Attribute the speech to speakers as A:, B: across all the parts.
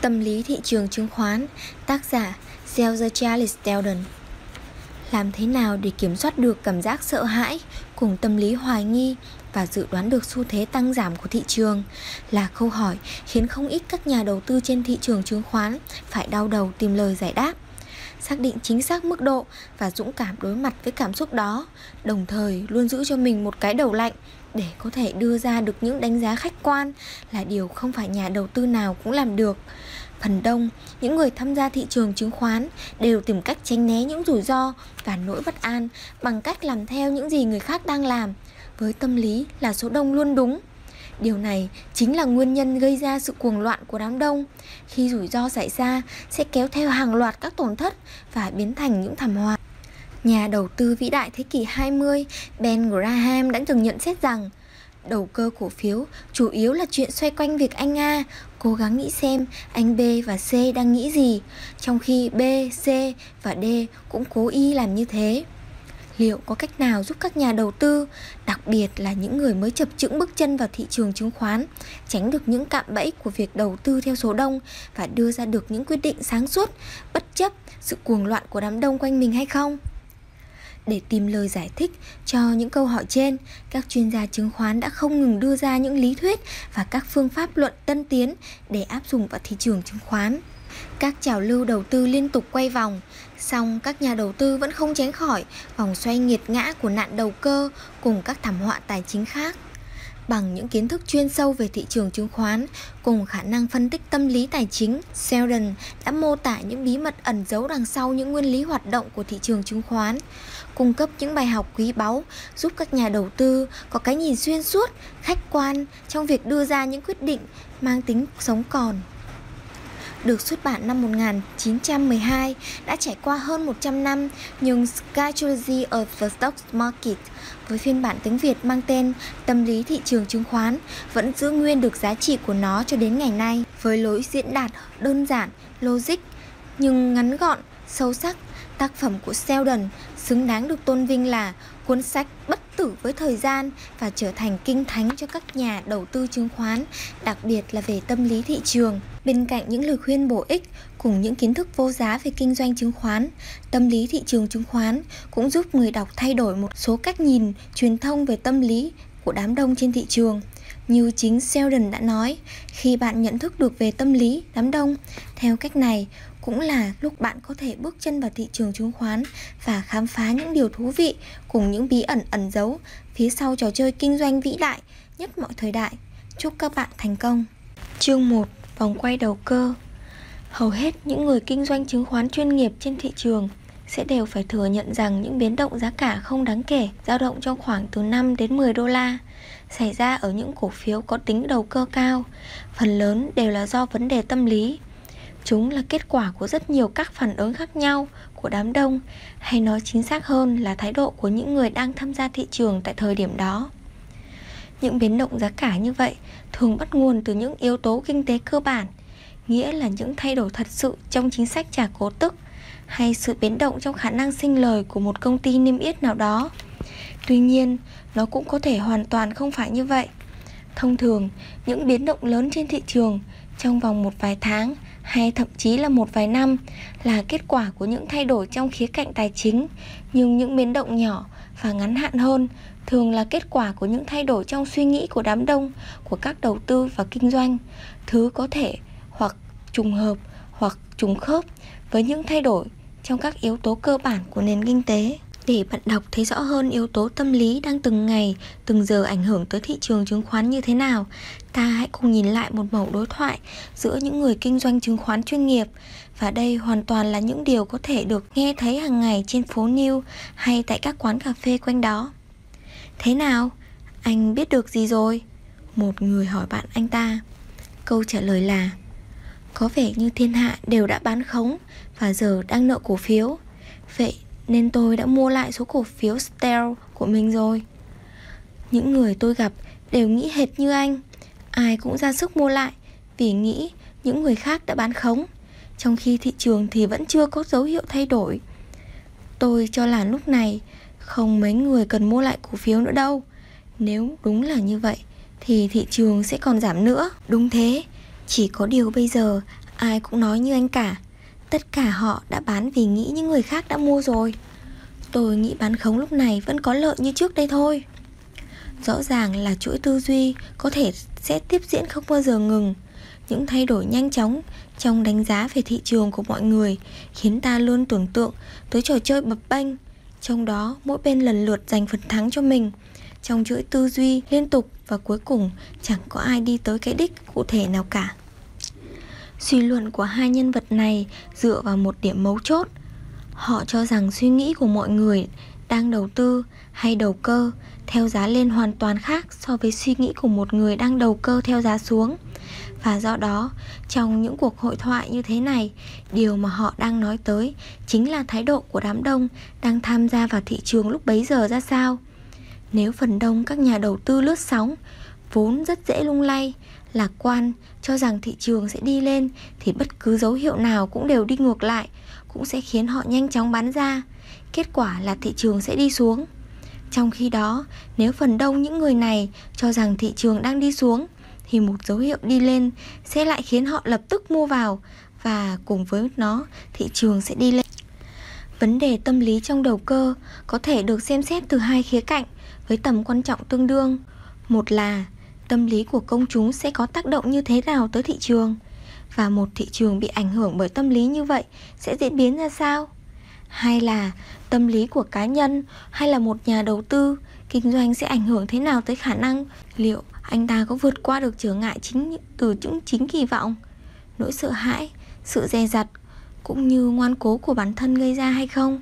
A: Tâm lý thị trường chứng khoán, Tác giả Zelda Charles Sheldon Làm thế nào để kiểm soát được cảm giác sợ hãi cùng tâm lý hoài nghi và dự đoán được xu thế tăng giảm của thị trường là câu hỏi khiến không ít các nhà đầu tư trên thị trường chứng khoán phải đau đầu tìm lời giải đáp xác định chính xác mức độ và dũng cảm đối mặt với cảm xúc đó, đồng thời luôn giữ cho mình một cái đầu lạnh để có thể đưa ra được những đánh giá khách quan là điều không phải nhà đầu tư nào cũng làm được. Phần đông, những người tham gia thị trường chứng khoán đều tìm cách tránh né những rủi ro và nỗi bất an bằng cách làm theo những gì người khác đang làm. Với tâm lý là số đông luôn đúng Điều này chính là nguyên nhân gây ra sự cuồng loạn của đám đông. Khi rủi ro xảy ra sẽ kéo theo hàng loạt các tổn thất và biến thành những thảm họa. Nhà đầu tư vĩ đại thế kỷ 20 Ben Graham đã từng nhận xét rằng đầu cơ cổ phiếu chủ yếu là chuyện xoay quanh việc anh A cố gắng nghĩ xem anh B và C đang nghĩ gì, trong khi B, C và D cũng cố ý làm như thế liệu có cách nào giúp các nhà đầu tư, đặc biệt là những người mới chập chững bước chân vào thị trường chứng khoán, tránh được những cạm bẫy của việc đầu tư theo số đông và đưa ra được những quyết định sáng suốt, bất chấp sự cuồng loạn của đám đông quanh mình hay không? Để tìm lời giải thích cho những câu hỏi trên, các chuyên gia chứng khoán đã không ngừng đưa ra những lý thuyết và các phương pháp luận tân tiến để áp dụng vào thị trường chứng khoán. Các trào lưu đầu tư liên tục quay vòng, song các nhà đầu tư vẫn không tránh khỏi vòng xoay nghiệt ngã của nạn đầu cơ cùng các thảm họa tài chính khác. Bằng những kiến thức chuyên sâu về thị trường chứng khoán cùng khả năng phân tích tâm lý tài chính, Sheldon đã mô tả những bí mật ẩn giấu đằng sau những nguyên lý hoạt động của thị trường chứng khoán, cung cấp những bài học quý báu giúp các nhà đầu tư có cái nhìn xuyên suốt, khách quan trong việc đưa ra những quyết định mang tính sống còn được xuất bản năm 1912, đã trải qua hơn 100 năm, nhưng Psychology of the Stock Market với phiên bản tiếng Việt mang tên Tâm lý thị trường chứng khoán vẫn giữ nguyên được giá trị của nó cho đến ngày nay với lối diễn đạt đơn giản, logic nhưng ngắn gọn, sâu sắc. Tác phẩm của Sheldon xứng đáng được tôn vinh là cuốn sách bất tử với thời gian và trở thành kinh thánh cho các nhà đầu tư chứng khoán, đặc biệt là về tâm lý thị trường. Bên cạnh những lời khuyên bổ ích cùng những kiến thức vô giá về kinh doanh chứng khoán, tâm lý thị trường chứng khoán cũng giúp người đọc thay đổi một số cách nhìn, truyền thông về tâm lý của đám đông trên thị trường. Như chính Sheldon đã nói, khi bạn nhận thức được về tâm lý đám đông, theo cách này cũng là lúc bạn có thể bước chân vào thị trường chứng khoán và khám phá những điều thú vị cùng những bí ẩn ẩn giấu phía sau trò chơi kinh doanh vĩ đại nhất mọi thời đại. Chúc các bạn thành công. Chương 1: Vòng quay đầu cơ. Hầu hết những người kinh doanh chứng khoán chuyên nghiệp trên thị trường sẽ đều phải thừa nhận rằng những biến động giá cả không đáng kể, dao động trong khoảng từ 5 đến 10 đô la xảy ra ở những cổ phiếu có tính đầu cơ cao, phần lớn đều là do vấn đề tâm lý Chúng là kết quả của rất nhiều các phản ứng khác nhau của đám đông, hay nói chính xác hơn là thái độ của những người đang tham gia thị trường tại thời điểm đó. Những biến động giá cả như vậy thường bắt nguồn từ những yếu tố kinh tế cơ bản, nghĩa là những thay đổi thật sự trong chính sách trả cố tức hay sự biến động trong khả năng sinh lời của một công ty niêm yết nào đó. Tuy nhiên, nó cũng có thể hoàn toàn không phải như vậy. Thông thường, những biến động lớn trên thị trường trong vòng một vài tháng hay thậm chí là một vài năm là kết quả của những thay đổi trong khía cạnh tài chính, nhưng những biến động nhỏ và ngắn hạn hơn thường là kết quả của những thay đổi trong suy nghĩ của đám đông, của các đầu tư và kinh doanh. Thứ có thể hoặc trùng hợp hoặc trùng khớp với những thay đổi trong các yếu tố cơ bản của nền kinh tế để bạn đọc thấy rõ hơn yếu tố tâm lý đang từng ngày, từng giờ ảnh hưởng tới thị trường chứng khoán như thế nào, ta hãy cùng nhìn lại một mẫu đối thoại giữa những người kinh doanh chứng khoán chuyên nghiệp. Và đây hoàn toàn là những điều có thể được nghe thấy hàng ngày trên phố New hay tại các quán cà phê quanh đó. Thế nào? Anh biết được gì rồi? Một người hỏi bạn anh ta. Câu trả lời là Có vẻ như thiên hạ đều đã bán khống và giờ đang nợ cổ phiếu. Vậy nên tôi đã mua lại số cổ phiếu Stell của mình rồi. Những người tôi gặp đều nghĩ hệt như anh, ai cũng ra sức mua lại vì nghĩ những người khác đã bán khống, trong khi thị trường thì vẫn chưa có dấu hiệu thay đổi. Tôi cho là lúc này không mấy người cần mua lại cổ phiếu nữa đâu. Nếu đúng là như vậy thì thị trường sẽ còn giảm nữa. Đúng thế, chỉ có điều bây giờ Ai cũng nói như anh cả Tất cả họ đã bán vì nghĩ những người khác đã mua rồi. Tôi nghĩ bán khống lúc này vẫn có lợi như trước đây thôi. Rõ ràng là chuỗi tư duy có thể sẽ tiếp diễn không bao giờ ngừng. Những thay đổi nhanh chóng trong đánh giá về thị trường của mọi người Khiến ta luôn tưởng tượng tới trò chơi bập bênh. Trong đó, mỗi bên lần lượt giành phần thắng cho mình. Trong chuỗi tư duy liên tục và cuối cùng, chẳng có ai đi tới cái đích cụ thể nào cả. Suy luận của hai nhân vật này dựa vào một điểm mấu chốt Họ cho rằng suy nghĩ của mọi người đang đầu tư hay đầu cơ theo giá lên hoàn toàn khác so với suy nghĩ của một người đang đầu cơ theo giá xuống. Và do đó, trong những cuộc hội thoại như thế này, điều mà họ đang nói tới chính là thái độ của đám đông đang tham gia vào thị trường lúc bấy giờ ra sao. Nếu phần đông các nhà đầu tư lướt sóng, vốn rất dễ lung lay, lạc quan, cho rằng thị trường sẽ đi lên thì bất cứ dấu hiệu nào cũng đều đi ngược lại, cũng sẽ khiến họ nhanh chóng bán ra. Kết quả là thị trường sẽ đi xuống. Trong khi đó, nếu phần đông những người này cho rằng thị trường đang đi xuống thì một dấu hiệu đi lên sẽ lại khiến họ lập tức mua vào và cùng với nó thị trường sẽ đi lên. Vấn đề tâm lý trong đầu cơ có thể được xem xét từ hai khía cạnh với tầm quan trọng tương đương. Một là tâm lý của công chúng sẽ có tác động như thế nào tới thị trường và một thị trường bị ảnh hưởng bởi tâm lý như vậy sẽ diễn biến ra sao? Hay là tâm lý của cá nhân hay là một nhà đầu tư kinh doanh sẽ ảnh hưởng thế nào tới khả năng liệu anh ta có vượt qua được trở ngại chính từ những chính kỳ vọng, nỗi sợ hãi, sự dè dặt cũng như ngoan cố của bản thân gây ra hay không?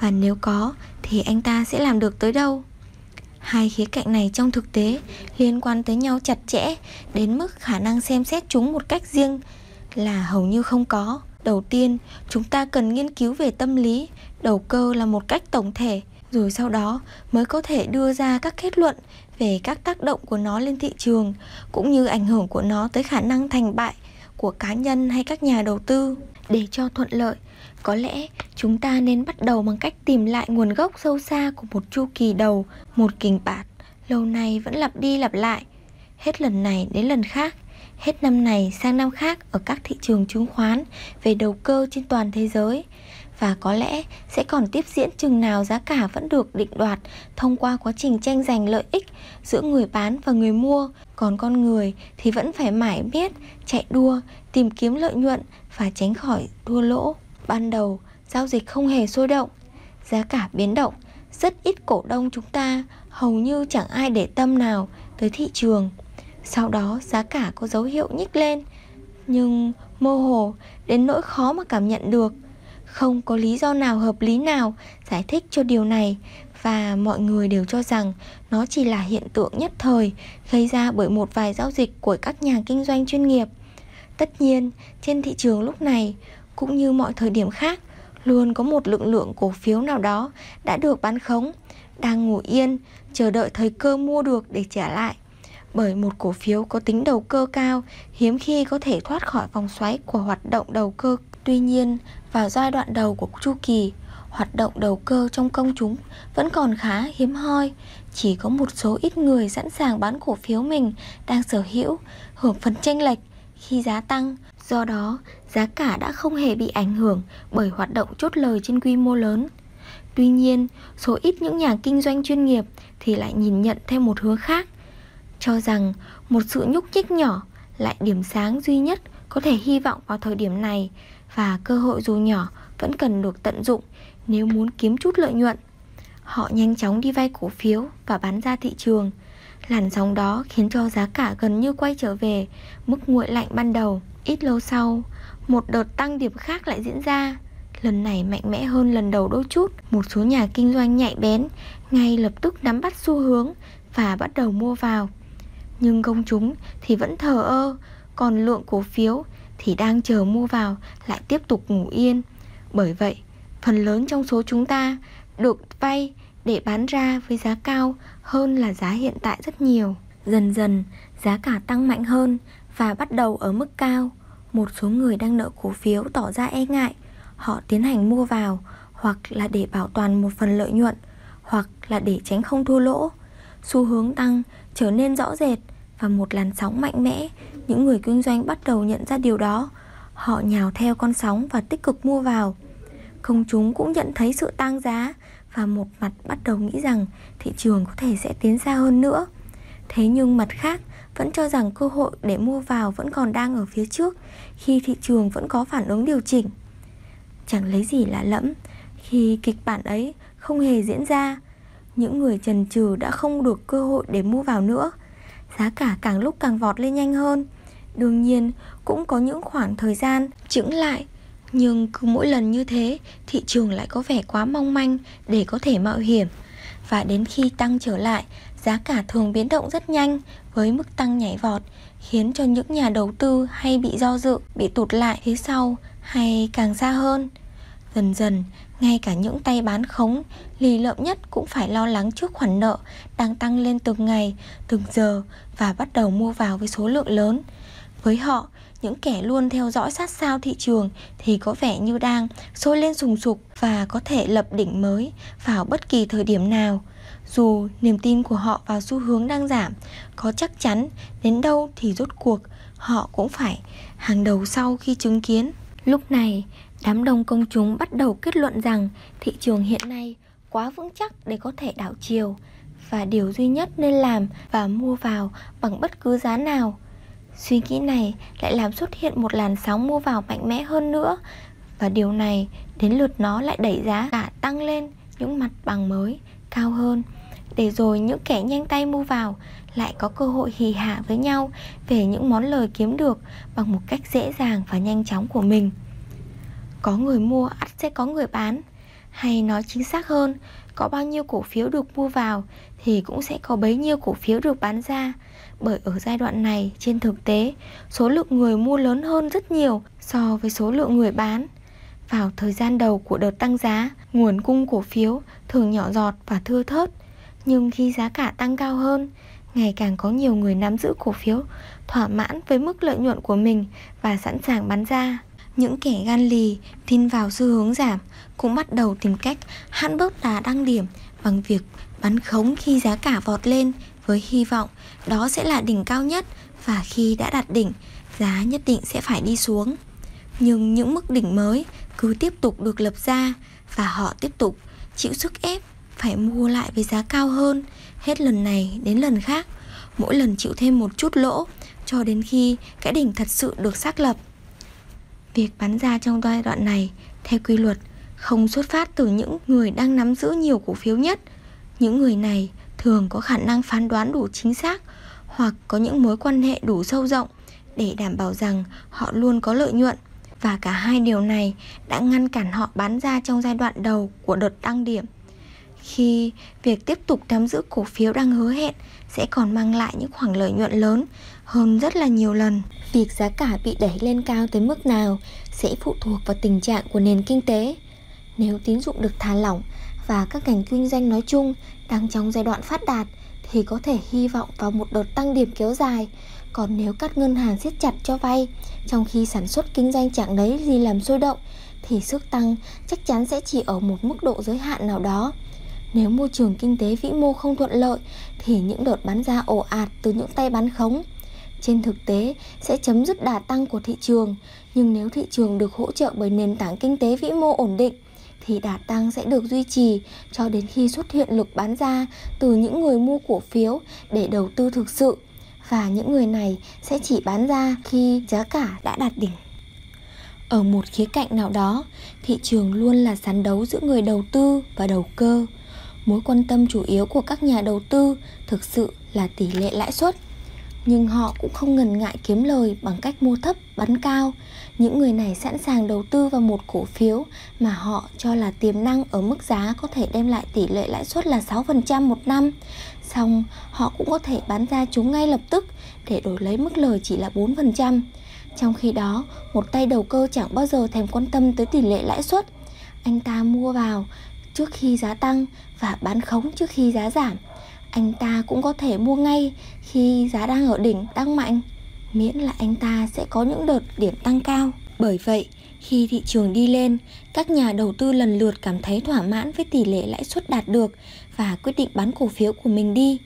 A: Và nếu có thì anh ta sẽ làm được tới đâu? Hai khía cạnh này trong thực tế liên quan tới nhau chặt chẽ đến mức khả năng xem xét chúng một cách riêng là hầu như không có. Đầu tiên, chúng ta cần nghiên cứu về tâm lý, đầu cơ là một cách tổng thể, rồi sau đó mới có thể đưa ra các kết luận về các tác động của nó lên thị trường cũng như ảnh hưởng của nó tới khả năng thành bại của cá nhân hay các nhà đầu tư. Để cho thuận lợi, có lẽ chúng ta nên bắt đầu bằng cách tìm lại nguồn gốc sâu xa của một chu kỳ đầu, một kình bạt lâu nay vẫn lặp đi lặp lại, hết lần này đến lần khác hết năm này sang năm khác ở các thị trường chứng khoán về đầu cơ trên toàn thế giới. Và có lẽ sẽ còn tiếp diễn chừng nào giá cả vẫn được định đoạt thông qua quá trình tranh giành lợi ích giữa người bán và người mua. Còn con người thì vẫn phải mãi biết chạy đua tìm kiếm lợi nhuận và tránh khỏi thua lỗ ban đầu, giao dịch không hề sôi động. Giá cả biến động, rất ít cổ đông chúng ta, hầu như chẳng ai để tâm nào tới thị trường. Sau đó, giá cả có dấu hiệu nhích lên, Nhưng mơ hồ, đến nỗi khó mà cảm nhận được. Không có lý do nào hợp lý nào giải thích cho điều này, Và mọi người đều cho rằng nó chỉ là hiện tượng nhất thời, Gây ra bởi một vài giao dịch của các nhà kinh doanh chuyên nghiệp. Tất nhiên, trên thị trường lúc này cũng như mọi thời điểm khác Luôn có một lượng lượng cổ phiếu nào đó đã được bán khống Đang ngủ yên chờ đợi thời cơ mua được để trả lại bởi một cổ phiếu có tính đầu cơ cao hiếm khi có thể thoát khỏi vòng xoáy của hoạt động đầu cơ. Tuy nhiên, vào giai đoạn đầu của chu kỳ, hoạt động đầu cơ trong công chúng vẫn còn khá hiếm hoi. Chỉ có một số ít người sẵn sàng bán cổ phiếu mình đang sở hữu, hưởng phần tranh lệch khi giá tăng. Do đó, giá cả đã không hề bị ảnh hưởng bởi hoạt động chốt lời trên quy mô lớn. Tuy nhiên, số ít những nhà kinh doanh chuyên nghiệp thì lại nhìn nhận theo một hướng khác – cho rằng một sự nhúc nhích nhỏ lại điểm sáng duy nhất có thể hy vọng vào thời điểm này và cơ hội dù nhỏ vẫn cần được tận dụng nếu muốn kiếm chút lợi nhuận. Họ nhanh chóng đi vay cổ phiếu và bán ra thị trường. Làn sóng đó khiến cho giá cả gần như quay trở về mức nguội lạnh ban đầu. Ít lâu sau, một đợt tăng điểm khác lại diễn ra. Lần này mạnh mẽ hơn lần đầu đôi chút. Một số nhà kinh doanh nhạy bén ngay lập tức nắm bắt xu hướng và bắt đầu mua vào. Nhưng công chúng thì vẫn thờ ơ Còn lượng cổ phiếu thì đang chờ mua vào lại tiếp tục ngủ yên Bởi vậy, phần lớn trong số chúng ta được vay để bán ra với giá cao hơn là giá hiện tại rất nhiều Dần dần, giá cả tăng mạnh hơn và bắt đầu ở mức cao một số người đang nợ cổ phiếu tỏ ra e ngại. Họ tiến hành mua vào, hoặc là để bảo toàn một phần lợi nhuận, hoặc là để tránh không thua lỗ. Xu hướng tăng trở nên rõ rệt và một làn sóng mạnh mẽ. Những người kinh doanh bắt đầu nhận ra điều đó. Họ nhào theo con sóng và tích cực mua vào. Công chúng cũng nhận thấy sự tăng giá Và một mặt bắt đầu nghĩ rằng thị trường có thể sẽ tiến xa hơn nữa. Thế nhưng mặt khác vẫn cho rằng cơ hội để mua vào vẫn còn đang ở phía trước. Khi thị trường vẫn có phản ứng điều chỉnh. Chẳng lấy gì lạ lẫm, Khi kịch bản ấy không hề diễn ra, Những người trần trừ đã không được cơ hội để mua vào nữa. Giá cả càng lúc càng vọt lên nhanh hơn. Đương nhiên, cũng có những khoảng thời gian chững lại, Nhưng cứ mỗi lần như thế, thị trường lại có vẻ quá mong manh để có thể mạo hiểm. Và đến khi tăng trở lại, giá cả thường biến động rất nhanh với mức tăng nhảy vọt khiến cho những nhà đầu tư hay bị do dự, bị tụt lại phía sau hay càng xa hơn. Dần dần, ngay cả những tay bán khống, lì lợm nhất cũng phải lo lắng trước khoản nợ đang tăng lên từng ngày, từng giờ và bắt đầu mua vào với số lượng lớn. Với họ, những kẻ luôn theo dõi sát sao thị trường thì có vẻ như đang sôi lên sùng sục và có thể lập đỉnh mới vào bất kỳ thời điểm nào. Dù niềm tin của họ vào xu hướng đang giảm có chắc chắn đến đâu thì rốt cuộc họ cũng phải hàng đầu sau khi chứng kiến. Lúc này, đám đông công chúng bắt đầu kết luận rằng thị trường hiện nay quá vững chắc để có thể đảo chiều. Và điều duy nhất nên làm và mua vào bằng bất cứ giá nào. Suy nghĩ này lại làm xuất hiện một làn sóng mua vào mạnh mẽ hơn nữa. Và điều này đến lượt nó lại đẩy giá cả tăng lên những mặt bằng mới, cao hơn. Để rồi những kẻ nhanh tay mua vào lại có cơ hội hì hạ với nhau về những món lời kiếm được bằng một cách dễ dàng và nhanh chóng của mình. Có người mua ắt sẽ có người bán. Hay nói chính xác hơn, có bao nhiêu cổ phiếu được mua vào thì cũng sẽ có bấy nhiêu cổ phiếu được bán ra. Bởi ở giai đoạn này trên thực tế số lượng người mua lớn hơn rất nhiều so với số lượng người bán. Vào thời gian đầu của đợt tăng giá, nguồn cung cổ phiếu thường nhỏ giọt và thưa thớt, nhưng khi giá cả tăng cao hơn, ngày càng có nhiều người nắm giữ cổ phiếu thỏa mãn với mức lợi nhuận của mình và sẵn sàng bán ra. Những kẻ gan lì tin vào xu hướng giảm cũng bắt đầu tìm cách hãn bớt đà đăng điểm bằng việc bán khống khi giá cả vọt lên với hy vọng đó sẽ là đỉnh cao nhất và khi đã đạt đỉnh, giá nhất định sẽ phải đi xuống. Nhưng những mức đỉnh mới cứ tiếp tục được lập ra và họ tiếp tục chịu sức ép phải mua lại với giá cao hơn hết lần này đến lần khác, mỗi lần chịu thêm một chút lỗ cho đến khi cái đỉnh thật sự được xác lập. Việc bán ra trong giai đoạn này theo quy luật không xuất phát từ những người đang nắm giữ nhiều cổ phiếu nhất. Những người này thường có khả năng phán đoán đủ chính xác hoặc có những mối quan hệ đủ sâu rộng để đảm bảo rằng họ luôn có lợi nhuận và cả hai điều này đã ngăn cản họ bán ra trong giai đoạn đầu của đợt tăng điểm. Khi việc tiếp tục nắm giữ cổ phiếu đang hứa hẹn sẽ còn mang lại những khoản lợi nhuận lớn hơn rất là nhiều lần. Việc giá cả bị đẩy lên cao tới mức nào sẽ phụ thuộc vào tình trạng của nền kinh tế. Nếu tín dụng được thả lỏng và các ngành kinh doanh nói chung đang trong giai đoạn phát đạt thì có thể hy vọng vào một đợt tăng điểm kéo dài. Còn nếu các ngân hàng siết chặt cho vay, trong khi sản xuất kinh doanh chẳng lấy gì làm sôi động thì sức tăng chắc chắn sẽ chỉ ở một mức độ giới hạn nào đó. Nếu môi trường kinh tế vĩ mô không thuận lợi thì những đợt bán ra ồ ạt từ những tay bán khống trên thực tế sẽ chấm dứt đà tăng của thị trường, nhưng nếu thị trường được hỗ trợ bởi nền tảng kinh tế vĩ mô ổn định thì đà tăng sẽ được duy trì cho đến khi xuất hiện lực bán ra từ những người mua cổ phiếu để đầu tư thực sự và những người này sẽ chỉ bán ra khi giá cả đã đạt đỉnh. Ở một khía cạnh nào đó, thị trường luôn là sàn đấu giữa người đầu tư và đầu cơ. Mối quan tâm chủ yếu của các nhà đầu tư thực sự là tỷ lệ lãi suất nhưng họ cũng không ngần ngại kiếm lời bằng cách mua thấp bán cao những người này sẵn sàng đầu tư vào một cổ phiếu mà họ cho là tiềm năng ở mức giá có thể đem lại tỷ lệ lãi suất là 6% một năm. Xong, họ cũng có thể bán ra chúng ngay lập tức để đổi lấy mức lời chỉ là 4%. Trong khi đó, một tay đầu cơ chẳng bao giờ thèm quan tâm tới tỷ lệ lãi suất. Anh ta mua vào trước khi giá tăng và bán khống trước khi giá giảm anh ta cũng có thể mua ngay khi giá đang ở đỉnh tăng mạnh, miễn là anh ta sẽ có những đợt điểm tăng cao bởi vậy, khi thị trường đi lên, các nhà đầu tư lần lượt cảm thấy thỏa mãn với tỷ lệ lãi suất đạt được và quyết định bán cổ phiếu của mình đi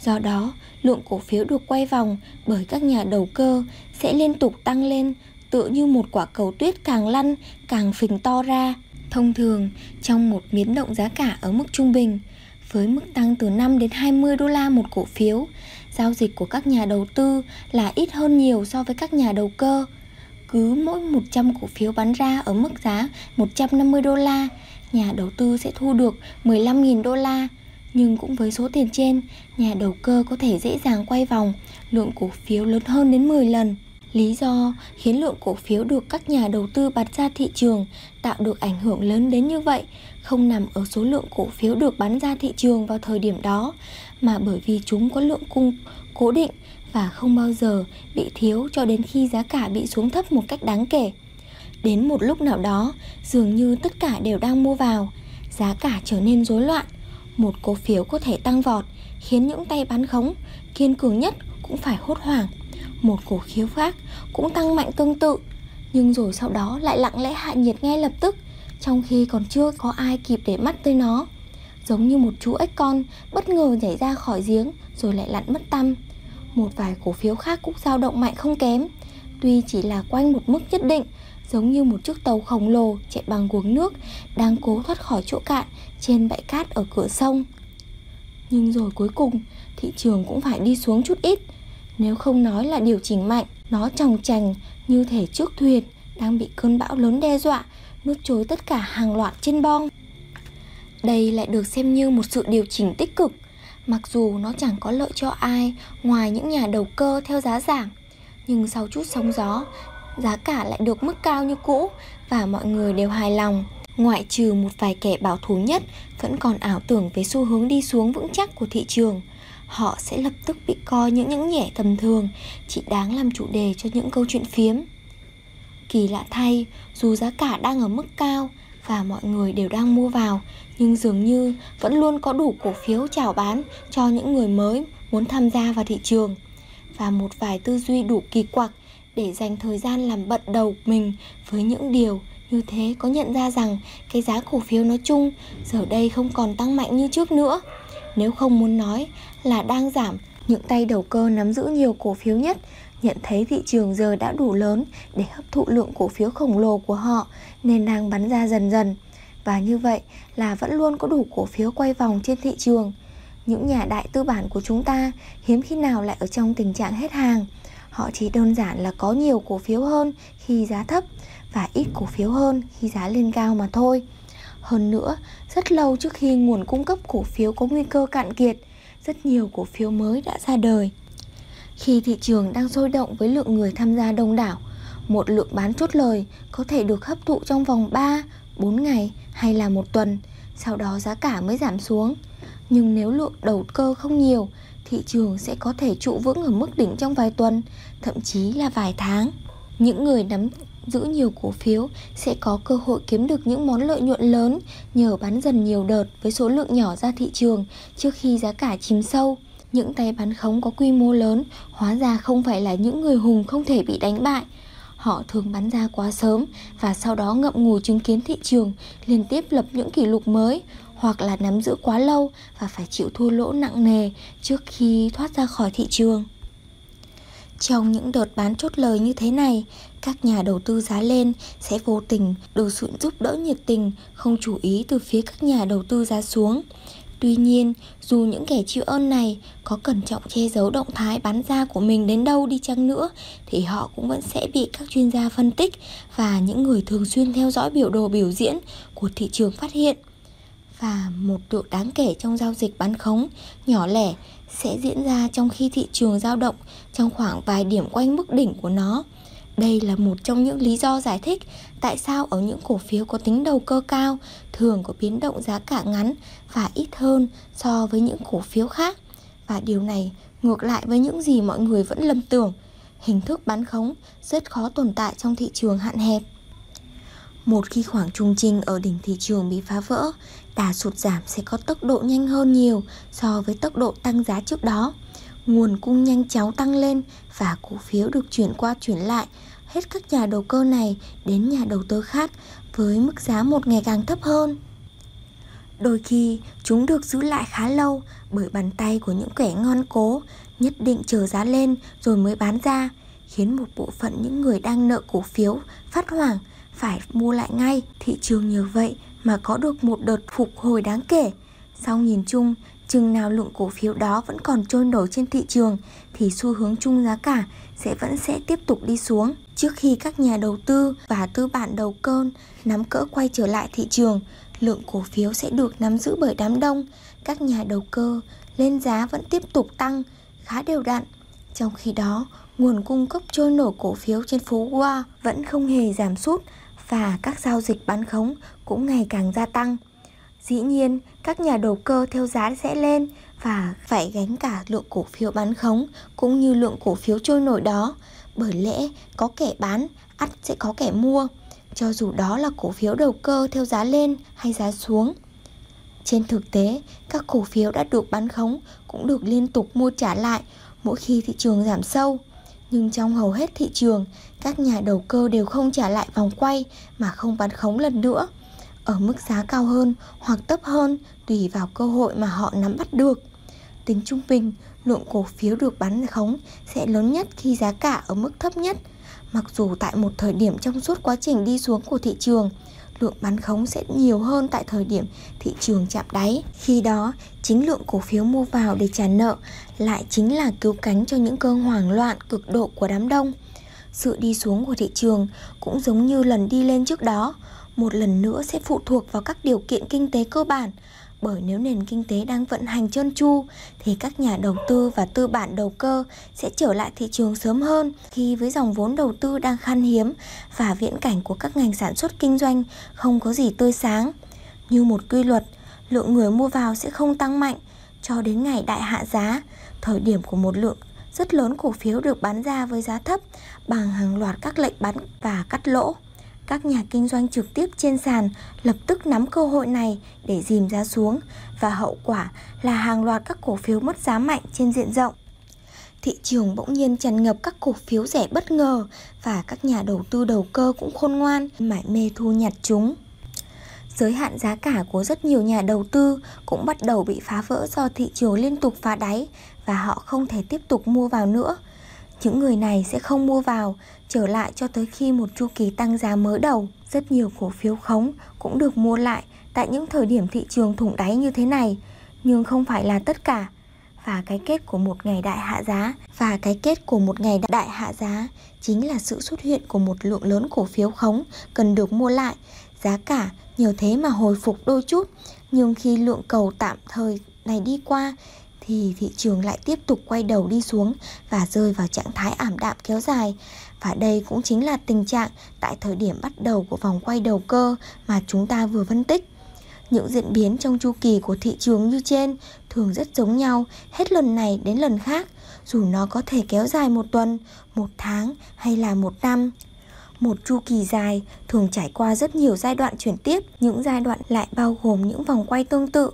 A: do đó, lượng cổ phiếu được quay vòng bởi các nhà đầu cơ sẽ liên tục tăng lên, tựa như một quả cầu tuyết càng lăn, càng phình to ra. Thông thường, trong một biến động giá cả ở mức trung bình, với mức tăng từ 5 đến 20 đô la một cổ phiếu, giao dịch của các nhà đầu tư là ít hơn nhiều so với các nhà đầu cơ. Cứ mỗi 100 cổ phiếu bán ra ở mức giá 150 đô la, nhà đầu tư sẽ thu được 15.000 đô la. Nhưng cũng với số tiền trên, nhà đầu cơ có thể dễ dàng quay vòng lượng cổ phiếu lớn hơn đến 10 lần. Lý do khiến lượng cổ phiếu được các nhà đầu tư bật ra thị trường tạo được ảnh hưởng lớn đến như vậy không nằm ở số lượng cổ phiếu được bán ra thị trường vào thời điểm đó mà bởi vì chúng có lượng cung cố định và không bao giờ bị thiếu cho đến khi giá cả bị xuống thấp một cách đáng kể. Đến một lúc nào đó, dường như tất cả đều đang mua vào, giá cả trở nên rối loạn. Một cổ phiếu có thể tăng vọt, khiến những tay bán khống kiên cường nhất cũng phải hốt hoảng. Một cổ phiếu khác cũng tăng mạnh tương tự, nhưng rồi sau đó lại lặng lẽ hạ nhiệt ngay lập tức, trong khi còn chưa có ai kịp để mắt tới nó. Giống như một chú ếch con bất ngờ nhảy ra khỏi giếng rồi lại lặn mất tăm. Một vài cổ phiếu khác cũng dao động mạnh không kém, tuy chỉ là quanh một mức nhất định, giống như một chiếc tàu khổng lồ chạy bằng guống nước đang cố thoát khỏi chỗ cạn trên bãi cát ở cửa sông. Nhưng rồi cuối cùng, thị trường cũng phải đi xuống chút ít. Nếu không nói là điều chỉnh mạnh, nó tròng trành như thể trước thuyền đang bị cơn bão lớn đe dọa, nuốt trôi tất cả hàng loạt trên bong. Đây lại được xem như một sự điều chỉnh tích cực, mặc dù nó chẳng có lợi cho ai ngoài những nhà đầu cơ theo giá giảm. Nhưng sau chút sóng gió, giá cả lại được mức cao như cũ và mọi người đều hài lòng. Ngoại trừ một vài kẻ bảo thủ nhất vẫn còn ảo tưởng về xu hướng đi xuống vững chắc của thị trường, họ sẽ lập tức bị coi những những nhẻ tầm thường chỉ đáng làm chủ đề cho những câu chuyện phiếm. Kỳ lạ thay, dù giá cả đang ở mức cao và mọi người đều đang mua vào, nhưng dường như vẫn luôn có đủ cổ phiếu chào bán cho những người mới muốn tham gia vào thị trường và một vài tư duy đủ kỳ quặc để dành thời gian làm bận đầu mình với những điều như thế có nhận ra rằng cái giá cổ phiếu nói chung giờ đây không còn tăng mạnh như trước nữa. Nếu không muốn nói là đang giảm, những tay đầu cơ nắm giữ nhiều cổ phiếu nhất nhận thấy thị trường giờ đã đủ lớn để hấp thụ lượng cổ phiếu khổng lồ của họ nên đang bắn ra dần dần. Và như vậy là vẫn luôn có đủ cổ phiếu quay vòng trên thị trường. Những nhà đại tư bản của chúng ta hiếm khi nào lại ở trong tình trạng hết hàng. Họ chỉ đơn giản là có nhiều cổ phiếu hơn khi giá thấp và ít cổ phiếu hơn khi giá lên cao mà thôi. Hơn nữa, rất lâu trước khi nguồn cung cấp cổ phiếu có nguy cơ cạn kiệt, rất nhiều cổ phiếu mới đã ra đời. Khi thị trường đang sôi động với lượng người tham gia đông đảo, một lượng bán chốt lời có thể được hấp thụ trong vòng 3, 4 ngày hay là một tuần, sau đó giá cả mới giảm xuống. Nhưng nếu lượng đầu cơ không nhiều, thị trường sẽ có thể trụ vững ở mức đỉnh trong vài tuần, thậm chí là vài tháng. Những người nắm giữ nhiều cổ phiếu sẽ có cơ hội kiếm được những món lợi nhuận lớn nhờ bán dần nhiều đợt với số lượng nhỏ ra thị trường trước khi giá cả chìm sâu. Những tay bán khống có quy mô lớn hóa ra không phải là những người hùng không thể bị đánh bại. Họ thường bán ra quá sớm và sau đó ngậm ngùi chứng kiến thị trường, liên tiếp lập những kỷ lục mới hoặc là nắm giữ quá lâu và phải chịu thua lỗ nặng nề trước khi thoát ra khỏi thị trường. Trong những đợt bán chốt lời như thế này, các nhà đầu tư giá lên sẽ vô tình được sự giúp đỡ nhiệt tình, không chú ý từ phía các nhà đầu tư giá xuống. Tuy nhiên, dù những kẻ chịu ơn này có cẩn trọng che giấu động thái bán ra của mình đến đâu đi chăng nữa thì họ cũng vẫn sẽ bị các chuyên gia phân tích và những người thường xuyên theo dõi biểu đồ biểu diễn của thị trường phát hiện. Và một độ đáng kể trong giao dịch bán khống nhỏ lẻ sẽ diễn ra trong khi thị trường dao động trong khoảng vài điểm quanh mức đỉnh của nó. Đây là một trong những lý do giải thích tại sao ở những cổ phiếu có tính đầu cơ cao thường có biến động giá cả ngắn và ít hơn so với những cổ phiếu khác. Và điều này ngược lại với những gì mọi người vẫn lầm tưởng, hình thức bán khống rất khó tồn tại trong thị trường hạn hẹp. Một khi khoảng trung trình ở đỉnh thị trường bị phá vỡ, đà sụt giảm sẽ có tốc độ nhanh hơn nhiều so với tốc độ tăng giá trước đó. Nguồn cung nhanh chóng tăng lên và cổ phiếu được chuyển qua chuyển lại hết các nhà đầu cơ này đến nhà đầu tư khác với mức giá một ngày càng thấp hơn. Đôi khi, chúng được giữ lại khá lâu bởi bàn tay của những kẻ ngon cố, nhất định chờ giá lên rồi mới bán ra, khiến một bộ phận những người đang nợ cổ phiếu phát hoảng phải mua lại ngay. Thị trường như vậy mà có được một đợt phục hồi đáng kể. Sau nhìn chung, chừng nào lượng cổ phiếu đó vẫn còn trôi nổi trên thị trường thì xu hướng chung giá cả sẽ vẫn sẽ tiếp tục đi xuống. Trước khi các nhà đầu tư và tư bản đầu cơ nắm cỡ quay trở lại thị trường, lượng cổ phiếu sẽ được nắm giữ bởi đám đông. Các nhà đầu cơ lên giá vẫn tiếp tục tăng khá đều đặn. Trong khi đó, nguồn cung cấp trôi nổi cổ phiếu trên phố Wall vẫn không hề giảm sút và các giao dịch bán khống cũng ngày càng gia tăng. Dĩ nhiên, các nhà đầu cơ theo giá sẽ lên và phải gánh cả lượng cổ phiếu bán khống cũng như lượng cổ phiếu trôi nổi đó. Bởi lẽ có kẻ bán, ắt sẽ có kẻ mua, cho dù đó là cổ phiếu đầu cơ theo giá lên hay giá xuống. Trên thực tế, các cổ phiếu đã được bán khống cũng được liên tục mua trả lại mỗi khi thị trường giảm sâu. Nhưng trong hầu hết thị trường, các nhà đầu cơ đều không trả lại vòng quay mà không bán khống lần nữa ở mức giá cao hơn hoặc thấp hơn tùy vào cơ hội mà họ nắm bắt được. Tính trung bình, lượng cổ phiếu được bán khống sẽ lớn nhất khi giá cả ở mức thấp nhất. Mặc dù tại một thời điểm trong suốt quá trình đi xuống của thị trường, lượng bán khống sẽ nhiều hơn tại thời điểm thị trường chạm đáy. Khi đó, chính lượng cổ phiếu mua vào để trả nợ lại chính là cứu cánh cho những cơn hoảng loạn cực độ của đám đông. Sự đi xuống của thị trường cũng giống như lần đi lên trước đó, một lần nữa sẽ phụ thuộc vào các điều kiện kinh tế cơ bản. Bởi nếu nền kinh tế đang vận hành trơn tru thì các nhà đầu tư và tư bản đầu cơ sẽ trở lại thị trường sớm hơn khi với dòng vốn đầu tư đang khan hiếm và viễn cảnh của các ngành sản xuất kinh doanh không có gì tươi sáng. Như một quy luật, lượng người mua vào sẽ không tăng mạnh cho đến ngày đại hạ giá, thời điểm của một lượng rất lớn cổ phiếu được bán ra với giá thấp bằng hàng loạt các lệnh bán và cắt lỗ các nhà kinh doanh trực tiếp trên sàn lập tức nắm cơ hội này để dìm giá xuống và hậu quả là hàng loạt các cổ phiếu mất giá mạnh trên diện rộng. Thị trường bỗng nhiên tràn ngập các cổ phiếu rẻ bất ngờ và các nhà đầu tư đầu cơ cũng khôn ngoan, mải mê thu nhặt chúng. Giới hạn giá cả của rất nhiều nhà đầu tư cũng bắt đầu bị phá vỡ do thị trường liên tục phá đáy và họ không thể tiếp tục mua vào nữa. Những người này sẽ không mua vào trở lại cho tới khi một chu kỳ tăng giá mới đầu. Rất nhiều cổ phiếu khống cũng được mua lại tại những thời điểm thị trường thủng đáy như thế này, nhưng không phải là tất cả. Và cái kết của một ngày đại hạ giá và cái kết của một ngày đại hạ giá chính là sự xuất hiện của một lượng lớn cổ phiếu khống cần được mua lại. Giá cả nhờ thế mà hồi phục đôi chút, nhưng khi lượng cầu tạm thời này đi qua thì thị trường lại tiếp tục quay đầu đi xuống và rơi vào trạng thái ảm đạm kéo dài. Và đây cũng chính là tình trạng tại thời điểm bắt đầu của vòng quay đầu cơ mà chúng ta vừa phân tích. Những diễn biến trong chu kỳ của thị trường như trên thường rất giống nhau hết lần này đến lần khác, dù nó có thể kéo dài một tuần, một tháng hay là một năm. Một chu kỳ dài thường trải qua rất nhiều giai đoạn chuyển tiếp, những giai đoạn lại bao gồm những vòng quay tương tự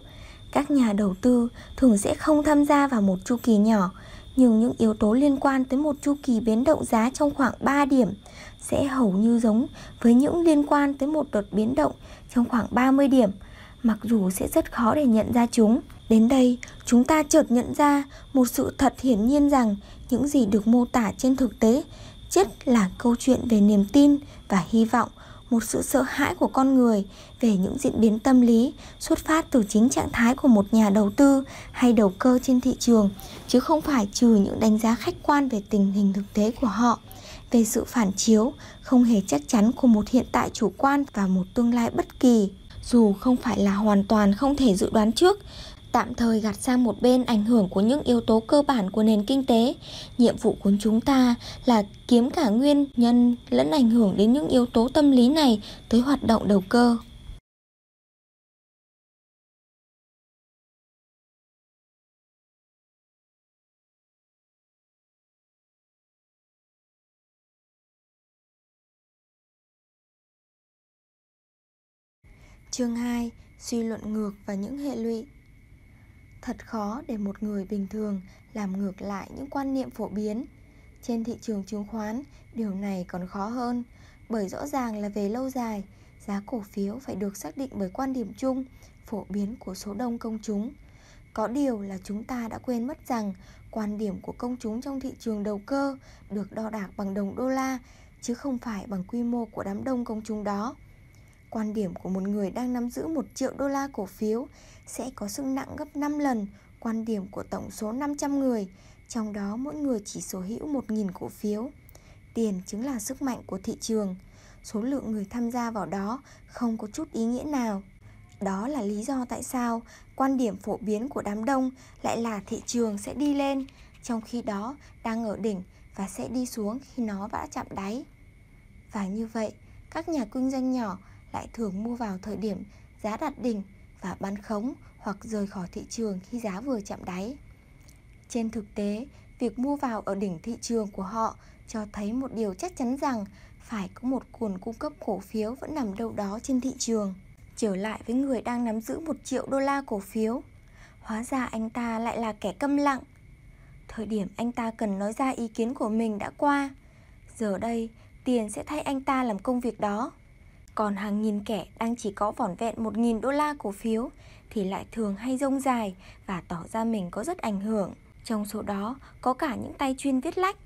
A: các nhà đầu tư thường sẽ không tham gia vào một chu kỳ nhỏ, nhưng những yếu tố liên quan tới một chu kỳ biến động giá trong khoảng 3 điểm sẽ hầu như giống với những liên quan tới một đợt biến động trong khoảng 30 điểm, mặc dù sẽ rất khó để nhận ra chúng. Đến đây, chúng ta chợt nhận ra một sự thật hiển nhiên rằng những gì được mô tả trên thực tế chất là câu chuyện về niềm tin và hy vọng một sự sợ hãi của con người về những diễn biến tâm lý xuất phát từ chính trạng thái của một nhà đầu tư hay đầu cơ trên thị trường chứ không phải trừ những đánh giá khách quan về tình hình thực tế của họ, về sự phản chiếu không hề chắc chắn của một hiện tại chủ quan và một tương lai bất kỳ dù không phải là hoàn toàn không thể dự đoán trước, tạm thời gạt sang một bên ảnh hưởng của những yếu tố cơ bản của nền kinh tế. Nhiệm vụ của chúng ta là kiếm cả nguyên nhân lẫn ảnh hưởng đến những yếu tố tâm lý này tới hoạt động đầu cơ. Chương 2: Suy luận ngược và những hệ lụy Thật khó để một người bình thường làm ngược lại những quan niệm phổ biến. Trên thị trường chứng khoán, điều này còn khó hơn, bởi rõ ràng là về lâu dài, giá cổ phiếu phải được xác định bởi quan điểm chung, phổ biến của số đông công chúng. Có điều là chúng ta đã quên mất rằng quan điểm của công chúng trong thị trường đầu cơ được đo đạc bằng đồng đô la chứ không phải bằng quy mô của đám đông công chúng đó. Quan điểm của một người đang nắm giữ 1 triệu đô la cổ phiếu sẽ có sức nặng gấp 5 lần quan điểm của tổng số 500 người, trong đó mỗi người chỉ sở hữu 1.000 cổ phiếu. Tiền chính là sức mạnh của thị trường. Số lượng người tham gia vào đó không có chút ý nghĩa nào. Đó là lý do tại sao quan điểm phổ biến của đám đông lại là thị trường sẽ đi lên, trong khi đó đang ở đỉnh và sẽ đi xuống khi nó đã chạm đáy. Và như vậy, các nhà kinh doanh nhỏ lại thường mua vào thời điểm giá đạt đỉnh và bán khống hoặc rời khỏi thị trường khi giá vừa chạm đáy. Trên thực tế, việc mua vào ở đỉnh thị trường của họ cho thấy một điều chắc chắn rằng phải có một nguồn cung cấp cổ phiếu vẫn nằm đâu đó trên thị trường. Trở lại với người đang nắm giữ một triệu đô la cổ phiếu, hóa ra anh ta lại là kẻ câm lặng. Thời điểm anh ta cần nói ra ý kiến của mình đã qua. Giờ đây, tiền sẽ thay anh ta làm công việc đó. Còn hàng nghìn kẻ đang chỉ có vỏn vẹn 1.000 đô la cổ phiếu thì lại thường hay rông dài và tỏ ra mình có rất ảnh hưởng. Trong số đó có cả những tay chuyên viết lách,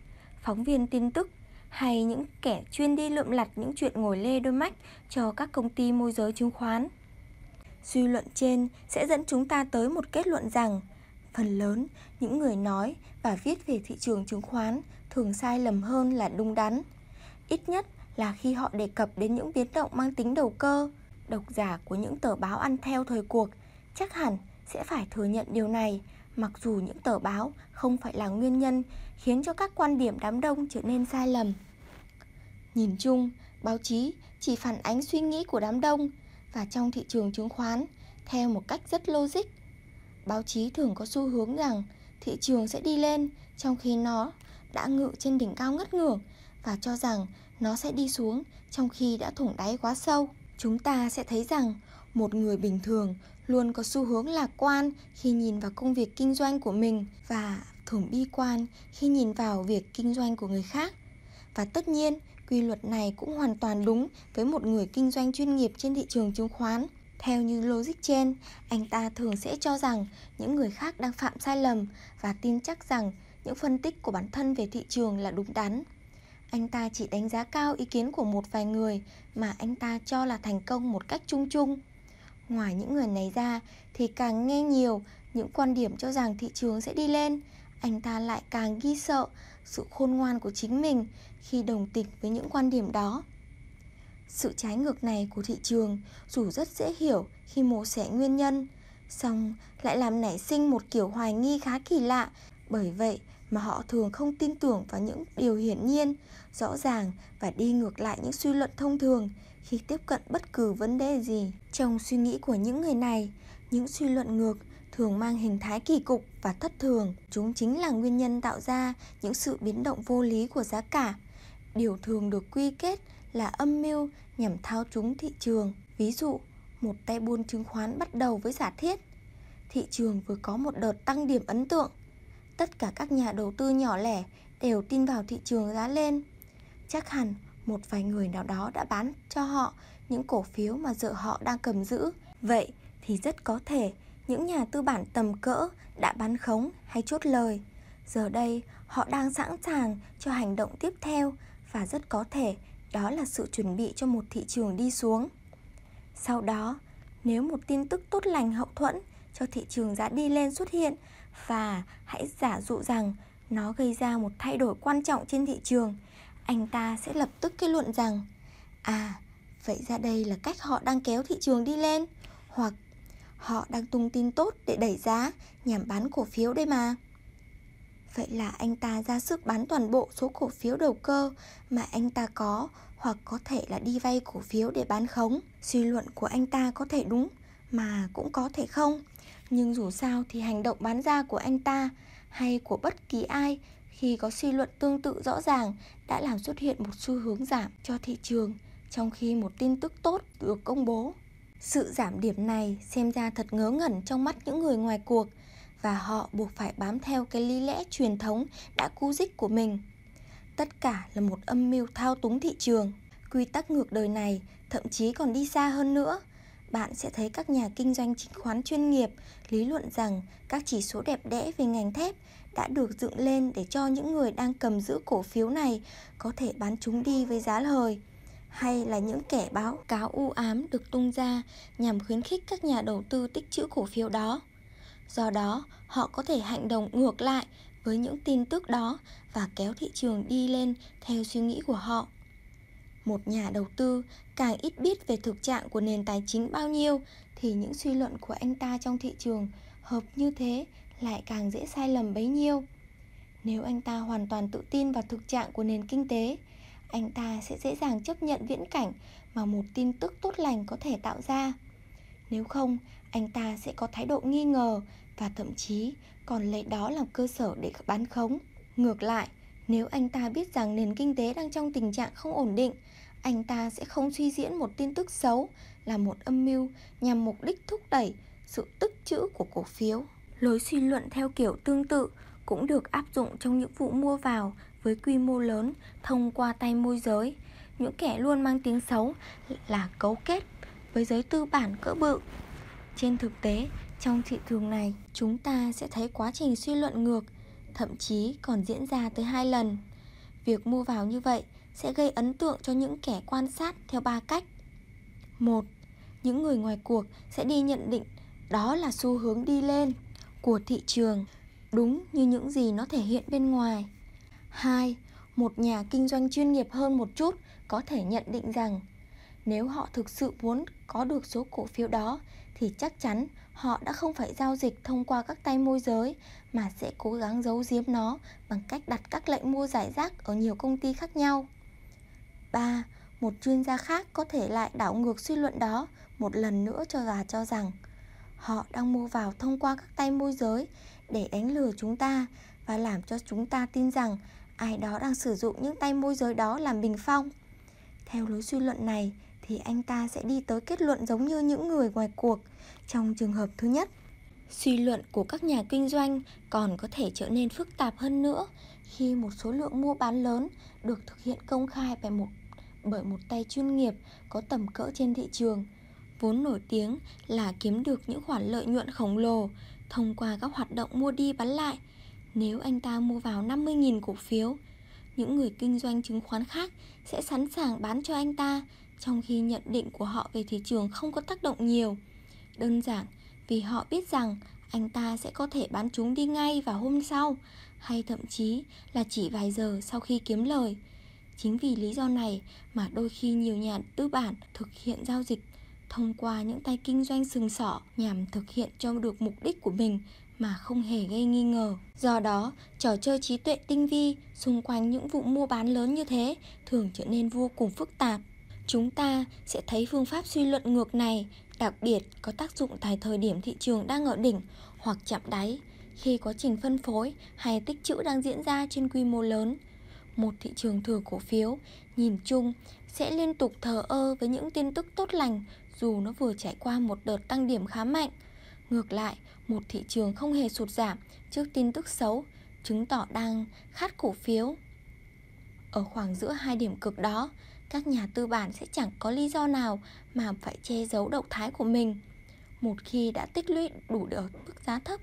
A: phóng viên tin tức hay những kẻ chuyên đi lượm lặt những chuyện ngồi lê đôi mách cho các công ty môi giới chứng khoán. Suy luận trên sẽ dẫn chúng ta tới một kết luận rằng phần lớn những người nói và viết về thị trường chứng khoán thường sai lầm hơn là đúng đắn. Ít nhất là khi họ đề cập đến những biến động mang tính đầu cơ, độc giả của những tờ báo ăn theo thời cuộc chắc hẳn sẽ phải thừa nhận điều này, mặc dù những tờ báo không phải là nguyên nhân khiến cho các quan điểm đám đông trở nên sai lầm. Nhìn chung, báo chí chỉ phản ánh suy nghĩ của đám đông và trong thị trường chứng khoán theo một cách rất logic. Báo chí thường có xu hướng rằng thị trường sẽ đi lên trong khi nó đã ngự trên đỉnh cao ngất ngưởng và cho rằng nó sẽ đi xuống trong khi đã thủng đáy quá sâu. Chúng ta sẽ thấy rằng một người bình thường luôn có xu hướng lạc quan khi nhìn vào công việc kinh doanh của mình và thường bi quan khi nhìn vào việc kinh doanh của người khác. Và tất nhiên, quy luật này cũng hoàn toàn đúng với một người kinh doanh chuyên nghiệp trên thị trường chứng khoán. Theo như logic trên, anh ta thường sẽ cho rằng những người khác đang phạm sai lầm và tin chắc rằng những phân tích của bản thân về thị trường là đúng đắn. Anh ta chỉ đánh giá cao ý kiến của một vài người mà anh ta cho là thành công một cách chung chung. Ngoài những người này ra thì càng nghe nhiều những quan điểm cho rằng thị trường sẽ đi lên, anh ta lại càng ghi sợ sự khôn ngoan của chính mình khi đồng tình với những quan điểm đó. Sự trái ngược này của thị trường dù rất dễ hiểu khi mổ xẻ nguyên nhân, song lại làm nảy sinh một kiểu hoài nghi khá kỳ lạ, bởi vậy mà họ thường không tin tưởng vào những điều hiển nhiên, rõ ràng và đi ngược lại những suy luận thông thường khi tiếp cận bất cứ vấn đề gì. Trong suy nghĩ của những người này, những suy luận ngược thường mang hình thái kỳ cục và thất thường. Chúng chính là nguyên nhân tạo ra những sự biến động vô lý của giá cả. Điều thường được quy kết là âm mưu nhằm thao túng thị trường. Ví dụ, một tay buôn chứng khoán bắt đầu với giả thiết. Thị trường vừa có một đợt tăng điểm ấn tượng. Tất cả các nhà đầu tư nhỏ lẻ đều tin vào thị trường giá lên. Chắc hẳn một vài người nào đó đã bán cho họ những cổ phiếu mà giờ họ đang cầm giữ. Vậy thì rất có thể những nhà tư bản tầm cỡ đã bán khống hay chốt lời. Giờ đây họ đang sẵn sàng cho hành động tiếp theo và rất có thể đó là sự chuẩn bị cho một thị trường đi xuống. Sau đó, nếu một tin tức tốt lành hậu thuẫn cho thị trường giá đi lên xuất hiện và hãy giả dụ rằng nó gây ra một thay đổi quan trọng trên thị trường, anh ta sẽ lập tức kết luận rằng à, vậy ra đây là cách họ đang kéo thị trường đi lên hoặc Họ đang tung tin tốt để đẩy giá nhằm bán cổ phiếu đây mà. Vậy là anh ta ra sức bán toàn bộ số cổ phiếu đầu cơ mà anh ta có hoặc có thể là đi vay cổ phiếu để bán khống. Suy luận của anh ta có thể đúng mà cũng có thể không. Nhưng dù sao thì hành động bán ra của anh ta hay của bất kỳ ai khi có suy luận tương tự rõ ràng đã làm xuất hiện một xu hướng giảm cho thị trường trong khi một tin tức tốt được công bố. Sự giảm điểm này xem ra thật ngớ ngẩn trong mắt những người ngoài cuộc và họ buộc phải bám theo cái lý lẽ truyền thống đã cú dích của mình. Tất cả là một âm mưu thao túng thị trường. Quy tắc ngược đời này thậm chí còn đi xa hơn nữa, bạn sẽ thấy các nhà kinh doanh chứng khoán chuyên nghiệp lý luận rằng các chỉ số đẹp đẽ về ngành thép đã được dựng lên để cho những người đang cầm giữ cổ phiếu này có thể bán chúng đi với giá lời hay là những kẻ báo cáo u ám được tung ra nhằm khuyến khích các nhà đầu tư tích trữ cổ phiếu đó. Do đó, họ có thể hành động ngược lại với những tin tức đó và kéo thị trường đi lên theo suy nghĩ của họ. Một nhà đầu tư càng ít biết về thực trạng của nền tài chính bao nhiêu thì những suy luận của anh ta trong thị trường hợp như thế lại càng dễ sai lầm bấy nhiêu. Nếu anh ta hoàn toàn tự tin vào thực trạng của nền kinh tế, anh ta sẽ dễ dàng chấp nhận viễn cảnh mà một tin tức tốt lành có thể tạo ra. Nếu không, anh ta sẽ có thái độ nghi ngờ và thậm chí còn lấy đó làm cơ sở để bán khống. Ngược lại, nếu anh ta biết rằng nền kinh tế đang trong tình trạng không ổn định, anh ta sẽ không suy diễn một tin tức xấu là một âm mưu nhằm mục đích thúc đẩy sự tích trữ của cổ phiếu. Lối suy luận theo kiểu tương tự cũng được áp dụng trong những vụ mua vào với quy mô lớn thông qua tay môi giới. Những kẻ luôn mang tiếng xấu là cấu kết với giới tư bản cỡ bự. Trên thực tế, trong thị trường này, chúng ta sẽ thấy quá trình suy luận ngược, thậm chí còn diễn ra tới hai lần. Việc mua vào như vậy sẽ gây ấn tượng cho những kẻ quan sát theo ba cách. Một, những người ngoài cuộc sẽ đi nhận định đó là xu hướng đi lên của thị trường, đúng như những gì nó thể hiện bên ngoài. 2. Một nhà kinh doanh chuyên nghiệp hơn một chút có thể nhận định rằng nếu họ thực sự muốn có được số cổ phiếu đó thì chắc chắn họ đã không phải giao dịch thông qua các tay môi giới mà sẽ cố gắng giấu giếm nó bằng cách đặt các lệnh mua giải rác ở nhiều công ty khác nhau. 3. Một chuyên gia khác có thể lại đảo ngược suy luận đó, một lần nữa cho và cho rằng họ đang mua vào thông qua các tay môi giới để đánh lừa chúng ta và làm cho chúng ta tin rằng ai đó đang sử dụng những tay môi giới đó làm bình phong. Theo lối suy luận này thì anh ta sẽ đi tới kết luận giống như những người ngoài cuộc trong trường hợp thứ nhất. Suy luận của các nhà kinh doanh còn có thể trở nên phức tạp hơn nữa khi một số lượng mua bán lớn được thực hiện công khai bởi một bởi một tay chuyên nghiệp có tầm cỡ trên thị trường vốn nổi tiếng là kiếm được những khoản lợi nhuận khổng lồ thông qua các hoạt động mua đi bán lại nếu anh ta mua vào 50.000 cổ phiếu, những người kinh doanh chứng khoán khác sẽ sẵn sàng bán cho anh ta trong khi nhận định của họ về thị trường không có tác động nhiều. Đơn giản vì họ biết rằng anh ta sẽ có thể bán chúng đi ngay vào hôm sau hay thậm chí là chỉ vài giờ sau khi kiếm lời. Chính vì lý do này mà đôi khi nhiều nhà tư bản thực hiện giao dịch thông qua những tay kinh doanh sừng sỏ nhằm thực hiện cho được mục đích của mình mà không hề gây nghi ngờ. Do đó, trò chơi trí tuệ tinh vi xung quanh những vụ mua bán lớn như thế thường trở nên vô cùng phức tạp. Chúng ta sẽ thấy phương pháp suy luận ngược này đặc biệt có tác dụng tại thời điểm thị trường đang ở đỉnh hoặc chạm đáy, khi quá trình phân phối hay tích trữ đang diễn ra trên quy mô lớn. Một thị trường thừa cổ phiếu, nhìn chung, sẽ liên tục thờ ơ với những tin tức tốt lành dù nó vừa trải qua một đợt tăng điểm khá mạnh. Ngược lại, một thị trường không hề sụt giảm trước tin tức xấu, chứng tỏ đang khát cổ phiếu. Ở khoảng giữa hai điểm cực đó, các nhà tư bản sẽ chẳng có lý do nào mà phải che giấu động thái của mình. Một khi đã tích lũy đủ được mức giá thấp,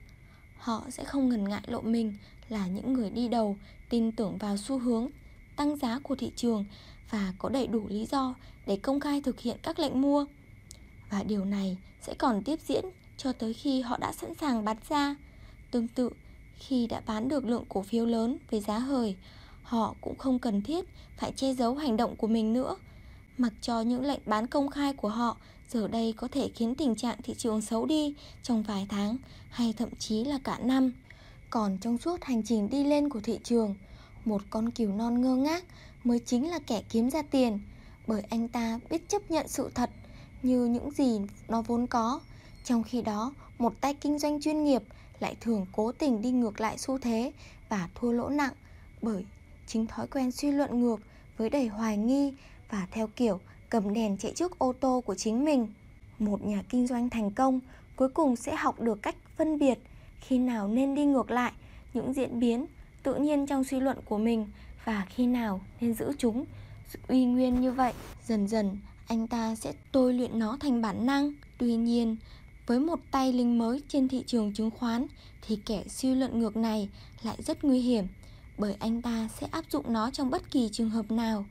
A: họ sẽ không ngần ngại lộ mình là những người đi đầu tin tưởng vào xu hướng tăng giá của thị trường và có đầy đủ lý do để công khai thực hiện các lệnh mua. Và điều này sẽ còn tiếp diễn cho tới khi họ đã sẵn sàng bán ra. Tương tự, khi đã bán được lượng cổ phiếu lớn với giá hời, họ cũng không cần thiết phải che giấu hành động của mình nữa. Mặc cho những lệnh bán công khai của họ giờ đây có thể khiến tình trạng thị trường xấu đi trong vài tháng hay thậm chí là cả năm. Còn trong suốt hành trình đi lên của thị trường, một con cừu non ngơ ngác mới chính là kẻ kiếm ra tiền bởi anh ta biết chấp nhận sự thật như những gì nó vốn có trong khi đó, một tay kinh doanh chuyên nghiệp lại thường cố tình đi ngược lại xu thế và thua lỗ nặng bởi chính thói quen suy luận ngược với đầy hoài nghi và theo kiểu cầm đèn chạy trước ô tô của chính mình. Một nhà kinh doanh thành công cuối cùng sẽ học được cách phân biệt khi nào nên đi ngược lại những diễn biến tự nhiên trong suy luận của mình và khi nào nên giữ chúng uy nguyên như vậy. Dần dần anh ta sẽ tôi luyện nó thành bản năng Tuy nhiên, với một tay lính mới trên thị trường chứng khoán thì kẻ suy luận ngược này lại rất nguy hiểm bởi anh ta sẽ áp dụng nó trong bất kỳ trường hợp nào.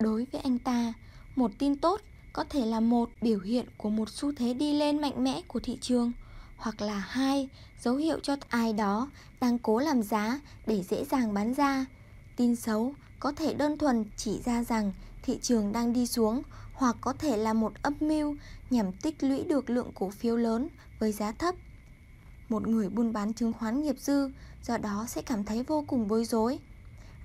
A: Đối với anh ta, một tin tốt có thể là một biểu hiện của một xu thế đi lên mạnh mẽ của thị trường hoặc là hai dấu hiệu cho ai đó đang cố làm giá để dễ dàng bán ra. Tin xấu có thể đơn thuần chỉ ra rằng thị trường đang đi xuống hoặc có thể là một âm mưu nhằm tích lũy được lượng cổ phiếu lớn với giá thấp. Một người buôn bán chứng khoán nghiệp dư do đó sẽ cảm thấy vô cùng bối rối.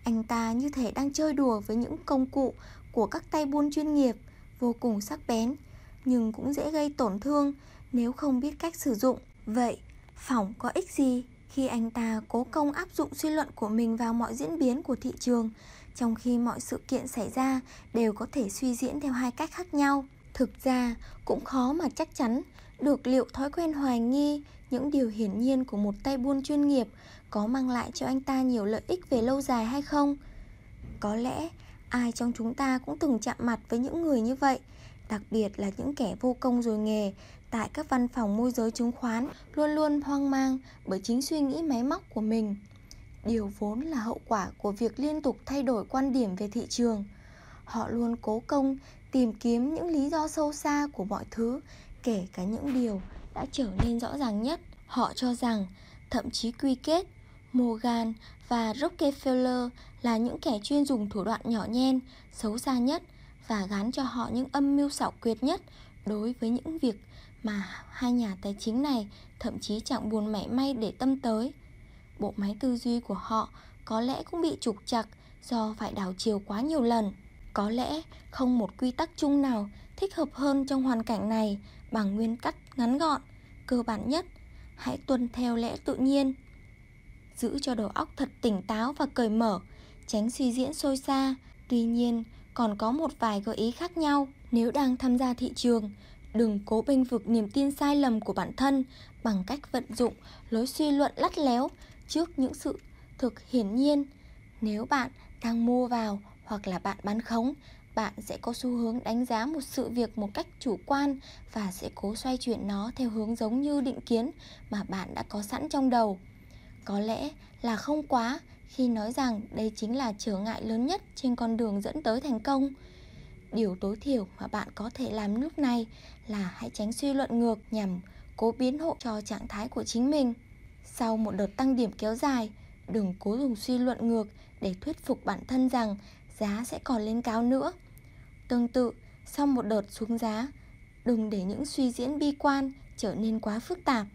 A: Anh ta như thể đang chơi đùa với những công cụ của các tay buôn chuyên nghiệp vô cùng sắc bén nhưng cũng dễ gây tổn thương nếu không biết cách sử dụng. Vậy, phỏng có ích gì khi anh ta cố công áp dụng suy luận của mình vào mọi diễn biến của thị trường trong khi mọi sự kiện xảy ra đều có thể suy diễn theo hai cách khác nhau. Thực ra cũng khó mà chắc chắn được liệu thói quen hoài nghi những điều hiển nhiên của một tay buôn chuyên nghiệp có mang lại cho anh ta nhiều lợi ích về lâu dài hay không. Có lẽ ai trong chúng ta cũng từng chạm mặt với những người như vậy, đặc biệt là những kẻ vô công rồi nghề tại các văn phòng môi giới chứng khoán luôn luôn hoang mang bởi chính suy nghĩ máy móc của mình. Điều vốn là hậu quả của việc liên tục thay đổi quan điểm về thị trường. Họ luôn cố công tìm kiếm những lý do sâu xa của mọi thứ, kể cả những điều đã trở nên rõ ràng nhất. Họ cho rằng, thậm chí quy kết, Morgan và Rockefeller là những kẻ chuyên dùng thủ đoạn nhỏ nhen, xấu xa nhất và gán cho họ những âm mưu xảo quyệt nhất đối với những việc mà hai nhà tài chính này thậm chí chẳng buồn mảy may để tâm tới. Bộ máy tư duy của họ có lẽ cũng bị trục chặt do phải đảo chiều quá nhiều lần. Có lẽ không một quy tắc chung nào thích hợp hơn trong hoàn cảnh này bằng nguyên tắc ngắn gọn, cơ bản nhất. Hãy tuân theo lẽ tự nhiên. Giữ cho đầu óc thật tỉnh táo và cởi mở, tránh suy diễn sôi xa. Tuy nhiên, còn có một vài gợi ý khác nhau. Nếu đang tham gia thị trường, đừng cố bênh vực niềm tin sai lầm của bản thân bằng cách vận dụng lối suy luận lắt léo trước những sự thực hiển nhiên. Nếu bạn đang mua vào hoặc là bạn bán khống, bạn sẽ có xu hướng đánh giá một sự việc một cách chủ quan và sẽ cố xoay chuyển nó theo hướng giống như định kiến mà bạn đã có sẵn trong đầu. Có lẽ là không quá khi nói rằng đây chính là trở ngại lớn nhất trên con đường dẫn tới thành công. Điều tối thiểu mà bạn có thể làm lúc này là hãy tránh suy luận ngược nhằm cố biến hộ cho trạng thái của chính mình. Sau một đợt tăng điểm kéo dài, đừng cố dùng suy luận ngược để thuyết phục bản thân rằng giá sẽ còn lên cao nữa. Tương tự, sau một đợt xuống giá, đừng để những suy diễn bi quan trở nên quá phức tạp.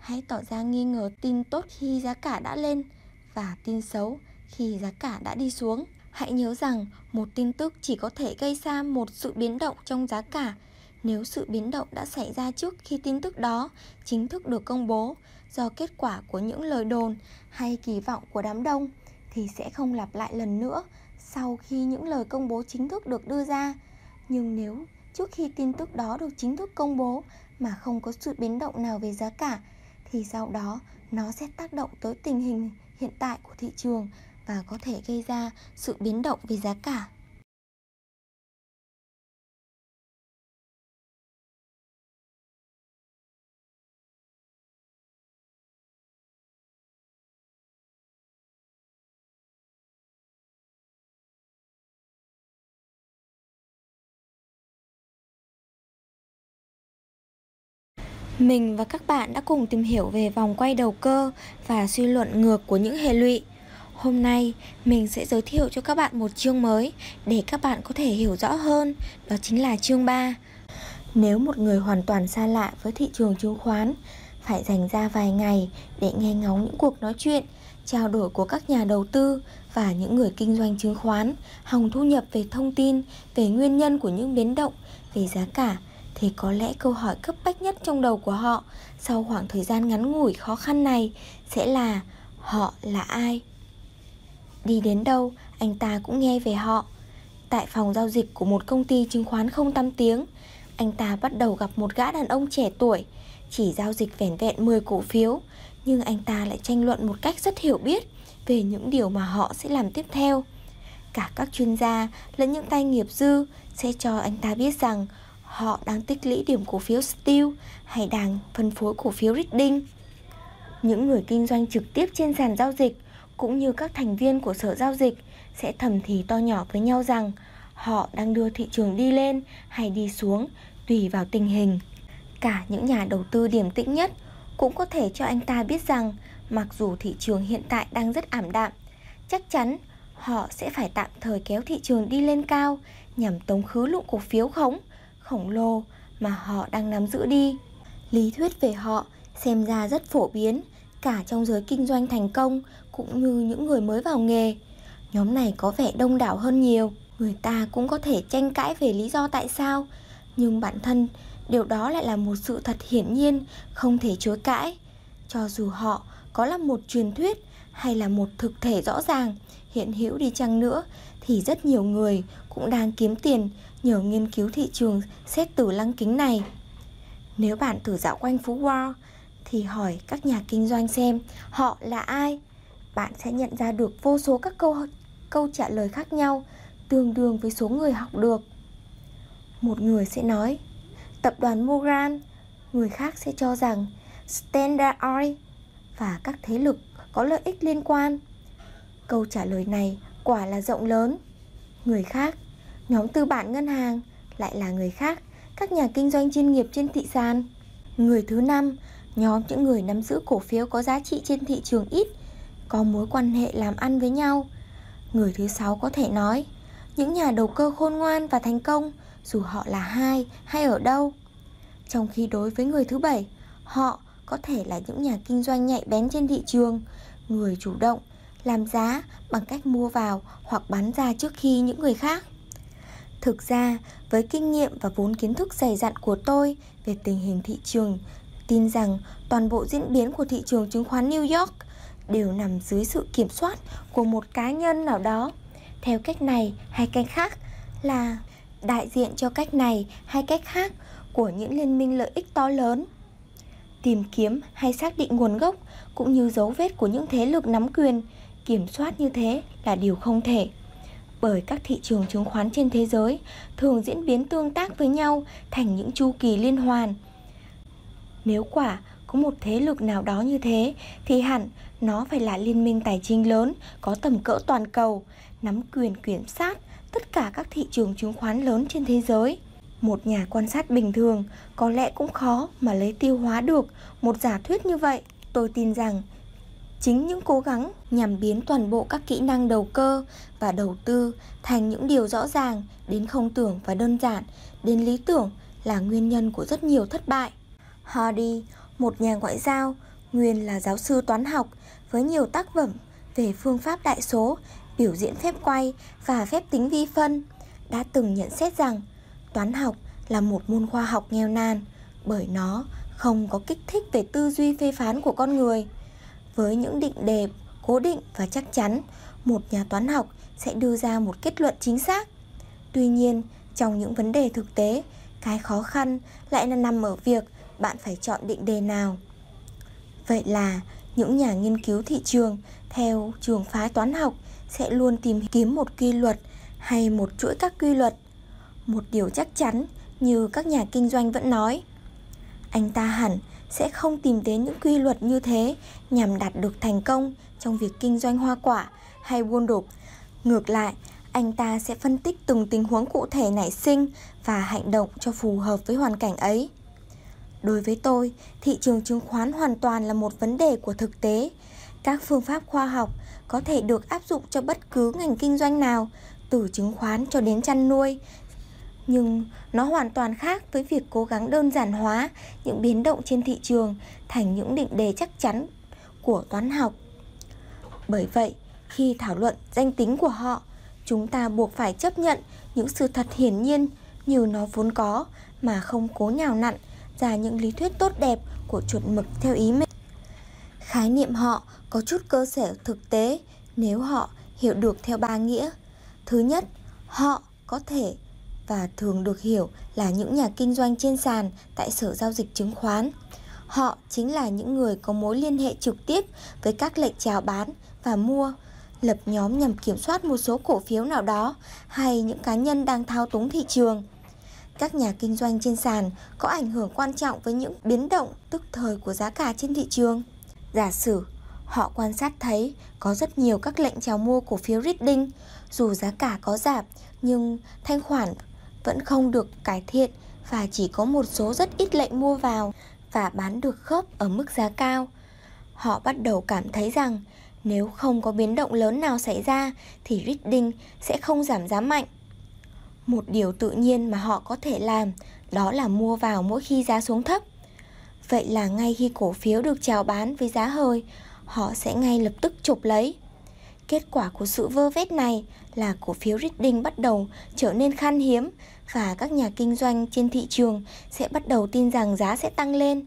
A: Hãy tỏ ra nghi ngờ tin tốt khi giá cả đã lên và tin xấu khi giá cả đã đi xuống. Hãy nhớ rằng một tin tức chỉ có thể gây ra một sự biến động trong giá cả nếu sự biến động đã xảy ra trước khi tin tức đó chính thức được công bố do kết quả của những lời đồn hay kỳ vọng của đám đông, thì sẽ không lặp lại lần nữa sau khi những lời công bố chính thức được đưa ra. Nhưng nếu trước khi tin tức đó được chính thức công bố mà không có sự biến động nào về giá cả, thì sau đó nó sẽ tác động tới tình hình hiện tại của thị trường và có thể gây ra sự biến động về giá cả. Mình và các bạn đã cùng tìm hiểu về vòng quay đầu cơ và suy luận ngược của những hệ lụy. Hôm nay mình sẽ giới thiệu cho các bạn một chương mới để các bạn có thể hiểu rõ hơn, đó chính là chương 3. Nếu một người hoàn toàn xa lạ với thị trường chứng khoán, phải dành ra vài ngày để nghe ngóng những cuộc nói chuyện, trao đổi của các nhà đầu tư và những người kinh doanh chứng khoán, hòng thu nhập về thông tin, về nguyên nhân của những biến động, về giá cả thì có lẽ câu hỏi cấp bách nhất trong đầu của họ sau khoảng thời gian ngắn ngủi khó khăn này sẽ là họ là ai? Đi đến đâu, anh ta cũng nghe về họ. Tại phòng giao dịch của một công ty chứng khoán không tăm tiếng, anh ta bắt đầu gặp một gã đàn ông trẻ tuổi, chỉ giao dịch vẻn vẹn 10 cổ phiếu, nhưng anh ta lại tranh luận một cách rất hiểu biết về những điều mà họ sẽ làm tiếp theo. Cả các chuyên gia lẫn những tay nghiệp dư sẽ cho anh ta biết rằng họ đang tích lũy điểm cổ phiếu Steel hay đang phân phối cổ phiếu Reading. Những người kinh doanh trực tiếp trên sàn giao dịch cũng như các thành viên của sở giao dịch sẽ thầm thì to nhỏ với nhau rằng họ đang đưa thị trường đi lên hay đi xuống tùy vào tình hình. Cả những nhà đầu tư điểm tĩnh nhất cũng có thể cho anh ta biết rằng mặc dù thị trường hiện tại đang rất ảm đạm, chắc chắn họ sẽ phải tạm thời kéo thị trường đi lên cao nhằm tống khứ lượng cổ phiếu khống, khổng lồ mà họ đang nắm giữ đi. Lý thuyết về họ xem ra rất phổ biến cả trong giới kinh doanh thành công cũng như những người mới vào nghề. Nhóm này có vẻ đông đảo hơn nhiều. Người ta cũng có thể tranh cãi về lý do tại sao, nhưng bản thân điều đó lại là một sự thật hiển nhiên, không thể chối cãi. Cho dù họ có là một truyền thuyết hay là một thực thể rõ ràng, hiện hữu đi chăng nữa, thì rất nhiều người cũng đang kiếm tiền nhờ nghiên cứu thị trường xét từ lăng kính này. Nếu bạn thử dạo quanh phố Wall thì hỏi các nhà kinh doanh xem họ là ai. Bạn sẽ nhận ra được vô số các câu câu trả lời khác nhau tương đương với số người học được. Một người sẽ nói tập đoàn Morgan, người khác sẽ cho rằng Standard Oil và các thế lực có lợi ích liên quan. Câu trả lời này quả là rộng lớn. Người khác, nhóm tư bản ngân hàng lại là người khác, các nhà kinh doanh chuyên nghiệp trên thị sàn. Người thứ năm, nhóm những người nắm giữ cổ phiếu có giá trị trên thị trường ít, có mối quan hệ làm ăn với nhau. Người thứ sáu có thể nói, những nhà đầu cơ khôn ngoan và thành công dù họ là hai hay ở đâu. Trong khi đối với người thứ bảy, họ có thể là những nhà kinh doanh nhạy bén trên thị trường, người chủ động làm giá bằng cách mua vào hoặc bán ra trước khi những người khác. Thực ra, với kinh nghiệm và vốn kiến thức dày dặn của tôi về tình hình thị trường, tin rằng toàn bộ diễn biến của thị trường chứng khoán New York đều nằm dưới sự kiểm soát của một cá nhân nào đó. Theo cách này hay cách khác là đại diện cho cách này hay cách khác của những liên minh lợi ích to lớn. Tìm kiếm hay xác định nguồn gốc cũng như dấu vết của những thế lực nắm quyền, kiểm soát như thế là điều không thể. Bởi các thị trường chứng khoán trên thế giới thường diễn biến tương tác với nhau thành những chu kỳ liên hoàn. Nếu quả có một thế lực nào đó như thế thì hẳn nó phải là liên minh tài chính lớn có tầm cỡ toàn cầu, nắm quyền kiểm soát tất cả các thị trường chứng khoán lớn trên thế giới. Một nhà quan sát bình thường có lẽ cũng khó mà lấy tiêu hóa được một giả thuyết như vậy. Tôi tin rằng chính những cố gắng nhằm biến toàn bộ các kỹ năng đầu cơ và đầu tư thành những điều rõ ràng đến không tưởng và đơn giản đến lý tưởng là nguyên nhân của rất nhiều thất bại. Hardy, một nhà ngoại giao, nguyên là giáo sư toán học với nhiều tác phẩm về phương pháp đại số, biểu diễn phép quay và phép tính vi phân, đã từng nhận xét rằng toán học là một môn khoa học nghèo nàn bởi nó không có kích thích về tư duy phê phán của con người. Với những định đề cố định và chắc chắn, một nhà toán học sẽ đưa ra một kết luận chính xác. Tuy nhiên, trong những vấn đề thực tế, cái khó khăn lại là nằm ở việc bạn phải chọn định đề nào. Vậy là những nhà nghiên cứu thị trường theo trường phái toán học sẽ luôn tìm kiếm một quy luật hay một chuỗi các quy luật. Một điều chắc chắn như các nhà kinh doanh vẫn nói, anh ta hẳn sẽ không tìm đến những quy luật như thế nhằm đạt được thành công trong việc kinh doanh hoa quả hay buôn đục. Ngược lại, anh ta sẽ phân tích từng tình huống cụ thể nảy sinh và hành động cho phù hợp với hoàn cảnh ấy. Đối với tôi, thị trường chứng khoán hoàn toàn là một vấn đề của thực tế. Các phương pháp khoa học có thể được áp dụng cho bất cứ ngành kinh doanh nào, từ chứng khoán cho đến chăn nuôi. Nhưng nó hoàn toàn khác với việc cố gắng đơn giản hóa những biến động trên thị trường thành những định đề chắc chắn của toán học. Bởi vậy, khi thảo luận danh tính của họ, chúng ta buộc phải chấp nhận những sự thật hiển nhiên như nó vốn có mà không cố nhào nặn ra những lý thuyết tốt đẹp của chuẩn mực theo ý mình. Khái niệm họ có chút cơ sở thực tế nếu họ hiểu được theo ba nghĩa. Thứ nhất, họ có thể và thường được hiểu là những nhà kinh doanh trên sàn tại sở giao dịch chứng khoán. Họ chính là những người có mối liên hệ trực tiếp với các lệnh chào bán và mua, lập nhóm nhằm kiểm soát một số cổ phiếu nào đó hay những cá nhân đang thao túng thị trường. các nhà kinh doanh trên sàn có ảnh hưởng quan trọng với những biến động tức thời của giá cả trên thị trường. Giả sử họ quan sát thấy có rất nhiều các lệnh chào mua cổ phiếu Reading, dù giá cả có giảm nhưng thanh khoản vẫn không được cải thiện và chỉ có một số rất ít lệnh mua vào và bán được khớp ở mức giá cao. Họ bắt đầu cảm thấy rằng nếu không có biến động lớn nào xảy ra thì Reading sẽ không giảm giá mạnh. Một điều tự nhiên mà họ có thể làm đó là mua vào mỗi khi giá xuống thấp. Vậy là ngay khi cổ phiếu được chào bán với giá hơi, họ sẽ ngay lập tức chụp lấy. Kết quả của sự vơ vét này là cổ phiếu Reading bắt đầu trở nên khan hiếm và các nhà kinh doanh trên thị trường sẽ bắt đầu tin rằng giá sẽ tăng lên.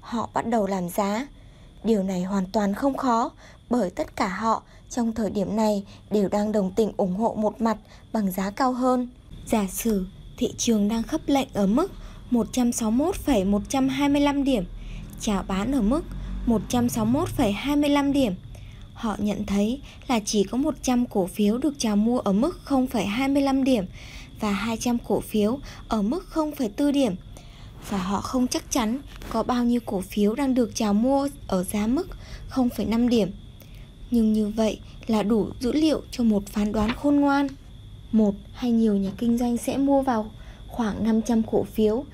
A: Họ bắt đầu làm giá. Điều này hoàn toàn không khó bởi tất cả họ trong thời điểm này đều đang đồng tình ủng hộ một mặt bằng giá cao hơn. Giả sử thị trường đang khớp lệnh ở mức 161,125 điểm, chào bán ở mức 161,25 điểm. Họ nhận thấy là chỉ có 100 cổ phiếu được chào mua ở mức 0,25 điểm và 200 cổ phiếu ở mức 0,4 điểm. Và họ không chắc chắn có bao nhiêu cổ phiếu đang được chào mua ở giá mức 0,5 điểm. Nhưng như vậy là đủ dữ liệu cho một phán đoán khôn ngoan. Một hay nhiều nhà kinh doanh sẽ mua vào khoảng 500 cổ phiếu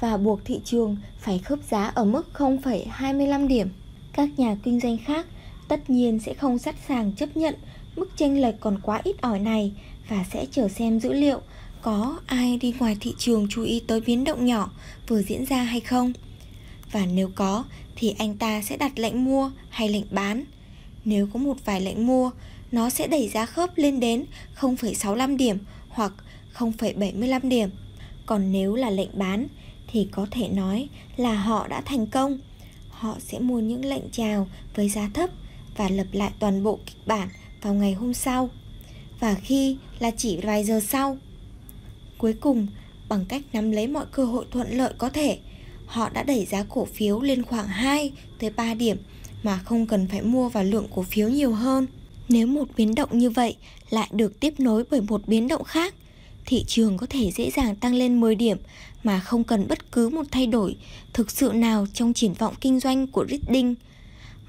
A: và buộc thị trường phải khớp giá ở mức 0,25 điểm. Các nhà kinh doanh khác tất nhiên sẽ không sẵn sàng chấp nhận mức chênh lệch còn quá ít ỏi này và sẽ chờ xem dữ liệu có ai đi ngoài thị trường chú ý tới biến động nhỏ vừa diễn ra hay không. Và nếu có thì anh ta sẽ đặt lệnh mua hay lệnh bán. Nếu có một vài lệnh mua, nó sẽ đẩy giá khớp lên đến 0,65 điểm hoặc 0,75 điểm. Còn nếu là lệnh bán thì có thể nói là họ đã thành công. Họ sẽ mua những lệnh chào với giá thấp và lập lại toàn bộ kịch bản vào ngày hôm sau. Và khi là chỉ vài giờ sau. Cuối cùng, bằng cách nắm lấy mọi cơ hội thuận lợi có thể, họ đã đẩy giá cổ phiếu lên khoảng 2 tới 3 điểm mà không cần phải mua vào lượng cổ phiếu nhiều hơn. Nếu một biến động như vậy lại được tiếp nối bởi một biến động khác, thị trường có thể dễ dàng tăng lên 10 điểm mà không cần bất cứ một thay đổi thực sự nào trong triển vọng kinh doanh của Reading.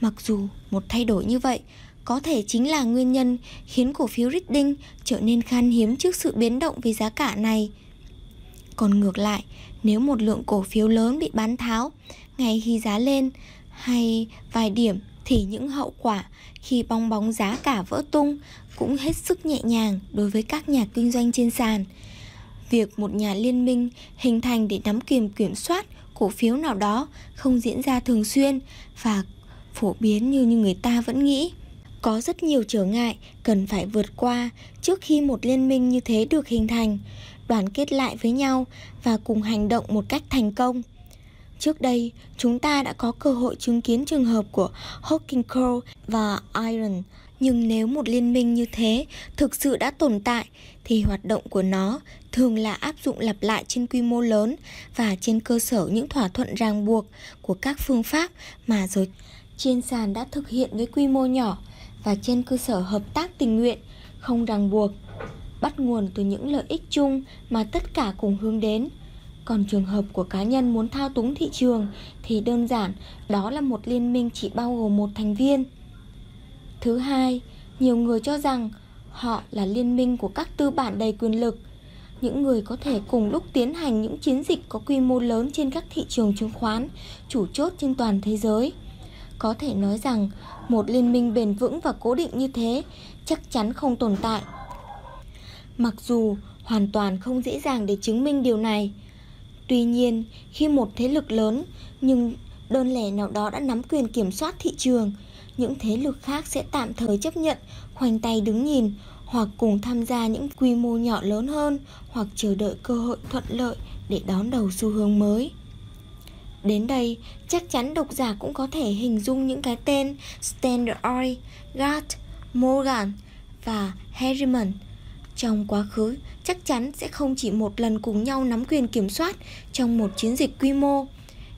A: Mặc dù một thay đổi như vậy có thể chính là nguyên nhân khiến cổ phiếu Reading trở nên khan hiếm trước sự biến động về giá cả này. Còn ngược lại, nếu một lượng cổ phiếu lớn bị bán tháo ngay khi giá lên hay vài điểm thì những hậu quả khi bong bóng giá cả vỡ tung cũng hết sức nhẹ nhàng đối với các nhà kinh doanh trên sàn. Việc một nhà liên minh hình thành để nắm quyền kiểm soát cổ phiếu nào đó không diễn ra thường xuyên và phổ biến như như người ta vẫn nghĩ. Có rất nhiều trở ngại cần phải vượt qua trước khi một liên minh như thế được hình thành, đoàn kết lại với nhau và cùng hành động một cách thành công. Trước đây, chúng ta đã có cơ hội chứng kiến trường hợp của Hawking Crow và Iron, nhưng nếu một liên minh như thế thực sự đã tồn tại thì hoạt động của nó thường là áp dụng lặp lại trên quy mô lớn và trên cơ sở những thỏa thuận ràng buộc của các phương pháp mà giới trên sàn đã thực hiện với quy mô nhỏ và trên cơ sở hợp tác tình nguyện, không ràng buộc, bắt nguồn từ những lợi ích chung mà tất cả cùng hướng đến. Còn trường hợp của cá nhân muốn thao túng thị trường thì đơn giản đó là một liên minh chỉ bao gồm một thành viên. Thứ hai, nhiều người cho rằng họ là liên minh của các tư bản đầy quyền lực, những người có thể cùng lúc tiến hành những chiến dịch có quy mô lớn trên các thị trường chứng khoán, chủ chốt trên toàn thế giới. Có thể nói rằng một liên minh bền vững và cố định như thế chắc chắn không tồn tại. Mặc dù hoàn toàn không dễ dàng để chứng minh điều này, Tuy nhiên, khi một thế lực lớn nhưng đơn lẻ nào đó đã nắm quyền kiểm soát thị trường, những thế lực khác sẽ tạm thời chấp nhận, khoanh tay đứng nhìn hoặc cùng tham gia những quy mô nhỏ lớn hơn hoặc chờ đợi cơ hội thuận lợi để đón đầu xu hướng mới. Đến đây, chắc chắn độc giả cũng có thể hình dung những cái tên Standard Oil, Gart, Morgan và Harriman – trong quá khứ, chắc chắn sẽ không chỉ một lần cùng nhau nắm quyền kiểm soát trong một chiến dịch quy mô.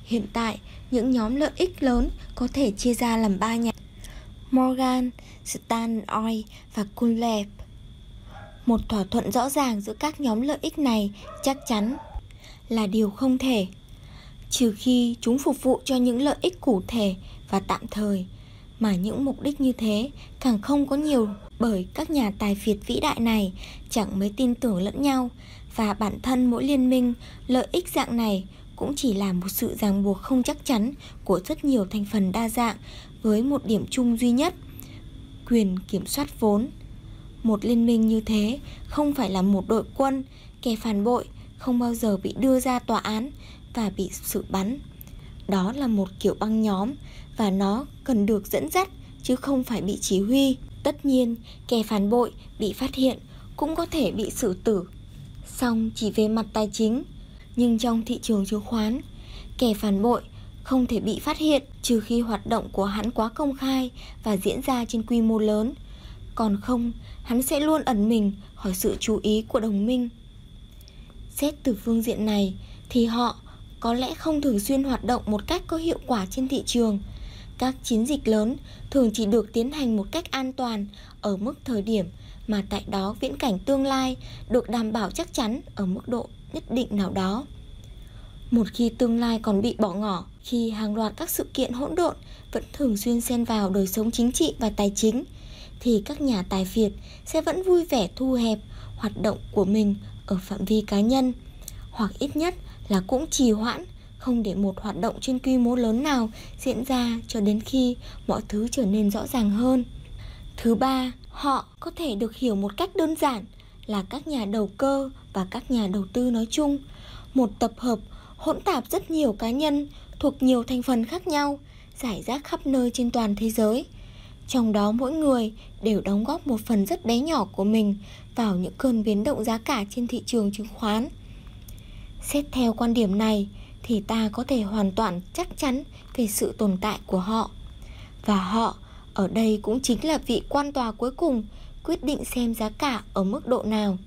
A: Hiện tại, những nhóm lợi ích lớn có thể chia ra làm ba nhà. Morgan, Stan Oil và Kunleb. Một thỏa thuận rõ ràng giữa các nhóm lợi ích này chắc chắn là điều không thể trừ khi chúng phục vụ cho những lợi ích cụ thể và tạm thời. Mà những mục đích như thế càng không có nhiều bởi các nhà tài phiệt vĩ đại này chẳng mấy tin tưởng lẫn nhau. Và bản thân mỗi liên minh, lợi ích dạng này cũng chỉ là một sự ràng buộc không chắc chắn của rất nhiều thành phần đa dạng với một điểm chung duy nhất, quyền kiểm soát vốn. Một liên minh như thế không phải là một đội quân kẻ phản bội không bao giờ bị đưa ra tòa án và bị xử bắn. Đó là một kiểu băng nhóm và nó cần được dẫn dắt chứ không phải bị chỉ huy. Tất nhiên, kẻ phản bội bị phát hiện cũng có thể bị xử tử. Song chỉ về mặt tài chính, nhưng trong thị trường chứng khoán, kẻ phản bội không thể bị phát hiện trừ khi hoạt động của hắn quá công khai và diễn ra trên quy mô lớn. Còn không, hắn sẽ luôn ẩn mình khỏi sự chú ý của đồng minh. Xét từ phương diện này thì họ có lẽ không thường xuyên hoạt động một cách có hiệu quả trên thị trường. Các chiến dịch lớn thường chỉ được tiến hành một cách an toàn ở mức thời điểm mà tại đó viễn cảnh tương lai được đảm bảo chắc chắn ở mức độ nhất định nào đó. Một khi tương lai còn bị bỏ ngỏ, khi hàng loạt các sự kiện hỗn độn vẫn thường xuyên xen vào đời sống chính trị và tài chính, thì các nhà tài phiệt sẽ vẫn vui vẻ thu hẹp hoạt động của mình ở phạm vi cá nhân, hoặc ít nhất là cũng trì hoãn không để một hoạt động trên quy mô lớn nào diễn ra cho đến khi mọi thứ trở nên rõ ràng hơn. Thứ ba, họ có thể được hiểu một cách đơn giản là các nhà đầu cơ và các nhà đầu tư nói chung, một tập hợp hỗn tạp rất nhiều cá nhân thuộc nhiều thành phần khác nhau, giải rác khắp nơi trên toàn thế giới. Trong đó mỗi người đều đóng góp một phần rất bé nhỏ của mình vào những cơn biến động giá cả trên thị trường chứng khoán. Xét theo quan điểm này thì ta có thể hoàn toàn chắc chắn về sự tồn tại của họ. Và họ ở đây cũng chính là vị quan tòa cuối cùng quyết định xem giá cả ở mức độ nào.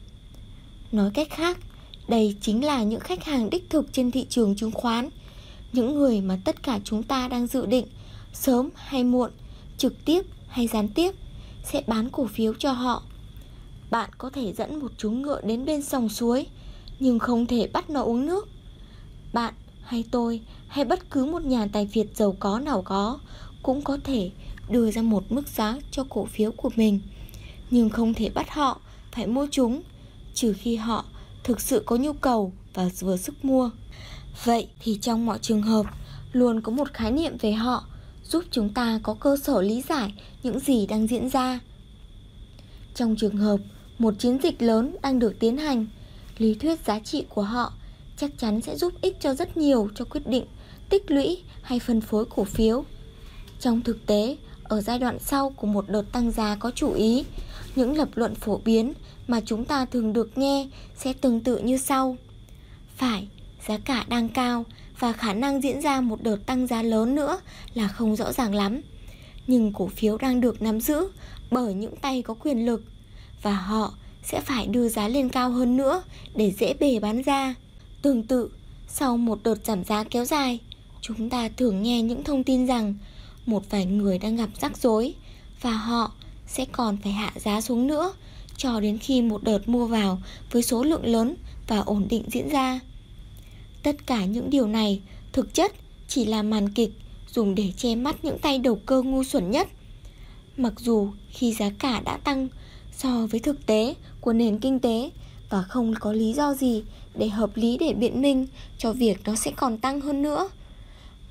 A: Nói cách khác, đây chính là những khách hàng đích thực trên thị trường chứng khoán, những người mà tất cả chúng ta đang dự định sớm hay muộn, trực tiếp hay gián tiếp sẽ bán cổ phiếu cho họ. Bạn có thể dẫn một chú ngựa đến bên sông suối nhưng không thể bắt nó uống nước. Bạn hay tôi hay bất cứ một nhà tài phiệt giàu có nào có cũng có thể đưa ra một mức giá cho cổ phiếu của mình nhưng không thể bắt họ phải mua chúng, trừ khi họ thực sự có nhu cầu và vừa sức mua. Vậy thì trong mọi trường hợp, luôn có một khái niệm về họ giúp chúng ta có cơ sở lý giải những gì đang diễn ra. Trong trường hợp một chiến dịch lớn đang được tiến hành lý thuyết giá trị của họ chắc chắn sẽ giúp ích cho rất nhiều cho quyết định tích lũy hay phân phối cổ phiếu. Trong thực tế, ở giai đoạn sau của một đợt tăng giá có chủ ý, những lập luận phổ biến mà chúng ta thường được nghe sẽ tương tự như sau. Phải, giá cả đang cao và khả năng diễn ra một đợt tăng giá lớn nữa là không rõ ràng lắm. Nhưng cổ phiếu đang được nắm giữ bởi những tay có quyền lực và họ sẽ phải đưa giá lên cao hơn nữa để dễ bề bán ra. Tương tự, sau một đợt giảm giá kéo dài, chúng ta thường nghe những thông tin rằng một vài người đang gặp rắc rối và họ sẽ còn phải hạ giá xuống nữa cho đến khi một đợt mua vào với số lượng lớn và ổn định diễn ra. Tất cả những điều này thực chất chỉ là màn kịch dùng để che mắt những tay đầu cơ ngu xuẩn nhất. Mặc dù khi giá cả đã tăng so với thực tế của nền kinh tế và không có lý do gì để hợp lý để biện minh cho việc nó sẽ còn tăng hơn nữa.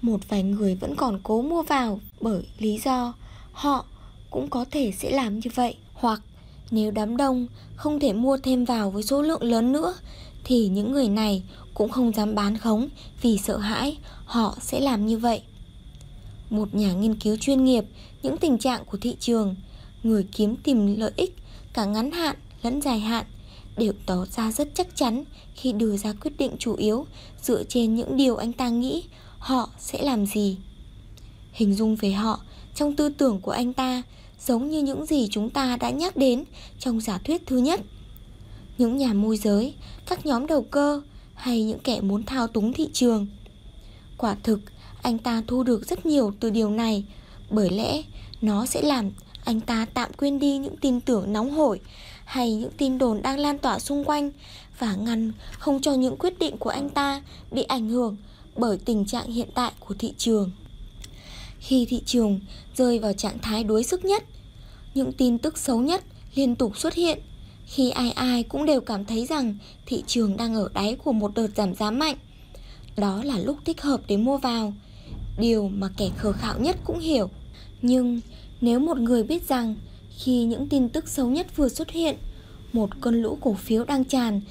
A: Một vài người vẫn còn cố mua vào bởi lý do họ cũng có thể sẽ làm như vậy hoặc nếu đám đông không thể mua thêm vào với số lượng lớn nữa thì những người này cũng không dám bán khống vì sợ hãi họ sẽ làm như vậy. Một nhà nghiên cứu chuyên nghiệp những tình trạng của thị trường, người kiếm tìm lợi ích cả ngắn hạn lẫn dài hạn đều tỏ ra rất chắc chắn khi đưa ra quyết định chủ yếu dựa trên những điều anh ta nghĩ họ sẽ làm gì. Hình dung về họ trong tư tưởng của anh ta giống như những gì chúng ta đã nhắc đến trong giả thuyết thứ nhất. Những nhà môi giới, các nhóm đầu cơ hay những kẻ muốn thao túng thị trường. Quả thực, anh ta thu được rất nhiều từ điều này bởi lẽ nó sẽ làm anh ta tạm quên đi những tin tưởng nóng hổi hay những tin đồn đang lan tỏa xung quanh và ngăn không cho những quyết định của anh ta bị ảnh hưởng bởi tình trạng hiện tại của thị trường. Khi thị trường rơi vào trạng thái đuối sức nhất, những tin tức xấu nhất liên tục xuất hiện khi ai ai cũng đều cảm thấy rằng thị trường đang ở đáy của một đợt giảm giá mạnh. Đó là lúc thích hợp để mua vào, điều mà kẻ khờ khạo nhất cũng hiểu. Nhưng nếu một người biết rằng khi những tin tức xấu nhất vừa xuất hiện, một cơn lũ cổ phiếu đang tràn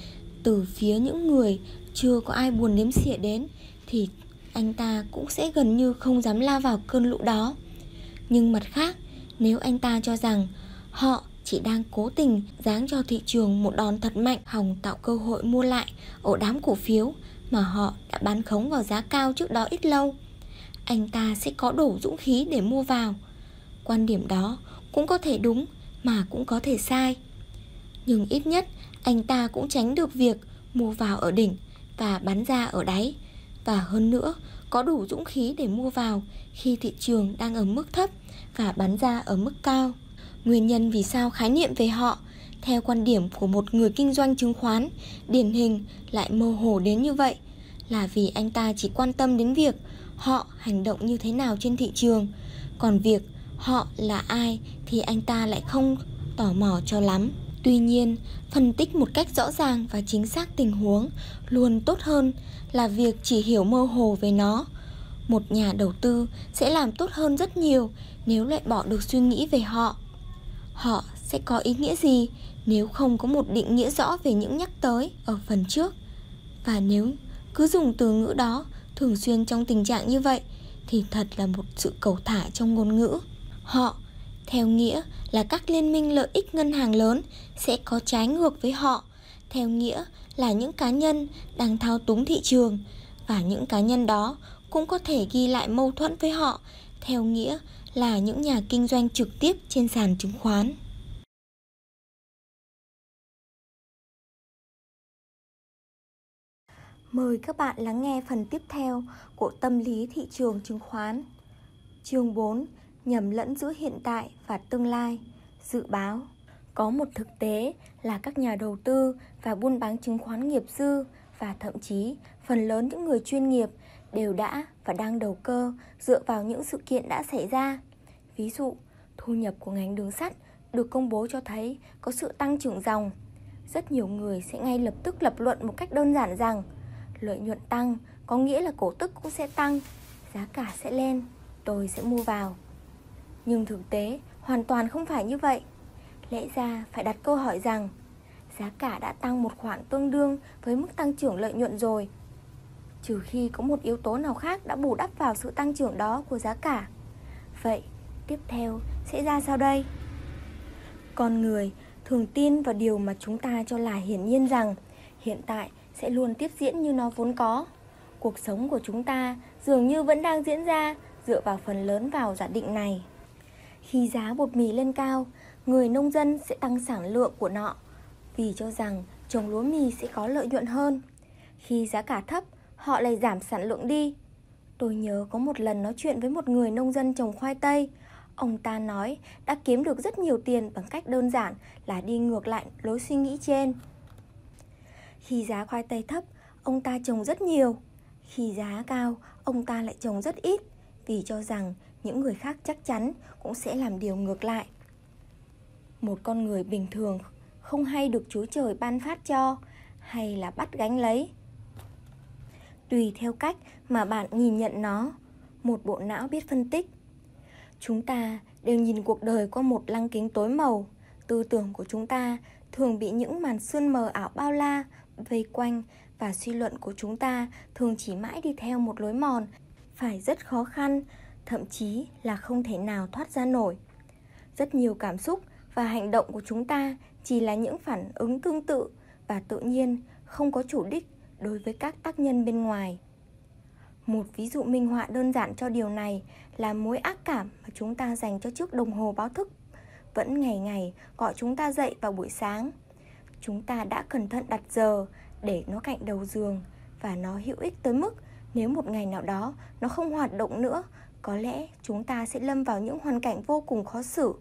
A: từ phía những người chưa có ai buồn nếm xỉa đến thì anh ta cũng sẽ gần như không dám la vào cơn lũ đó. Nhưng mặt khác, nếu anh ta cho rằng họ chỉ đang cố tình giáng cho thị trường một đòn thật mạnh hòng tạo cơ hội mua lại ổ đám cổ phiếu mà họ đã bán khống vào giá cao trước đó ít lâu, anh ta sẽ có đủ dũng khí để mua vào. Quan điểm đó cũng có thể đúng mà cũng có thể sai. Nhưng ít nhất anh ta cũng tránh được việc mua vào ở đỉnh và bán ra ở đáy và hơn nữa có đủ dũng khí để mua vào khi thị trường đang ở mức thấp và bán ra ở mức cao. Nguyên nhân vì sao khái niệm về họ theo quan điểm của một người kinh doanh chứng khoán điển hình lại mơ hồ đến như vậy là vì anh ta chỉ quan tâm đến việc họ hành động như thế nào trên thị trường, còn việc họ là ai thì anh ta lại không tò mò cho lắm. Tuy nhiên, phân tích một cách rõ ràng và chính xác tình huống luôn tốt hơn là việc chỉ hiểu mơ hồ về nó. Một nhà đầu tư sẽ làm tốt hơn rất nhiều nếu lại bỏ được suy nghĩ về họ. Họ sẽ có ý nghĩa gì nếu không có một định nghĩa rõ về những nhắc tới ở phần trước? Và nếu cứ dùng từ ngữ đó thường xuyên trong tình trạng như vậy thì thật là một sự cầu thả trong ngôn ngữ. Họ theo nghĩa là các liên minh lợi ích ngân hàng lớn sẽ có trái ngược với họ, theo nghĩa là những cá nhân đang thao túng thị trường và những cá nhân đó cũng có thể ghi lại mâu thuẫn với họ, theo nghĩa là những nhà kinh doanh trực tiếp trên sàn chứng khoán. Mời các bạn lắng nghe phần tiếp theo của tâm lý thị trường chứng khoán. Chương 4: Nhầm lẫn giữa hiện tại và tương lai. Dự báo có một thực tế là các nhà đầu tư và buôn bán chứng khoán nghiệp dư và thậm chí phần lớn những người chuyên nghiệp đều đã và đang đầu cơ dựa vào những sự kiện đã xảy ra. Ví dụ, thu nhập của ngành đường sắt được công bố cho thấy có sự tăng trưởng dòng. Rất nhiều người sẽ ngay lập tức lập luận một cách đơn giản rằng lợi nhuận tăng có nghĩa là cổ tức cũng sẽ tăng, giá cả sẽ lên, tôi sẽ mua vào. Nhưng thực tế hoàn toàn không phải như vậy. Lẽ ra phải đặt câu hỏi rằng giá cả đã tăng một khoản tương đương với mức tăng trưởng lợi nhuận rồi. Trừ khi có một yếu tố nào khác đã bù đắp vào sự tăng trưởng đó của giá cả. Vậy, tiếp theo sẽ ra sao đây? Con người thường tin vào điều mà chúng ta cho là hiển nhiên rằng hiện tại sẽ luôn tiếp diễn như nó vốn có. Cuộc sống của chúng ta dường như vẫn đang diễn ra dựa vào phần lớn vào giả định này. Khi giá bột mì lên cao, người nông dân sẽ tăng sản lượng của nọ vì cho rằng trồng lúa mì sẽ có lợi nhuận hơn. Khi giá cả thấp, họ lại giảm sản lượng đi. Tôi nhớ có một lần nói chuyện với một người nông dân trồng khoai tây. Ông ta nói đã kiếm được rất nhiều tiền bằng cách đơn giản là đi ngược lại lối suy nghĩ trên. Khi giá khoai tây thấp, ông ta trồng rất nhiều. Khi giá cao, ông ta lại trồng rất ít vì cho rằng những người khác chắc chắn cũng sẽ làm điều ngược lại. Một con người bình thường không hay được Chúa Trời ban phát cho hay là bắt gánh lấy. Tùy theo cách mà bạn nhìn nhận nó, một bộ não biết phân tích. Chúng ta đều nhìn cuộc đời qua một lăng kính tối màu, tư tưởng của chúng ta thường bị những màn sương mờ ảo bao la vây quanh và suy luận của chúng ta thường chỉ mãi đi theo một lối mòn phải rất khó khăn thậm chí là không thể nào thoát ra nổi. Rất nhiều cảm xúc và hành động của chúng ta chỉ là những phản ứng tương tự và tự nhiên, không có chủ đích đối với các tác nhân bên ngoài. Một ví dụ minh họa đơn giản cho điều này là mối ác cảm mà chúng ta dành cho chiếc đồng hồ báo thức vẫn ngày ngày gọi chúng ta dậy vào buổi sáng. Chúng ta đã cẩn thận đặt giờ để nó cạnh đầu giường và nó hữu ích tới mức nếu một ngày nào đó nó không hoạt động nữa có lẽ chúng ta sẽ lâm vào những hoàn cảnh vô cùng khó xử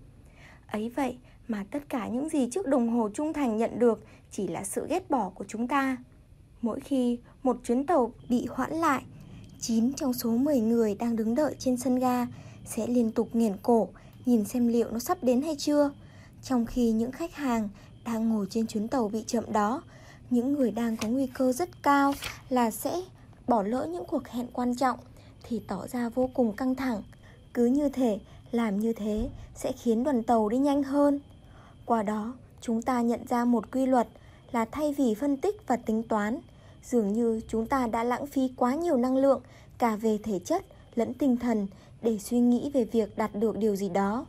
A: Ấy vậy mà tất cả những gì chiếc đồng hồ trung thành nhận được chỉ là sự ghét bỏ của chúng ta. Mỗi khi một chuyến tàu bị hoãn lại, 9 trong số 10 người đang đứng đợi trên sân ga sẽ liên tục nghiền cổ nhìn xem liệu nó sắp đến hay chưa. Trong khi những khách hàng đang ngồi trên chuyến tàu bị chậm đó, những người đang có nguy cơ rất cao là sẽ bỏ lỡ những cuộc hẹn quan trọng thì tỏ ra vô cùng căng thẳng. Cứ như thể làm như thế sẽ khiến đoàn tàu đi nhanh hơn. Qua đó, chúng ta nhận ra một quy luật là thay vì phân tích và tính toán, dường như chúng ta đã lãng phí quá nhiều năng lượng cả về thể chất lẫn tinh thần để suy nghĩ về việc đạt được điều gì đó.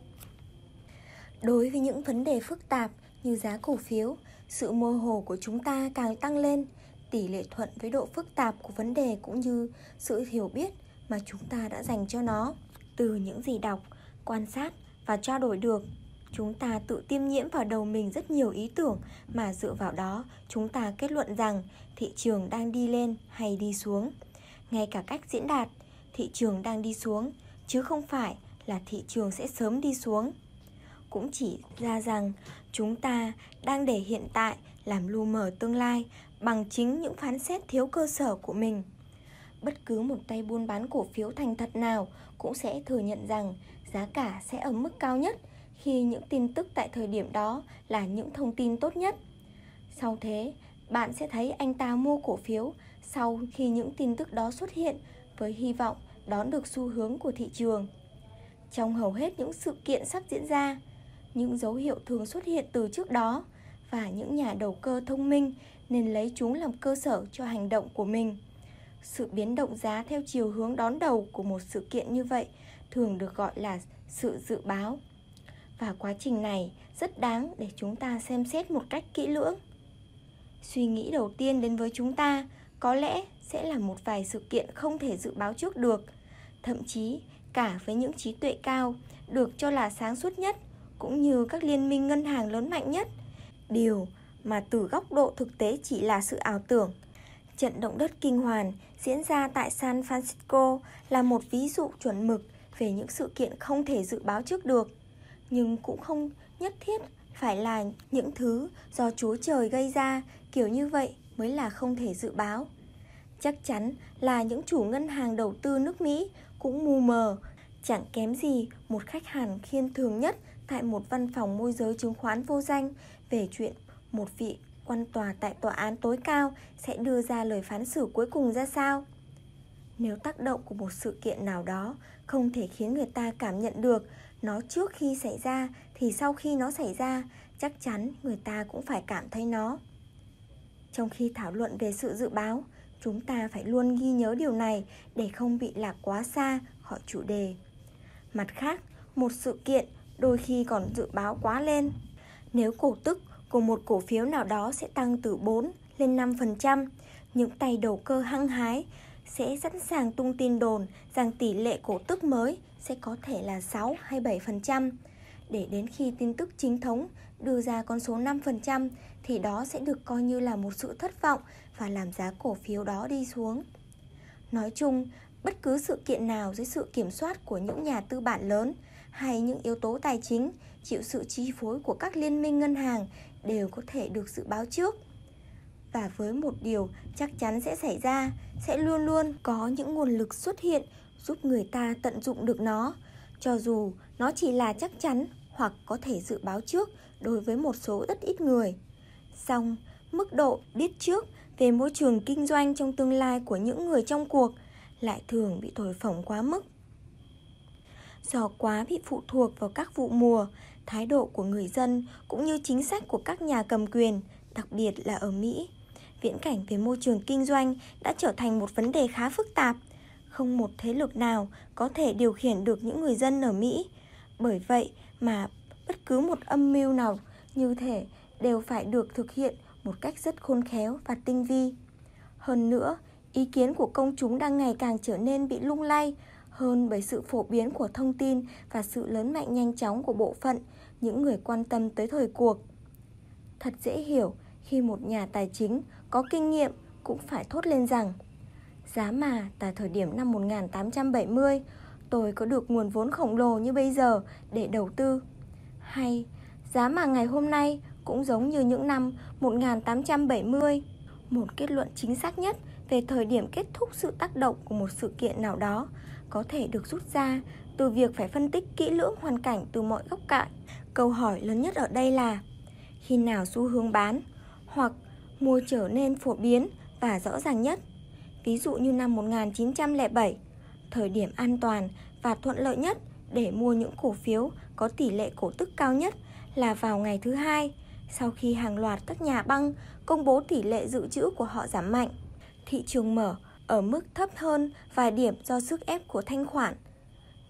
A: Đối với những vấn đề phức tạp như giá cổ phiếu, sự mơ hồ của chúng ta càng tăng lên, tỷ lệ thuận với độ phức tạp của vấn đề cũng như sự hiểu biết mà chúng ta đã dành cho nó. Từ những gì đọc, quan sát và trao đổi được, chúng ta tự tiêm nhiễm vào đầu mình rất nhiều ý tưởng mà dựa vào đó chúng ta kết luận rằng thị trường đang đi lên hay đi xuống. Ngay cả cách diễn đạt, thị trường đang đi xuống chứ không phải là thị trường sẽ sớm đi xuống cũng chỉ ra rằng chúng ta đang để hiện tại làm lu mờ tương lai bằng chính những phán xét thiếu cơ sở của mình bất cứ một tay buôn bán cổ phiếu thành thật nào cũng sẽ thừa nhận rằng giá cả sẽ ở mức cao nhất khi những tin tức tại thời điểm đó là những thông tin tốt nhất sau thế bạn sẽ thấy anh ta mua cổ phiếu sau khi những tin tức đó xuất hiện với hy vọng đón được xu hướng của thị trường. Trong hầu hết những sự kiện sắp diễn ra, những dấu hiệu thường xuất hiện từ trước đó và những nhà đầu cơ thông minh nên lấy chúng làm cơ sở cho hành động của mình. Sự biến động giá theo chiều hướng đón đầu của một sự kiện như vậy, thường được gọi là sự dự báo. Và quá trình này rất đáng để chúng ta xem xét một cách kỹ lưỡng. Suy nghĩ đầu tiên đến với chúng ta có lẽ sẽ là một vài sự kiện không thể dự báo trước được – thậm chí cả với những trí tuệ cao được cho là sáng suốt nhất cũng như các liên minh ngân hàng lớn mạnh nhất. Điều mà từ góc độ thực tế chỉ là sự ảo tưởng. Trận động đất kinh hoàng diễn ra tại San Francisco là một ví dụ chuẩn mực về những sự kiện không thể dự báo trước được, nhưng cũng không nhất thiết phải là những thứ do Chúa Trời gây ra, kiểu như vậy mới là không thể dự báo. Chắc chắn là những chủ ngân hàng đầu tư nước Mỹ cũng mù mờ, chẳng kém gì một khách hàng khiên thường nhất tại một văn phòng môi giới chứng khoán vô danh về chuyện một vị quan tòa tại tòa án tối cao sẽ đưa ra lời phán xử cuối cùng ra sao. Nếu tác động của một sự kiện nào đó không thể khiến người ta cảm nhận được nó trước khi xảy ra thì sau khi nó xảy ra chắc chắn người ta cũng phải cảm thấy nó. Trong khi thảo luận về sự dự báo, Chúng ta phải luôn ghi nhớ điều này để không bị lạc quá xa khỏi chủ đề. Mặt khác, một sự kiện đôi khi còn dự báo quá lên. Nếu cổ tức của một cổ phiếu nào đó sẽ tăng từ 4 lên 5%, những tay đầu cơ hăng hái sẽ sẵn sàng tung tin đồn rằng tỷ lệ cổ tức mới sẽ có thể là 6 hay 7%. Để đến khi tin tức chính thống đưa ra con số 5% thì đó sẽ được coi như là một sự thất vọng và làm giá cổ phiếu đó đi xuống. Nói chung, bất cứ sự kiện nào dưới sự kiểm soát của những nhà tư bản lớn hay những yếu tố tài chính chịu sự chi phối của các liên minh ngân hàng đều có thể được dự báo trước. Và với một điều chắc chắn sẽ xảy ra, sẽ luôn luôn có những nguồn lực xuất hiện giúp người ta tận dụng được nó, cho dù nó chỉ là chắc chắn hoặc có thể dự báo trước đối với một số rất ít người. Song mức độ biết trước về môi trường kinh doanh trong tương lai của những người trong cuộc lại thường bị thổi phồng quá mức. Do quá bị phụ thuộc vào các vụ mùa, thái độ của người dân cũng như chính sách của các nhà cầm quyền, đặc biệt là ở Mỹ. Viễn cảnh về môi trường kinh doanh đã trở thành một vấn đề khá phức tạp. Không một thế lực nào có thể điều khiển được những người dân ở Mỹ. Bởi vậy mà bất cứ một âm mưu nào như thể đều phải được thực hiện một cách rất khôn khéo và tinh vi. Hơn nữa, ý kiến của công chúng đang ngày càng trở nên bị lung lay hơn bởi sự phổ biến của thông tin và sự lớn mạnh nhanh chóng của bộ phận những người quan tâm tới thời cuộc. Thật dễ hiểu khi một nhà tài chính có kinh nghiệm cũng phải thốt lên rằng, giá mà tại thời điểm năm 1870 tôi có được nguồn vốn khổng lồ như bây giờ để đầu tư Hay, giá mà ngày hôm nay cũng giống như những năm 1870. Một kết luận chính xác nhất về thời điểm kết thúc sự tác động của một sự kiện nào đó có thể được rút ra từ việc phải phân tích kỹ lưỡng hoàn cảnh từ mọi góc cạnh. Câu hỏi lớn nhất ở đây là khi nào xu hướng bán hoặc mua trở nên phổ biến và rõ ràng nhất. Ví dụ như năm 1907, thời điểm an toàn và thuận lợi nhất để mua những cổ phiếu có tỷ lệ cổ tức cao nhất là vào ngày thứ hai sau khi hàng loạt các nhà băng công bố tỷ lệ dự trữ của họ giảm mạnh. Thị trường mở ở mức thấp hơn vài điểm do sức ép của thanh khoản.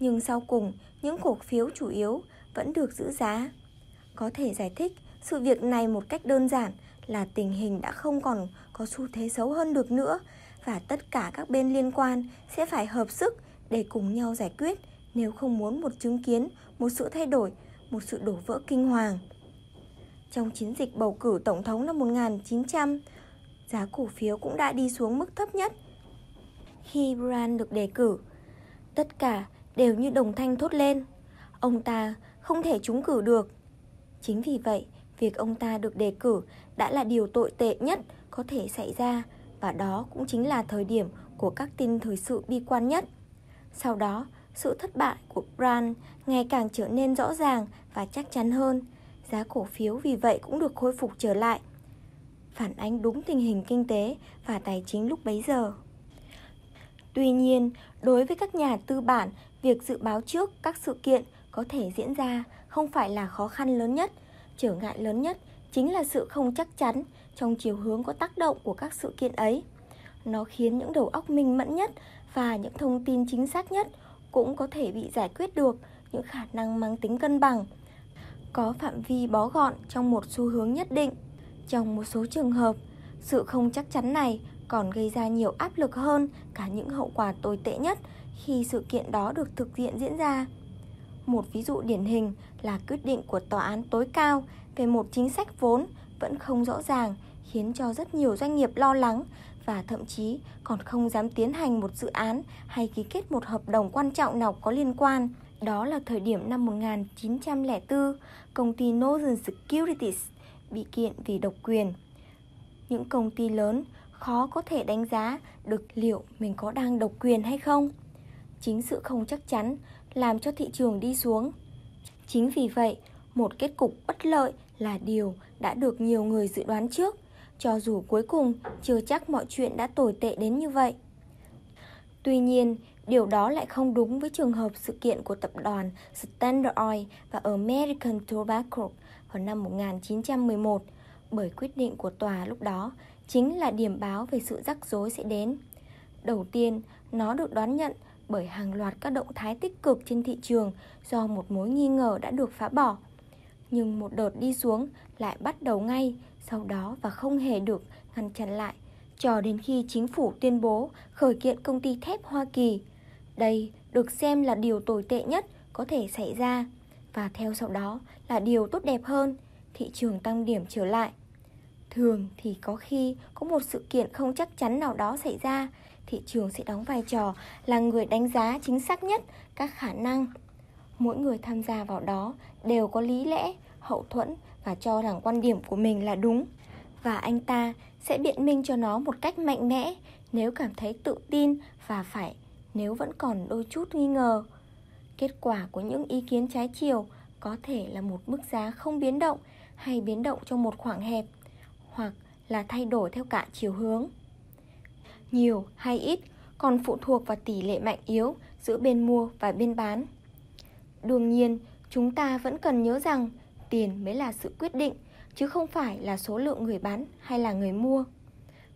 A: Nhưng sau cùng, những cổ phiếu chủ yếu vẫn được giữ giá. Có thể giải thích sự việc này một cách đơn giản là tình hình đã không còn có xu thế xấu hơn được nữa và tất cả các bên liên quan sẽ phải hợp sức để cùng nhau giải quyết nếu không muốn một chứng kiến một sự thay đổi, một sự đổ vỡ kinh hoàng. Trong chiến dịch bầu cử tổng thống năm 1900, giá cổ phiếu cũng đã đi xuống mức thấp nhất. Khi Brand được đề cử, tất cả đều như đồng thanh thốt lên. Ông ta không thể trúng cử được. Chính vì vậy, việc ông ta được đề cử đã là điều tồi tệ nhất có thể xảy ra và đó cũng chính là thời điểm của các tin thời sự bi quan nhất. Sau đó, sự thất bại của Brand ngày càng trở nên rõ ràng và chắc chắn hơn. Giá cổ phiếu vì vậy cũng được khôi phục trở lại, phản ánh đúng tình hình kinh tế và tài chính lúc bấy giờ. Tuy nhiên, đối với các nhà tư bản, việc dự báo trước các sự kiện có thể diễn ra không phải là khó khăn lớn nhất, trở ngại lớn nhất chính là sự không chắc chắn trong chiều hướng có tác động của các sự kiện ấy. Nó khiến những đầu óc minh mẫn nhất và những thông tin chính xác nhất cũng có thể bị giải quyết được những khả năng mang tính cân bằng có phạm vi bó gọn trong một xu hướng nhất định. Trong một số trường hợp, sự không chắc chắn này còn gây ra nhiều áp lực hơn cả những hậu quả tồi tệ nhất khi sự kiện đó được thực hiện diễn ra. Một ví dụ điển hình là quyết định của tòa án tối cao về một chính sách vốn vẫn không rõ ràng khiến cho rất nhiều doanh nghiệp lo lắng và thậm chí còn không dám tiến hành một dự án hay ký kết một hợp đồng quan trọng nào có liên quan. Đó là thời điểm năm 1904, công ty Northern Securities bị kiện vì độc quyền. Những công ty lớn khó có thể đánh giá được liệu mình có đang độc quyền hay không. Chính sự không chắc chắn làm cho thị trường đi xuống. Chính vì vậy, một kết cục bất lợi là điều đã được nhiều người dự đoán trước, cho dù cuối cùng chưa chắc mọi chuyện đã tồi tệ đến như vậy. Tuy nhiên, điều đó lại không đúng với trường hợp sự kiện của tập đoàn Standard Oil và American Tobacco vào năm 1911, bởi quyết định của tòa lúc đó chính là điểm báo về sự rắc rối sẽ đến. Đầu tiên, nó được đoán nhận bởi hàng loạt các động thái tích cực trên thị trường do một mối nghi ngờ đã được phá bỏ. Nhưng một đợt đi xuống lại bắt đầu ngay sau đó và không hề được ngăn chặn lại cho đến khi chính phủ tuyên bố khởi kiện công ty thép Hoa Kỳ. Đây được xem là điều tồi tệ nhất có thể xảy ra và theo sau đó là điều tốt đẹp hơn, thị trường tăng điểm trở lại. Thường thì có khi có một sự kiện không chắc chắn nào đó xảy ra, thị trường sẽ đóng vai trò là người đánh giá chính xác nhất các khả năng. Mỗi người tham gia vào đó đều có lý lẽ, hậu thuẫn và cho rằng quan điểm của mình là đúng. Và anh ta sẽ biện minh cho nó một cách mạnh mẽ nếu cảm thấy tự tin và phải nếu vẫn còn đôi chút nghi ngờ. Kết quả của những ý kiến trái chiều có thể là một mức giá không biến động hay biến động trong một khoảng hẹp hoặc là thay đổi theo cả chiều hướng. Nhiều hay ít còn phụ thuộc vào tỷ lệ mạnh yếu giữa bên mua và bên bán. Đương nhiên, chúng ta vẫn cần nhớ rằng tiền mới là sự quyết định chứ không phải là số lượng người bán hay là người mua.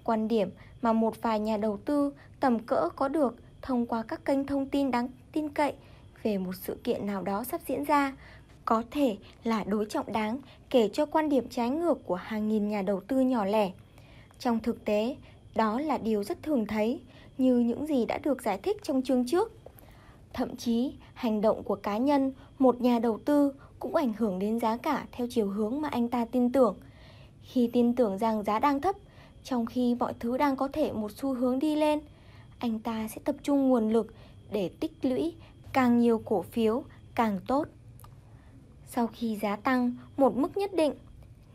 A: Quan điểm mà một vài nhà đầu tư tầm cỡ có được thông qua các kênh thông tin đáng tin cậy về một sự kiện nào đó sắp diễn ra có thể là đối trọng đáng kể cho quan điểm trái ngược của hàng nghìn nhà đầu tư nhỏ lẻ. Trong thực tế, đó là điều rất thường thấy như những gì đã được giải thích trong chương trước. Thậm chí, hành động của cá nhân, một nhà đầu tư cũng ảnh hưởng đến giá cả theo chiều hướng mà anh ta tin tưởng. Khi tin tưởng rằng giá đang thấp, trong khi mọi thứ đang có thể một xu hướng đi lên, anh ta sẽ tập trung nguồn lực để tích lũy càng nhiều cổ phiếu càng tốt. sau khi giá tăng một mức nhất định.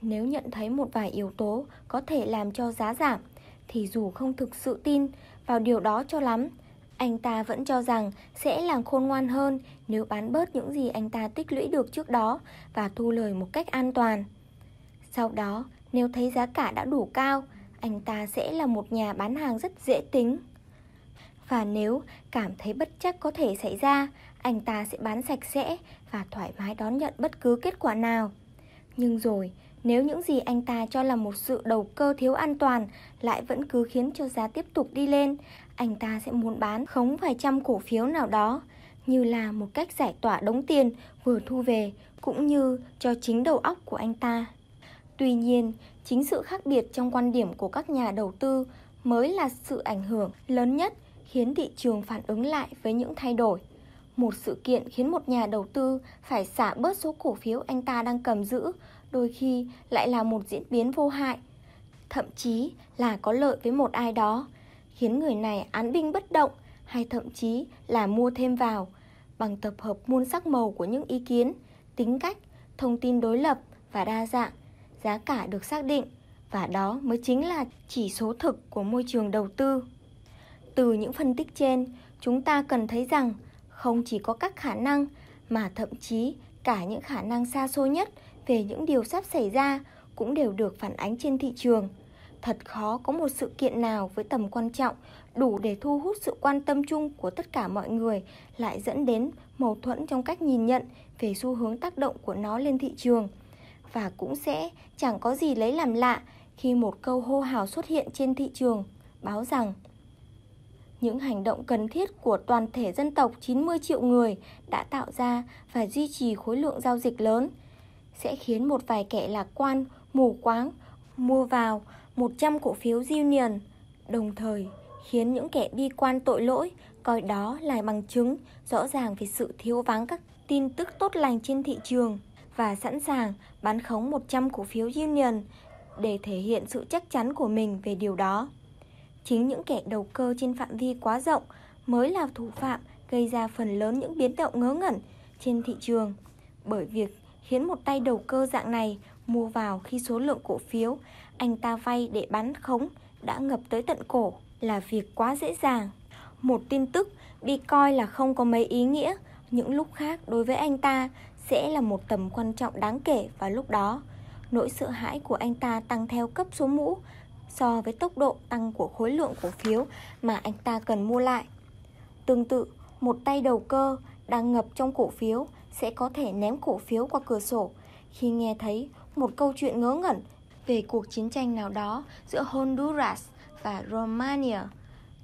A: Nếu nhận thấy một vài yếu tố có thể làm cho giá giảm, thì dù không thực sự tin vào điều đó cho lắm, anh ta vẫn cho rằng sẽ làm khôn ngoan hơn nếu bán bớt những gì anh ta tích lũy được trước đó và thu lời một cách an toàn. Sau đó, nếu thấy giá cả đã đủ cao, anh ta sẽ là một nhà bán hàng rất dễ tính. Và nếu cảm thấy bất chắc có thể xảy ra, anh ta sẽ bán sạch sẽ và thoải mái đón nhận bất cứ kết quả nào. Nhưng rồi, nếu những gì anh ta cho là một sự đầu cơ thiếu an toàn lại vẫn cứ khiến cho giá tiếp tục đi lên, anh ta sẽ muốn bán khống vài trăm cổ phiếu nào đó, như là một cách giải tỏa đống tiền vừa thu về cũng như cho chính đầu óc của anh ta. Tuy nhiên, chính sự khác biệt trong quan điểm của các nhà đầu tư mới là sự ảnh hưởng lớn nhất khiến thị trường phản ứng lại với những thay đổi. Một sự kiện khiến một nhà đầu tư phải xả bớt số cổ phiếu anh ta đang cầm giữ, đôi khi lại là một diễn biến vô hại, thậm chí là có lợi với một ai đó, khiến người này án binh bất động hay thậm chí là mua thêm vào bằng tập hợp muôn sắc màu của những ý kiến, tính cách, thông tin đối lập và đa dạng, giá cả được xác định và đó mới chính là chỉ số thực của môi trường đầu tư. Từ những phân tích trên, chúng ta cần thấy rằng không chỉ có các khả năng mà thậm chí cả những khả năng xa xôi nhất về những điều sắp xảy ra cũng đều được phản ánh trên thị trường. Thật khó có một sự kiện nào với tầm quan trọng đủ để thu hút sự quan tâm chung của tất cả mọi người lại dẫn đến mâu thuẫn trong cách nhìn nhận về xu hướng tác động của nó lên thị trường. Và cũng sẽ chẳng có gì lấy làm lạ khi một câu hô hào xuất hiện trên thị trường, báo rằng những hành động cần thiết của toàn thể dân tộc 90 triệu người đã tạo ra và duy trì khối lượng giao dịch lớn sẽ khiến một vài kẻ lạc quan, mù quáng mua vào 100 cổ phiếu Union, đồng thời khiến những kẻ bi quan tội lỗi coi đó là bằng chứng rõ ràng về sự thiếu vắng các tin tức tốt lành trên thị trường và sẵn sàng bán khống 100 cổ phiếu Union để thể hiện sự chắc chắn của mình về điều đó. Chính những kẻ đầu cơ trên phạm vi quá rộng mới là thủ phạm gây ra phần lớn những biến động ngớ ngẩn trên thị trường bởi việc khiến một tay đầu cơ dạng này mua vào khi số lượng cổ phiếu anh ta vay để bán khống đã ngập tới tận cổ là việc quá dễ dàng. Một tin tức bị coi là không có mấy ý nghĩa, những lúc khác đối với anh ta sẽ là một tầm quan trọng đáng kể vào lúc đó. Nỗi sợ hãi của anh ta tăng theo cấp số mũ so với tốc độ tăng của khối lượng cổ phiếu mà anh ta cần mua lại. Tương tự, một tay đầu cơ đang ngập trong cổ phiếu sẽ có thể ném cổ phiếu qua cửa sổ khi nghe thấy một câu chuyện ngớ ngẩn về cuộc chiến tranh nào đó giữa Honduras và Romania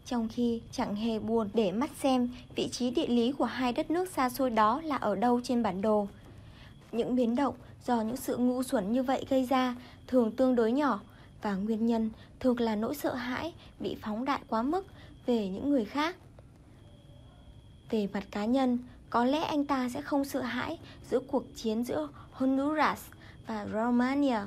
A: trong khi chẳng hề buồn để mắt xem vị trí địa lý của hai đất nước xa xôi đó là ở đâu trên bản đồ. Những biến động do những sự ngu xuẩn như vậy gây ra thường tương đối nhỏ và nguyên nhân thường là nỗi sợ hãi bị phóng đại quá mức về những người khác. Về mặt cá nhân, có lẽ anh ta sẽ không sợ hãi giữa cuộc chiến giữa Honduras và Romania.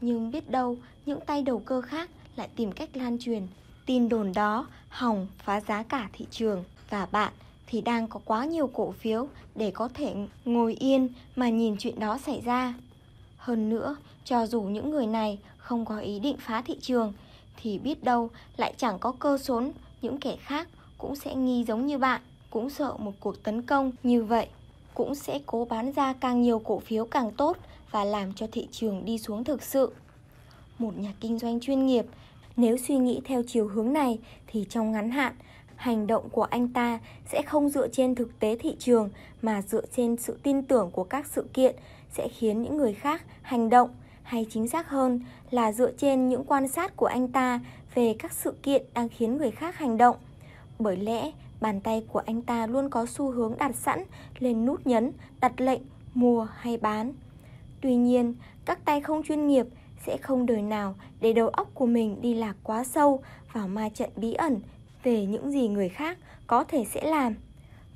A: Nhưng biết đâu những tay đầu cơ khác lại tìm cách lan truyền tin đồn đó hỏng phá giá cả thị trường và bạn thì đang có quá nhiều cổ phiếu để có thể ngồi yên mà nhìn chuyện đó xảy ra. Hơn nữa, cho dù những người này không có ý định phá thị trường thì biết đâu lại chẳng có cơ sốn những kẻ khác cũng sẽ nghi giống như bạn, cũng sợ một cuộc tấn công như vậy, cũng sẽ cố bán ra càng nhiều cổ phiếu càng tốt và làm cho thị trường đi xuống thực sự. Một nhà kinh doanh chuyên nghiệp nếu suy nghĩ theo chiều hướng này thì trong ngắn hạn, hành động của anh ta sẽ không dựa trên thực tế thị trường mà dựa trên sự tin tưởng của các sự kiện sẽ khiến những người khác hành động hay chính xác hơn là dựa trên những quan sát của anh ta về các sự kiện đang khiến người khác hành động. Bởi lẽ, bàn tay của anh ta luôn có xu hướng đặt sẵn lên nút nhấn, đặt lệnh, mua hay bán. Tuy nhiên, các tay không chuyên nghiệp sẽ không đời nào để đầu óc của mình đi lạc quá sâu vào ma trận bí ẩn về những gì người khác có thể sẽ làm.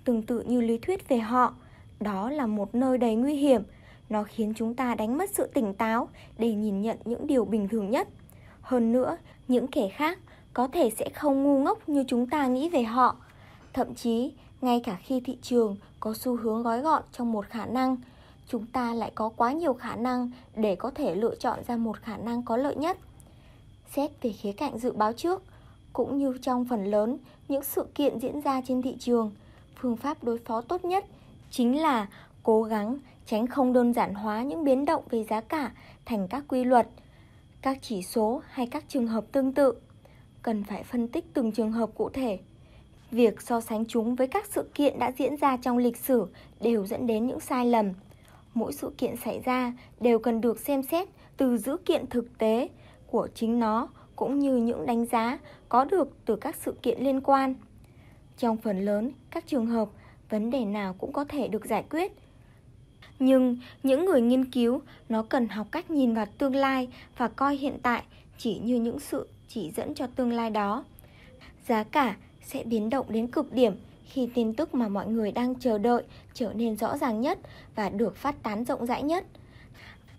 A: Tương tự như lý thuyết về họ, đó là một nơi đầy nguy hiểm, nó khiến chúng ta đánh mất sự tỉnh táo để nhìn nhận những điều bình thường nhất. Hơn nữa, những kẻ khác có thể sẽ không ngu ngốc như chúng ta nghĩ về họ. Thậm chí, ngay cả khi thị trường có xu hướng gói gọn trong một khả năng, chúng ta lại có quá nhiều khả năng để có thể lựa chọn ra một khả năng có lợi nhất. Xét về khía cạnh dự báo trước, cũng như trong phần lớn những sự kiện diễn ra trên thị trường, phương pháp đối phó tốt nhất chính là cố gắng tránh không đơn giản hóa những biến động về giá cả thành các quy luật, các chỉ số hay các trường hợp tương tự. Cần phải phân tích từng trường hợp cụ thể. Việc so sánh chúng với các sự kiện đã diễn ra trong lịch sử đều dẫn đến những sai lầm. Mỗi sự kiện xảy ra đều cần được xem xét từ dữ kiện thực tế của chính nó cũng như những đánh giá có được từ các sự kiện liên quan. Trong phần lớn các trường hợp, vấn đề nào cũng có thể được giải quyết. Nhưng những người nghiên cứu nó cần học cách nhìn vào tương lai và coi hiện tại chỉ như những sự chỉ dẫn cho tương lai đó. Giá cả sẽ biến động đến cực điểm khi tin tức mà mọi người đang chờ đợi trở nên rõ ràng nhất và được phát tán rộng rãi nhất.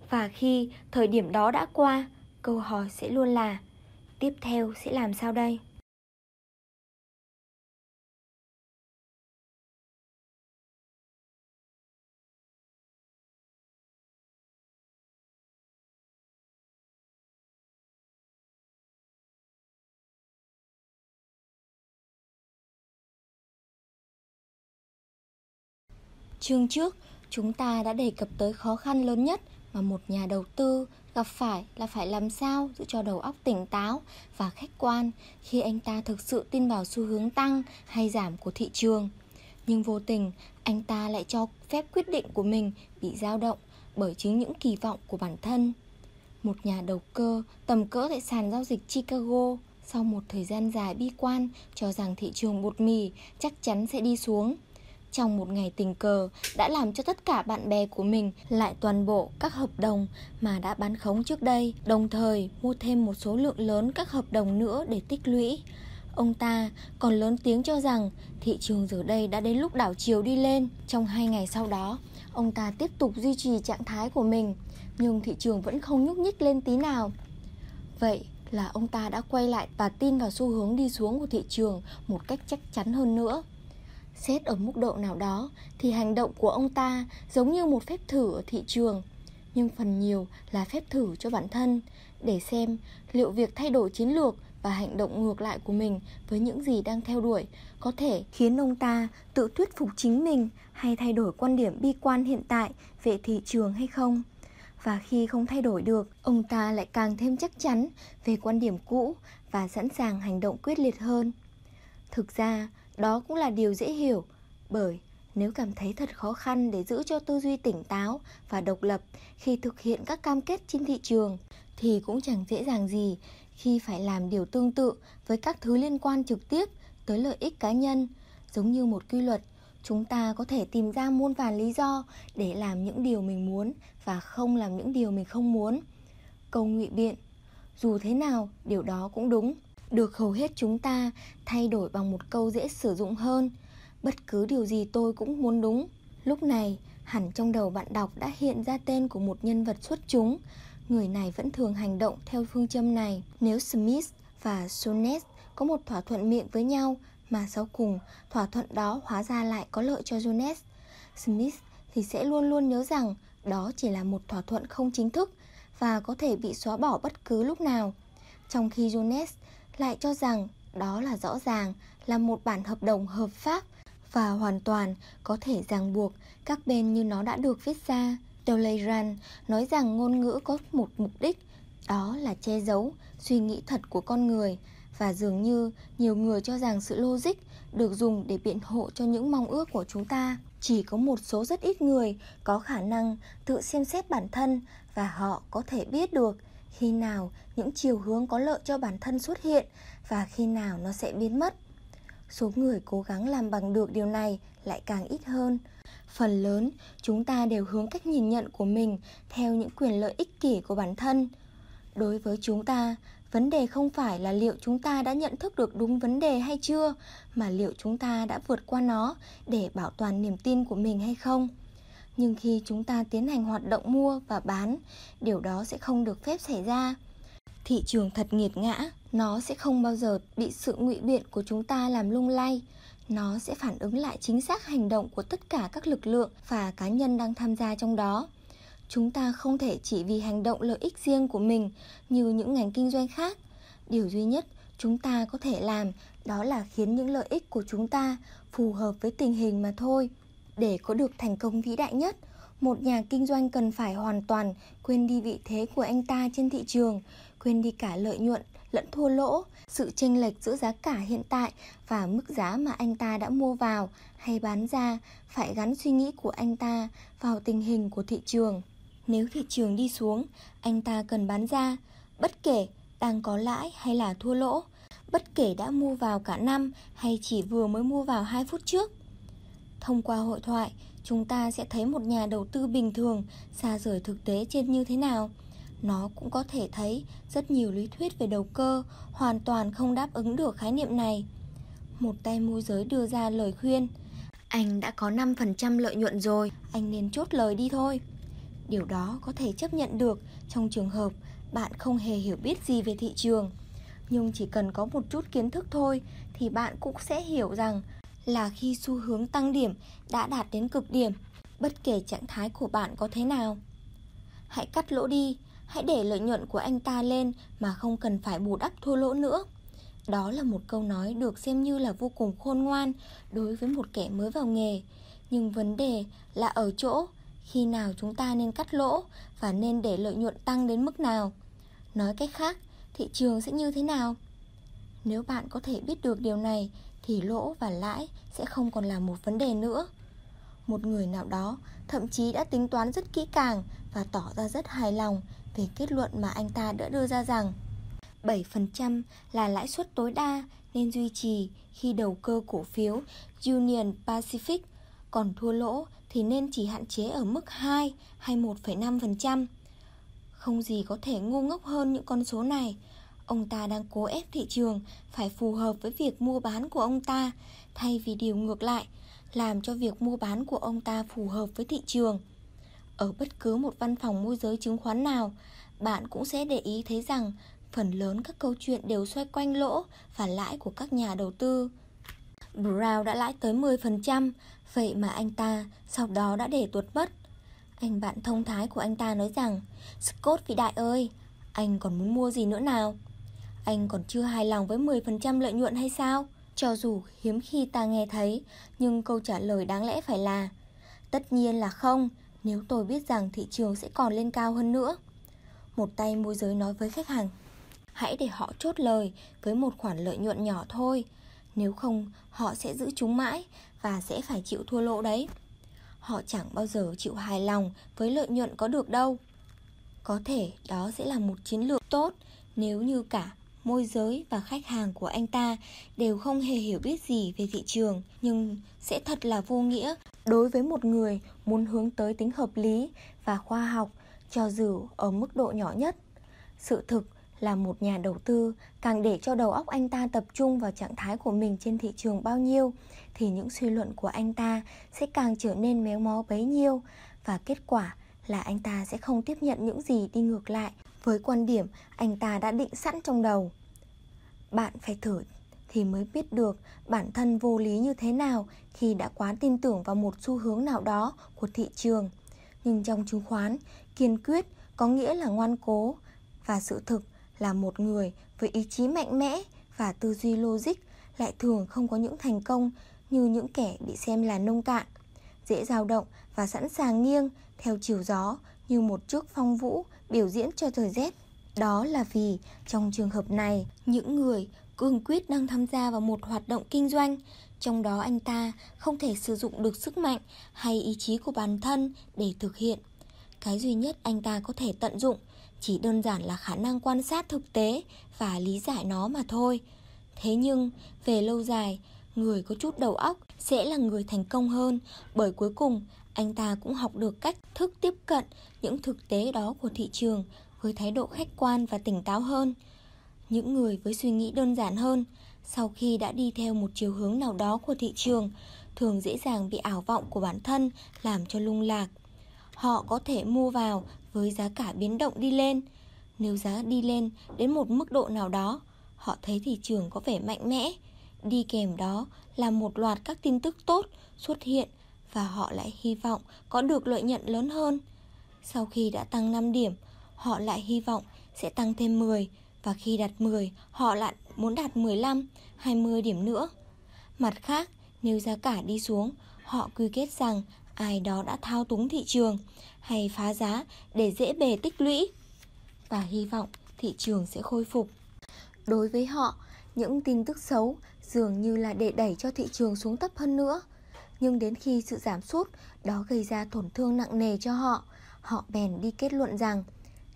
A: Và khi thời điểm đó đã qua, câu hỏi sẽ luôn là tiếp theo sẽ làm sao đây? Chương trước, chúng ta đã đề cập tới khó khăn lớn nhất mà một nhà đầu tư gặp phải là phải làm sao giữ cho đầu óc tỉnh táo và khách quan khi anh ta thực sự tin vào xu hướng tăng hay giảm của thị trường. Nhưng vô tình, anh ta lại cho phép quyết định của mình bị dao động bởi chính những kỳ vọng của bản thân. Một nhà đầu cơ tầm cỡ tại sàn giao dịch Chicago sau một thời gian dài bi quan cho rằng thị trường bột mì chắc chắn sẽ đi xuống trong một ngày tình cờ đã làm cho tất cả bạn bè của mình lại toàn bộ các hợp đồng mà đã bán khống trước đây, đồng thời mua thêm một số lượng lớn các hợp đồng nữa để tích lũy. Ông ta còn lớn tiếng cho rằng thị trường giờ đây đã đến lúc đảo chiều đi lên. Trong hai ngày sau đó, ông ta tiếp tục duy trì trạng thái của mình, nhưng thị trường vẫn không nhúc nhích lên tí nào. Vậy là ông ta đã quay lại và tin vào xu hướng đi xuống của thị trường một cách chắc chắn hơn nữa. Xét ở mức độ nào đó thì hành động của ông ta giống như một phép thử ở thị trường, nhưng phần nhiều là phép thử cho bản thân để xem liệu việc thay đổi chiến lược và hành động ngược lại của mình với những gì đang theo đuổi có thể khiến ông ta tự thuyết phục chính mình hay thay đổi quan điểm bi quan hiện tại về thị trường hay không. Và khi không thay đổi được, ông ta lại càng thêm chắc chắn về quan điểm cũ và sẵn sàng hành động quyết liệt hơn. Thực ra, đó cũng là điều dễ hiểu, bởi nếu cảm thấy thật khó khăn để giữ cho tư duy tỉnh táo và độc lập khi thực hiện các cam kết trên thị trường, thì cũng chẳng dễ dàng gì khi phải làm điều tương tự với các thứ liên quan trực tiếp tới lợi ích cá nhân. Giống như một quy luật, chúng ta có thể tìm ra muôn vàn lý do để làm những điều mình muốn và không làm những điều mình không muốn. Câu ngụy biện, dù thế nào, điều đó cũng đúng được hầu hết chúng ta thay đổi bằng một câu dễ sử dụng hơn. Bất cứ điều gì tôi cũng muốn đúng. Lúc này, hẳn trong đầu bạn đọc đã hiện ra tên của một nhân vật xuất chúng. Người này vẫn thường hành động theo phương châm này. Nếu smith và sonet có một thỏa thuận miệng với nhau, mà sau cùng thỏa thuận đó hóa ra lại có lợi cho jones smith thì sẽ luôn luôn nhớ rằng đó chỉ là một thỏa thuận không chính thức và có thể bị xóa bỏ bất cứ lúc nào. Trong khi jones lại cho rằng đó là rõ ràng là một bản hợp đồng hợp pháp và hoàn toàn có thể ràng buộc các bên như nó đã được viết ra. Talleyrand nói rằng ngôn ngữ có một mục đích, đó là che giấu suy nghĩ thật của con người và dường như nhiều người cho rằng sự logic được dùng để biện hộ cho những mong ước của chúng ta. Chỉ có một số rất ít người có khả năng tự xem xét bản thân và họ có thể biết được khi nào những chiều hướng có lợi cho bản thân xuất hiện và khi nào nó sẽ biến mất. Số người cố gắng làm bằng được điều này lại càng ít hơn. Phần lớn chúng ta đều hướng cách nhìn nhận của mình theo những quyền lợi ích kỷ của bản thân. Đối với chúng ta, vấn đề không phải là liệu chúng ta đã nhận thức được đúng vấn đề hay chưa, mà liệu chúng ta đã vượt qua nó để bảo toàn niềm tin của mình hay không nhưng khi chúng ta tiến hành hoạt động mua và bán, điều đó sẽ không được phép xảy ra thị trường thật nghiệt ngã, nó sẽ không bao giờ bị sự ngụy biện của chúng ta làm lung lay nó sẽ phản ứng lại chính xác hành động của tất cả các lực lượng và cá nhân đang tham gia trong đó. Chúng ta không thể chỉ vì hành động lợi ích riêng của mình như những ngành kinh doanh khác. Điều duy nhất chúng ta có thể làm đó là khiến những lợi ích của chúng ta phù hợp với tình hình mà thôi. Để có được thành công vĩ đại nhất, một nhà kinh doanh cần phải hoàn toàn quên đi vị thế của anh ta trên thị trường, quên đi cả lợi nhuận lẫn thua lỗ, sự chênh lệch giữa giá cả hiện tại và mức giá mà anh ta đã mua vào hay bán ra phải gắn suy nghĩ của anh ta vào tình hình của thị trường. Nếu thị trường đi xuống, anh ta cần bán ra, bất kể đang có lãi hay là thua lỗ, bất kể đã mua vào cả năm hay chỉ vừa mới mua vào 2 phút trước. Thông qua hội thoại, chúng ta sẽ thấy một nhà đầu tư bình thường xa rời thực tế trên như thế nào. Nó cũng có thể thấy rất nhiều lý thuyết về đầu cơ hoàn toàn không đáp ứng được khái niệm này. Một tay môi giới đưa ra lời khuyên Anh đã có 5% lợi nhuận rồi, anh nên chốt lời đi thôi. Điều đó có thể chấp nhận được trong trường hợp bạn không hề hiểu biết gì về thị trường. Nhưng chỉ cần có một chút kiến thức thôi thì bạn cũng sẽ hiểu rằng là khi xu hướng tăng điểm đã đạt đến cực điểm, bất kể trạng thái của bạn có thế nào. Hãy cắt lỗ đi, hãy để lợi nhuận của anh ta lên mà không cần phải bù đắp thua lỗ nữa. Đó là một câu nói được xem như là vô cùng khôn ngoan đối với một kẻ mới vào nghề. Nhưng vấn đề là ở chỗ khi nào chúng ta nên cắt lỗ và nên để lợi nhuận tăng đến mức nào. Nói cách khác, thị trường sẽ như thế nào? Nếu bạn có thể biết được điều này thì lỗ và lãi sẽ không còn là một vấn đề nữa. Một người nào đó thậm chí đã tính toán rất kỹ càng và tỏ ra rất hài lòng về kết luận mà anh ta đã đưa ra rằng 7% là lãi suất tối đa nên duy trì khi đầu cơ cổ phiếu Union Pacific, còn thua lỗ thì nên chỉ hạn chế ở mức 2 hay 1,5%. Không gì có thể ngu ngốc hơn những con số này. Ông ta đang cố ép thị trường phải phù hợp với việc mua bán của ông ta, thay vì điều ngược lại, làm cho việc mua bán của ông ta phù hợp với thị trường. Ở bất cứ một văn phòng môi giới chứng khoán nào, bạn cũng sẽ để ý thấy rằng phần lớn các câu chuyện đều xoay quanh lỗ và lãi của các nhà đầu tư. Brown đã lãi tới 10%, vậy mà anh ta sau đó đã để tuột mất. Anh bạn thông thái của anh ta nói rằng Scott vị đại ơi, anh còn muốn mua gì nữa nào? Anh còn chưa hài lòng với 10% lợi nhuận hay sao? Cho dù hiếm khi ta nghe thấy, nhưng câu trả lời đáng lẽ phải là Tất nhiên là không, nếu tôi biết rằng thị trường sẽ còn lên cao hơn nữa. Một tay môi giới nói với khách hàng Hãy để họ chốt lời với một khoản lợi nhuận nhỏ thôi Nếu không họ sẽ giữ chúng mãi và sẽ phải chịu thua lỗ đấy Họ chẳng bao giờ chịu hài lòng với lợi nhuận có được đâu Có thể đó sẽ là một chiến lược tốt nếu như cả môi giới và khách hàng của anh ta đều không hề hiểu biết gì về thị trường, nhưng sẽ thật là vô nghĩa đối với một người muốn hướng tới tính hợp lý và khoa học cho dù ở mức độ nhỏ nhất. Sự thực là một nhà đầu tư càng để cho đầu óc anh ta tập trung vào trạng thái của mình trên thị trường bao nhiêu thì những suy luận của anh ta sẽ càng trở nên méo mó bấy nhiêu và kết quả là anh ta sẽ không tiếp nhận những gì đi ngược lại với quan điểm anh ta đã định sẵn trong đầu. Bạn phải thử thì mới biết được bản thân vô lý như thế nào khi đã quá tin tưởng vào một xu hướng nào đó của thị trường. Nhưng trong chứng khoán, kiên quyết có nghĩa là ngoan cố và sự thực là một người với ý chí mạnh mẽ và tư duy logic lại thường không có những thành công như những kẻ bị xem là nông cạn, dễ dao động và sẵn sàng nghiêng theo chiều gió như một chiếc phong vũ biểu diễn cho trời rét. Đó là vì trong trường hợp này, những người cương quyết đang tham gia vào một hoạt động kinh doanh, trong đó anh ta không thể sử dụng được sức mạnh hay ý chí của bản thân để thực hiện. Cái duy nhất anh ta có thể tận dụng chỉ đơn giản là khả năng quan sát thực tế và lý giải nó mà thôi. Thế nhưng, về lâu dài, người có chút đầu óc sẽ là người thành công hơn bởi cuối cùng anh ta cũng học được cách thức tiếp cận những thực tế đó của thị trường với thái độ khách quan và tỉnh táo hơn. Những người với suy nghĩ đơn giản hơn, sau khi đã đi theo một chiều hướng nào đó của thị trường, thường dễ dàng bị ảo vọng của bản thân làm cho lung lạc. Họ có thể mua vào với giá cả biến động đi lên. Nếu giá đi lên đến một mức độ nào đó, họ thấy thị trường có vẻ mạnh mẽ. Đi kèm đó là một loạt các tin tức tốt xuất hiện và họ lại hy vọng có được lợi nhuận lớn hơn. Sau khi đã tăng 5 điểm, họ lại hy vọng sẽ tăng thêm 10 và khi đạt 10, họ lại muốn đạt 15, 20 điểm nữa. Mặt khác, nếu giá cả đi xuống, họ quy kết rằng ai đó đã thao túng thị trường hay phá giá để dễ bề tích lũy và hy vọng thị trường sẽ khôi phục. Đối với họ, những tin tức xấu dường như là để đẩy cho thị trường xuống thấp hơn nữa. Nhưng đến khi sự giảm sút đó gây ra tổn thương nặng nề cho họ, họ bèn đi kết luận rằng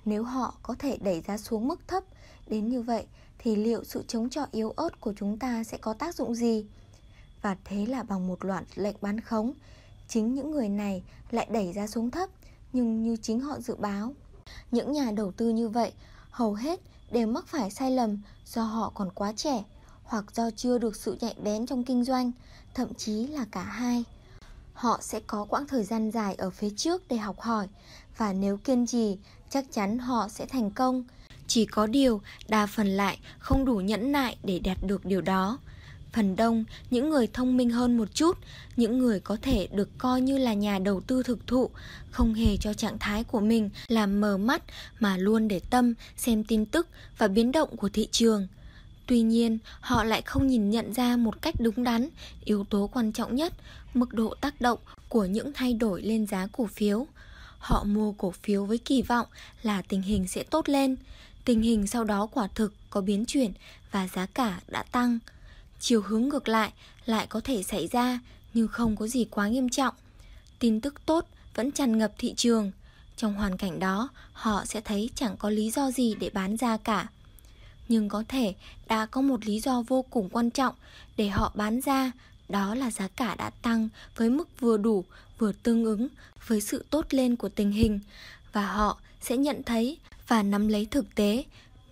A: nếu họ có thể đẩy giá xuống mức thấp đến như vậy thì liệu sự chống chọi yếu ớt của chúng ta sẽ có tác dụng gì? Và thế là bằng một loạt lệnh bán khống, chính những người này lại đẩy giá xuống thấp nhưng như chính họ dự báo. Những nhà đầu tư như vậy hầu hết đều mắc phải sai lầm do họ còn quá trẻ hoặc do chưa được sự nhạy bén trong kinh doanh, thậm chí là cả hai. Họ sẽ có quãng thời gian dài ở phía trước để học hỏi và nếu kiên trì, chắc chắn họ sẽ thành công. Chỉ có điều, đa phần lại không đủ nhẫn nại để đạt được điều đó. Phần đông, những người thông minh hơn một chút, những người có thể được coi như là nhà đầu tư thực thụ, không hề cho trạng thái của mình làm mờ mắt mà luôn để tâm xem tin tức và biến động của thị trường. Tuy nhiên, họ lại không nhìn nhận ra một cách đúng đắn yếu tố quan trọng nhất, mức độ tác động của những thay đổi lên giá cổ phiếu. Họ mua cổ phiếu với kỳ vọng là tình hình sẽ tốt lên. Tình hình sau đó quả thực có biến chuyển và giá cả đã tăng. Chiều hướng ngược lại lại có thể xảy ra nhưng không có gì quá nghiêm trọng. Tin tức tốt vẫn tràn ngập thị trường. Trong hoàn cảnh đó, họ sẽ thấy chẳng có lý do gì để bán ra cả. Nhưng có thể đã có một lý do vô cùng quan trọng để họ bán ra, đó là giá cả đã tăng với mức vừa đủ, vừa tương ứng với sự tốt lên của tình hình và họ sẽ nhận thấy và nắm lấy thực tế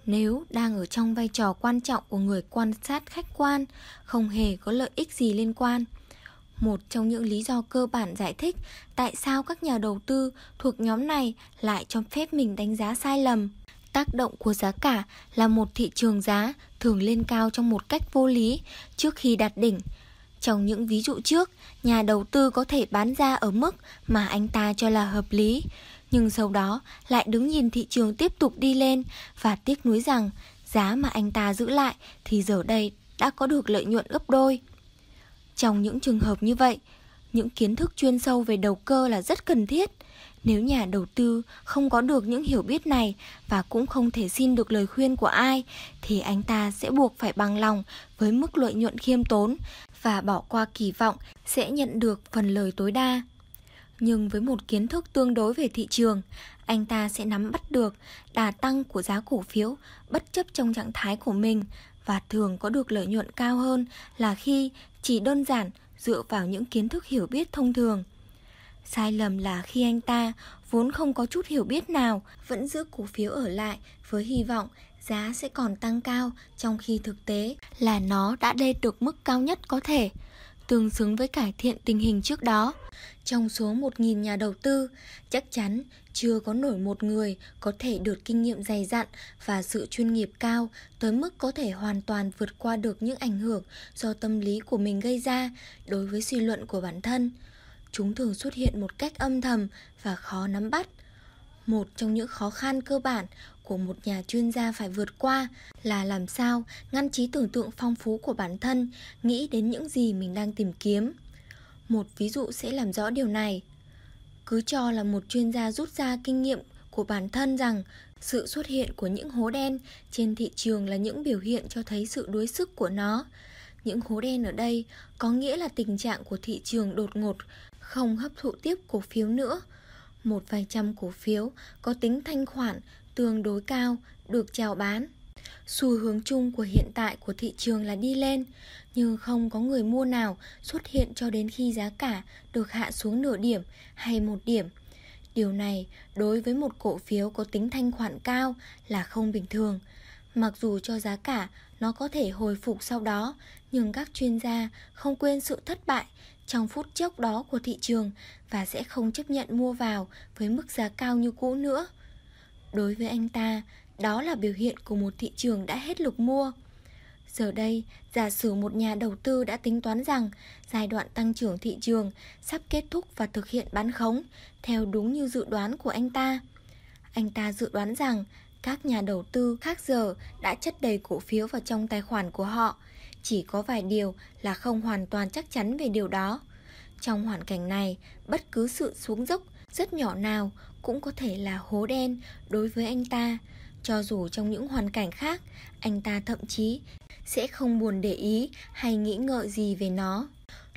A: nếu đang ở trong vai trò quan trọng của người quan sát khách quan, không hề có lợi ích gì liên quan. Một trong những lý do cơ bản giải thích tại sao các nhà đầu tư thuộc nhóm này lại cho phép mình đánh giá sai lầm. Tác động của giá cả là một thị trường giá thường lên cao trong một cách vô lý trước khi đạt đỉnh. Trong những ví dụ trước, nhà đầu tư có thể bán ra ở mức mà anh ta cho là hợp lý, nhưng sau đó lại đứng nhìn thị trường tiếp tục đi lên và tiếc nuối rằng giá mà anh ta giữ lại thì giờ đây đã có được lợi nhuận gấp đôi. Trong những trường hợp như vậy, những kiến thức chuyên sâu về đầu cơ là rất cần thiết. Nếu nhà đầu tư không có được những hiểu biết này và cũng không thể xin được lời khuyên của ai thì anh ta sẽ buộc phải bằng lòng với mức lợi nhuận khiêm tốn và bỏ qua kỳ vọng sẽ nhận được phần lời tối đa. Nhưng với một kiến thức tương đối về thị trường, anh ta sẽ nắm bắt được đà tăng của giá cổ phiếu bất chấp trong trạng thái của mình và thường có được lợi nhuận cao hơn là khi chỉ đơn giản dựa vào những kiến thức hiểu biết thông thường. Sai lầm là khi anh ta vốn không có chút hiểu biết nào vẫn giữ cổ phiếu ở lại với hy vọng giá sẽ còn tăng cao trong khi thực tế là nó đã lên được mức cao nhất có thể, tương xứng với cải thiện tình hình trước đó. Trong số 1.000 nhà đầu tư, chắc chắn chưa có nổi một người có thể được kinh nghiệm dày dặn và sự chuyên nghiệp cao tới mức có thể hoàn toàn vượt qua được những ảnh hưởng do tâm lý của mình gây ra đối với suy luận của bản thân. Chúng thường xuất hiện một cách âm thầm và khó nắm bắt. Một trong những khó khăn cơ bản của một nhà chuyên gia phải vượt qua là làm sao ngăn trí tưởng tượng phong phú của bản thân, nghĩ đến những gì mình đang tìm kiếm. Một ví dụ sẽ làm rõ điều này. Cứ cho là một chuyên gia rút ra kinh nghiệm của bản thân rằng sự xuất hiện của những hố đen trên thị trường là những biểu hiện cho thấy sự đuối sức của nó. Những hố đen ở đây có nghĩa là tình trạng của thị trường đột ngột không hấp thụ tiếp cổ phiếu nữa. Một vài trăm cổ phiếu có tính thanh khoản tương đối cao được chào bán. Xu hướng chung của hiện tại của thị trường là đi lên, nhưng không có người mua nào xuất hiện cho đến khi giá cả được hạ xuống nửa điểm hay một điểm. Điều này đối với một cổ phiếu có tính thanh khoản cao là không bình thường. Mặc dù cho giá cả nó có thể hồi phục sau đó, nhưng các chuyên gia không quên sự thất bại trong phút chốc đó của thị trường và sẽ không chấp nhận mua vào với mức giá cao như cũ nữa. Đối với anh ta, đó là biểu hiện của một thị trường đã hết lực mua. Giờ đây, giả sử một nhà đầu tư đã tính toán rằng giai đoạn tăng trưởng thị trường sắp kết thúc và thực hiện bán khống theo đúng như dự đoán của anh ta. Anh ta dự đoán rằng các nhà đầu tư khác giờ đã chất đầy cổ phiếu vào trong tài khoản của họ. Chỉ có vài điều là không hoàn toàn chắc chắn về điều đó. Trong hoàn cảnh này, bất cứ sự xuống dốc rất nhỏ nào cũng có thể là hố đen đối với anh ta. Cho dù trong những hoàn cảnh khác, anh ta thậm chí sẽ không buồn để ý hay nghĩ ngợi gì về nó.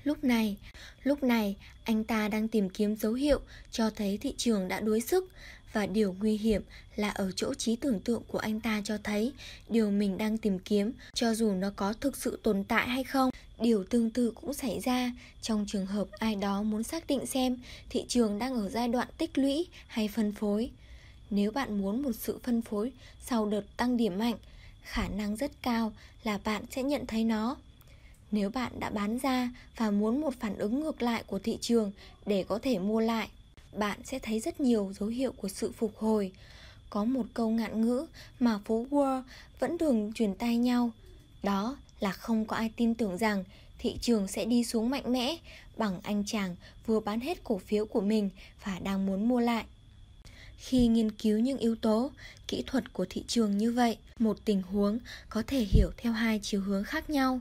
A: Lúc này, lúc này anh ta đang tìm kiếm dấu hiệu cho thấy thị trường đã đuối sức và điều nguy hiểm là ở chỗ trí tưởng tượng của anh ta cho thấy điều mình đang tìm kiếm cho dù nó có thực sự tồn tại hay không. Điều tương tự cũng xảy ra trong trường hợp ai đó muốn xác định xem thị trường đang ở giai đoạn tích lũy hay phân phối. Nếu bạn muốn một sự phân phối sau đợt tăng điểm mạnh, khả năng rất cao là bạn sẽ nhận thấy nó. Nếu bạn đã bán ra và muốn một phản ứng ngược lại của thị trường để có thể mua lại, bạn sẽ thấy rất nhiều dấu hiệu của sự phục hồi. Có một câu ngạn ngữ mà phố Wall vẫn thường truyền tay nhau. Đó là không có ai tin tưởng rằng thị trường sẽ đi xuống mạnh mẽ bằng anh chàng vừa bán hết cổ phiếu của mình và đang muốn mua lại. Khi nghiên cứu những yếu tố, kỹ thuật của thị trường như vậy, một tình huống có thể hiểu theo hai chiều hướng khác nhau.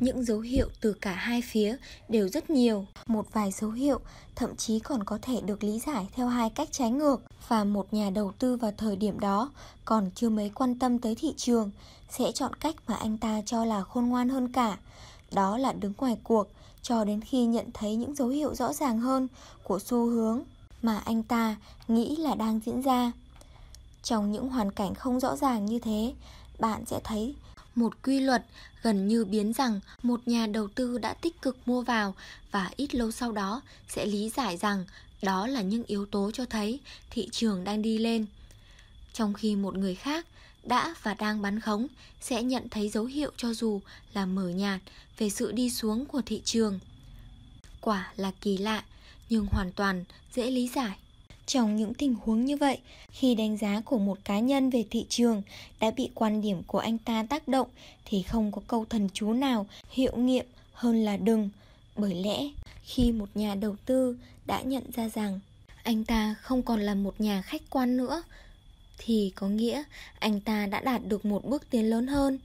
A: Những dấu hiệu từ cả hai phía đều rất nhiều, một vài dấu hiệu thậm chí còn có thể được lý giải theo hai cách trái ngược và một nhà đầu tư vào thời điểm đó còn chưa mấy quan tâm tới thị trường sẽ chọn cách mà anh ta cho là khôn ngoan hơn cả. Đó là đứng ngoài cuộc cho đến khi nhận thấy những dấu hiệu rõ ràng hơn của xu hướng mà anh ta nghĩ là đang diễn ra. Trong những hoàn cảnh không rõ ràng như thế, bạn sẽ thấy một quy luật gần như biến rằng một nhà đầu tư đã tích cực mua vào và ít lâu sau đó sẽ lý giải rằng đó là những yếu tố cho thấy thị trường đang đi lên. Trong khi một người khác đã và đang bán khống sẽ nhận thấy dấu hiệu cho dù là mờ nhạt về sự đi xuống của thị trường. Quả là kỳ lạ, nhưng hoàn toàn dễ lý giải. Trong những tình huống như vậy, khi đánh giá của một cá nhân về thị trường đã bị quan điểm của anh ta tác động thì không có câu thần chú nào hiệu nghiệm hơn là đừng. Bởi lẽ, khi một nhà đầu tư đã nhận ra rằng anh ta không còn là một nhà khách quan nữa thì có nghĩa anh ta đã đạt được một bước tiến lớn hơn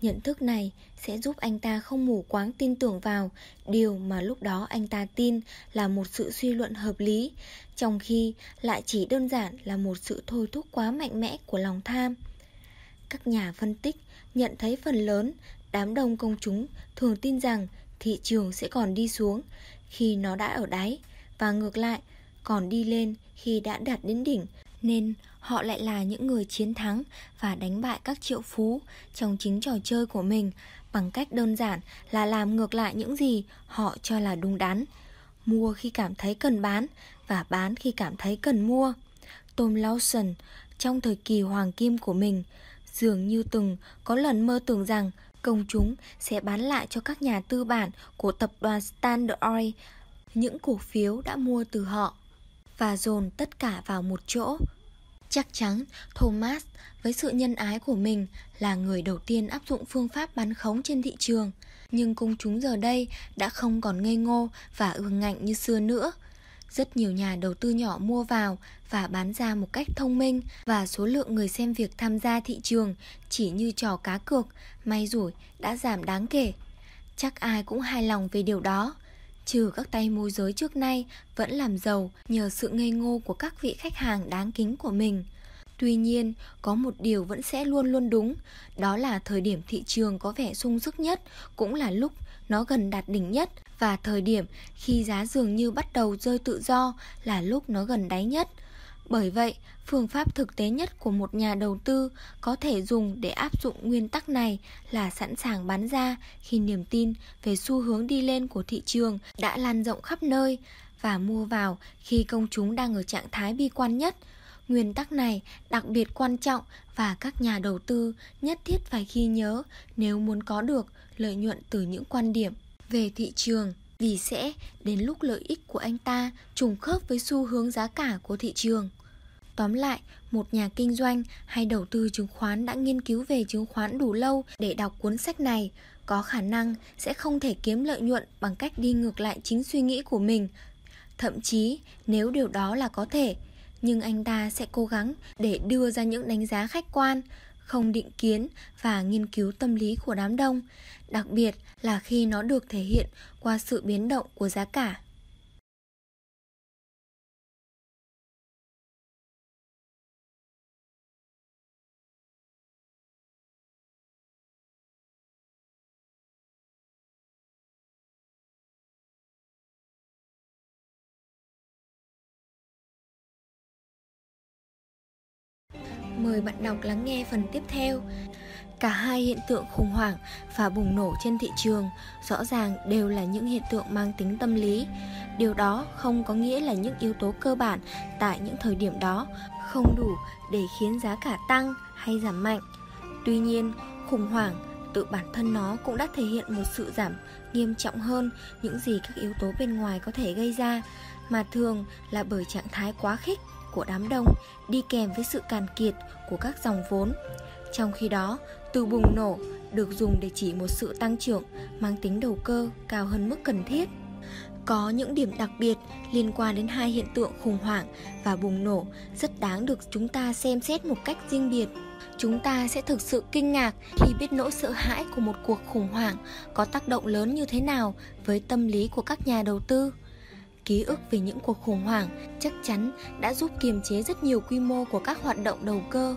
A: Nhận thức này sẽ giúp anh ta không mù quáng tin tưởng vào điều mà lúc đó anh ta tin là một sự suy luận hợp lý, trong khi lại chỉ đơn giản là một sự thôi thúc quá mạnh mẽ của lòng tham. Các nhà phân tích nhận thấy phần lớn đám đông công chúng thường tin rằng thị trường sẽ còn đi xuống khi nó đã ở đáy và ngược lại còn đi lên khi đã đạt đến đỉnh nên họ lại là những người chiến thắng và đánh bại các triệu phú trong chính trò chơi của mình. Bằng cách đơn giản là làm ngược lại những gì họ cho là đúng đắn. Mua khi cảm thấy cần bán và bán khi cảm thấy cần mua. Tom Lawson, trong thời kỳ hoàng kim của mình, dường như từng có lần mơ tưởng rằng công chúng sẽ bán lại cho các nhà tư bản của tập đoàn Standard Oil. Những cổ phiếu đã mua từ họ và dồn tất cả vào một chỗ. Chắc chắn Thomas với sự nhân ái của mình là người đầu tiên áp dụng phương pháp bán khống trên thị trường. Nhưng công chúng giờ đây đã không còn ngây ngô và ương ngạnh như xưa nữa. Rất nhiều nhà đầu tư nhỏ mua vào và bán ra một cách thông minh và số lượng người xem việc tham gia thị trường chỉ như trò cá cược, may rủi đã giảm đáng kể. Chắc ai cũng hài lòng về điều đó trừ các tay môi giới trước nay vẫn làm giàu nhờ sự ngây ngô của các vị khách hàng đáng kính của mình. Tuy nhiên, có một điều vẫn sẽ luôn luôn đúng, đó là thời điểm thị trường có vẻ sung sức nhất cũng là lúc nó gần đạt đỉnh nhất và thời điểm khi giá dường như bắt đầu rơi tự do là lúc nó gần đáy nhất. Bởi vậy, phương pháp thực tế nhất của một nhà đầu tư có thể dùng để áp dụng nguyên tắc này là sẵn sàng bán ra khi niềm tin về xu hướng đi lên của thị trường đã lan rộng khắp nơi và mua vào khi công chúng đang ở trạng thái bi quan nhất. Nguyên tắc này đặc biệt quan trọng và các nhà đầu tư nhất thiết phải ghi nhớ nếu muốn có được lợi nhuận từ những quan điểm về thị trường vì sẽ đến lúc lợi ích của anh ta trùng khớp với xu hướng giá cả của thị trường. Tóm lại, một nhà kinh doanh hay đầu tư chứng khoán đã nghiên cứu về chứng khoán đủ lâu để đọc cuốn sách này có khả năng sẽ không thể kiếm lợi nhuận bằng cách đi ngược lại chính suy nghĩ của mình thậm chí nếu điều đó là có thể nhưng anh ta sẽ cố gắng để đưa ra những đánh giá khách quan không định kiến và nghiên cứu tâm lý của đám đông, đặc biệt là khi nó được thể hiện qua sự biến động của giá cả. Bạn đọc lắng nghe phần tiếp theo. Cả hai hiện tượng khủng hoảng và bùng nổ trên thị trường rõ ràng đều là những hiện tượng mang tính tâm lý. Điều đó không có nghĩa là những yếu tố cơ bản tại những thời điểm đó không đủ để khiến giá cả tăng hay giảm mạnh. Tuy nhiên, khủng hoảng tự bản thân nó cũng đã thể hiện một sự giảm nghiêm trọng hơn những gì các yếu tố bên ngoài có thể gây ra, mà thường là bởi trạng thái quá khích của đám đông đi kèm với sự càn kiệt của các dòng vốn. Trong khi đó, từ bùng nổ được dùng để chỉ một sự tăng trưởng mang tính đầu cơ cao hơn mức cần thiết. Có những điểm đặc biệt liên quan đến hai hiện tượng khủng hoảng và bùng nổ rất đáng được chúng ta xem xét một cách riêng biệt. Chúng ta sẽ thực sự kinh ngạc khi biết nỗi sợ hãi của một cuộc khủng hoảng có tác động lớn như thế nào với tâm lý của các nhà đầu tư ký ức về những cuộc khủng hoảng chắc chắn đã giúp kiềm chế rất nhiều quy mô của các hoạt động đầu cơ.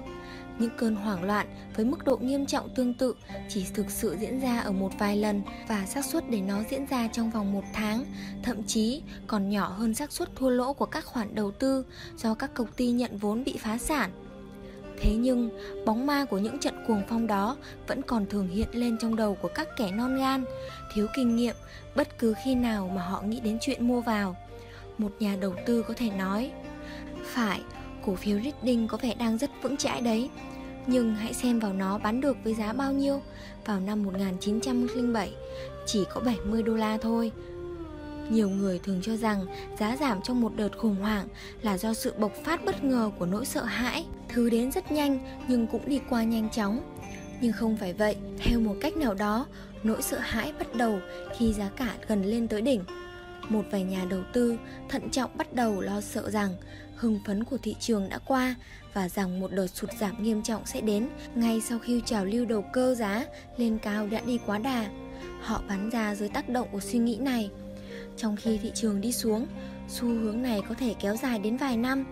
A: Những cơn hoảng loạn với mức độ nghiêm trọng tương tự chỉ thực sự diễn ra ở một vài lần và xác suất để nó diễn ra trong vòng một tháng thậm chí còn nhỏ hơn xác suất thua lỗ của các khoản đầu tư do các công ty nhận vốn bị phá sản. Thế nhưng, bóng ma của những trận cuồng phong đó vẫn còn thường hiện lên trong đầu của các kẻ non gan, thiếu kinh nghiệm bất cứ khi nào mà họ nghĩ đến chuyện mua vào. Một nhà đầu tư có thể nói, phải, cổ phiếu Reading có vẻ đang rất vững chãi đấy, nhưng hãy xem vào nó bán được với giá bao nhiêu vào năm 1907, chỉ có 70 đô la thôi. Nhiều người thường cho rằng giá giảm trong một đợt khủng hoảng là do sự bộc phát bất ngờ của nỗi sợ hãi. Thứ đến rất nhanh nhưng cũng đi qua nhanh chóng. Nhưng không phải vậy, theo một cách nào đó, nỗi sợ hãi bắt đầu khi giá cả gần lên tới đỉnh. Một vài nhà đầu tư thận trọng bắt đầu lo sợ rằng hưng phấn của thị trường đã qua và rằng một đợt sụt giảm nghiêm trọng sẽ đến ngay sau khi trào lưu đầu cơ giá lên cao đã đi quá đà. Họ bán ra dưới tác động của suy nghĩ này trong khi thị trường đi xuống, xu hướng này có thể kéo dài đến vài năm.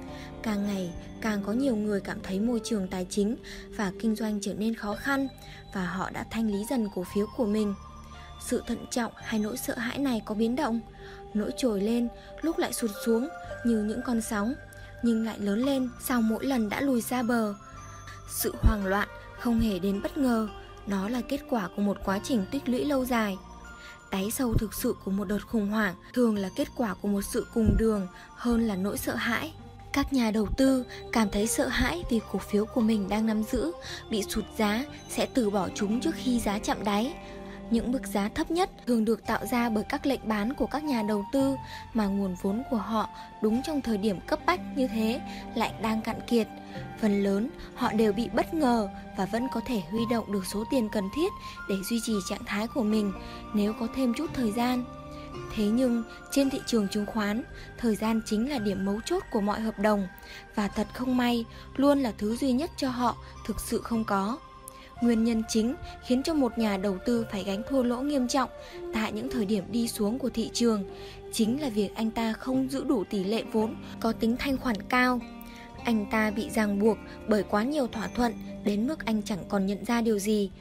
A: Càng ngày, càng có nhiều người cảm thấy môi trường tài chính và kinh doanh trở nên khó khăn và họ đã thanh lý dần cổ phiếu của mình. Sự thận trọng hay nỗi sợ hãi này có biến động, nỗi trồi lên, lúc lại sụt xuống như những con sóng, nhưng lại lớn lên sau mỗi lần đã lùi ra bờ. Sự hoang loạn không hề đến bất ngờ, nó là kết quả của một quá trình tích lũy lâu dài đáy sâu thực sự của một đợt khủng hoảng thường là kết quả của một sự cùng đường hơn là nỗi sợ hãi các nhà đầu tư cảm thấy sợ hãi vì cổ phiếu của mình đang nắm giữ, bị sụt giá, sẽ từ bỏ chúng trước khi giá chạm đáy những mức giá thấp nhất thường được tạo ra bởi các lệnh bán của các nhà đầu tư mà nguồn vốn của họ đúng trong thời điểm cấp bách như thế lại đang cạn kiệt. Phần lớn, họ đều bị bất ngờ và vẫn có thể huy động được số tiền cần thiết để duy trì trạng thái của mình nếu có thêm chút thời gian. Thế nhưng trên thị trường chứng khoán, thời gian chính là điểm mấu chốt của mọi hợp đồng và thật không may luôn là thứ duy nhất cho họ thực sự không có. Nguyên nhân chính khiến cho một nhà đầu tư phải gánh thua lỗ nghiêm trọng tại những thời điểm đi xuống của thị trường chính là việc anh ta không giữ đủ tỷ lệ vốn có tính thanh khoản cao. Anh ta bị ràng buộc bởi quá nhiều thỏa thuận đến mức anh chẳng còn nhận ra điều gì.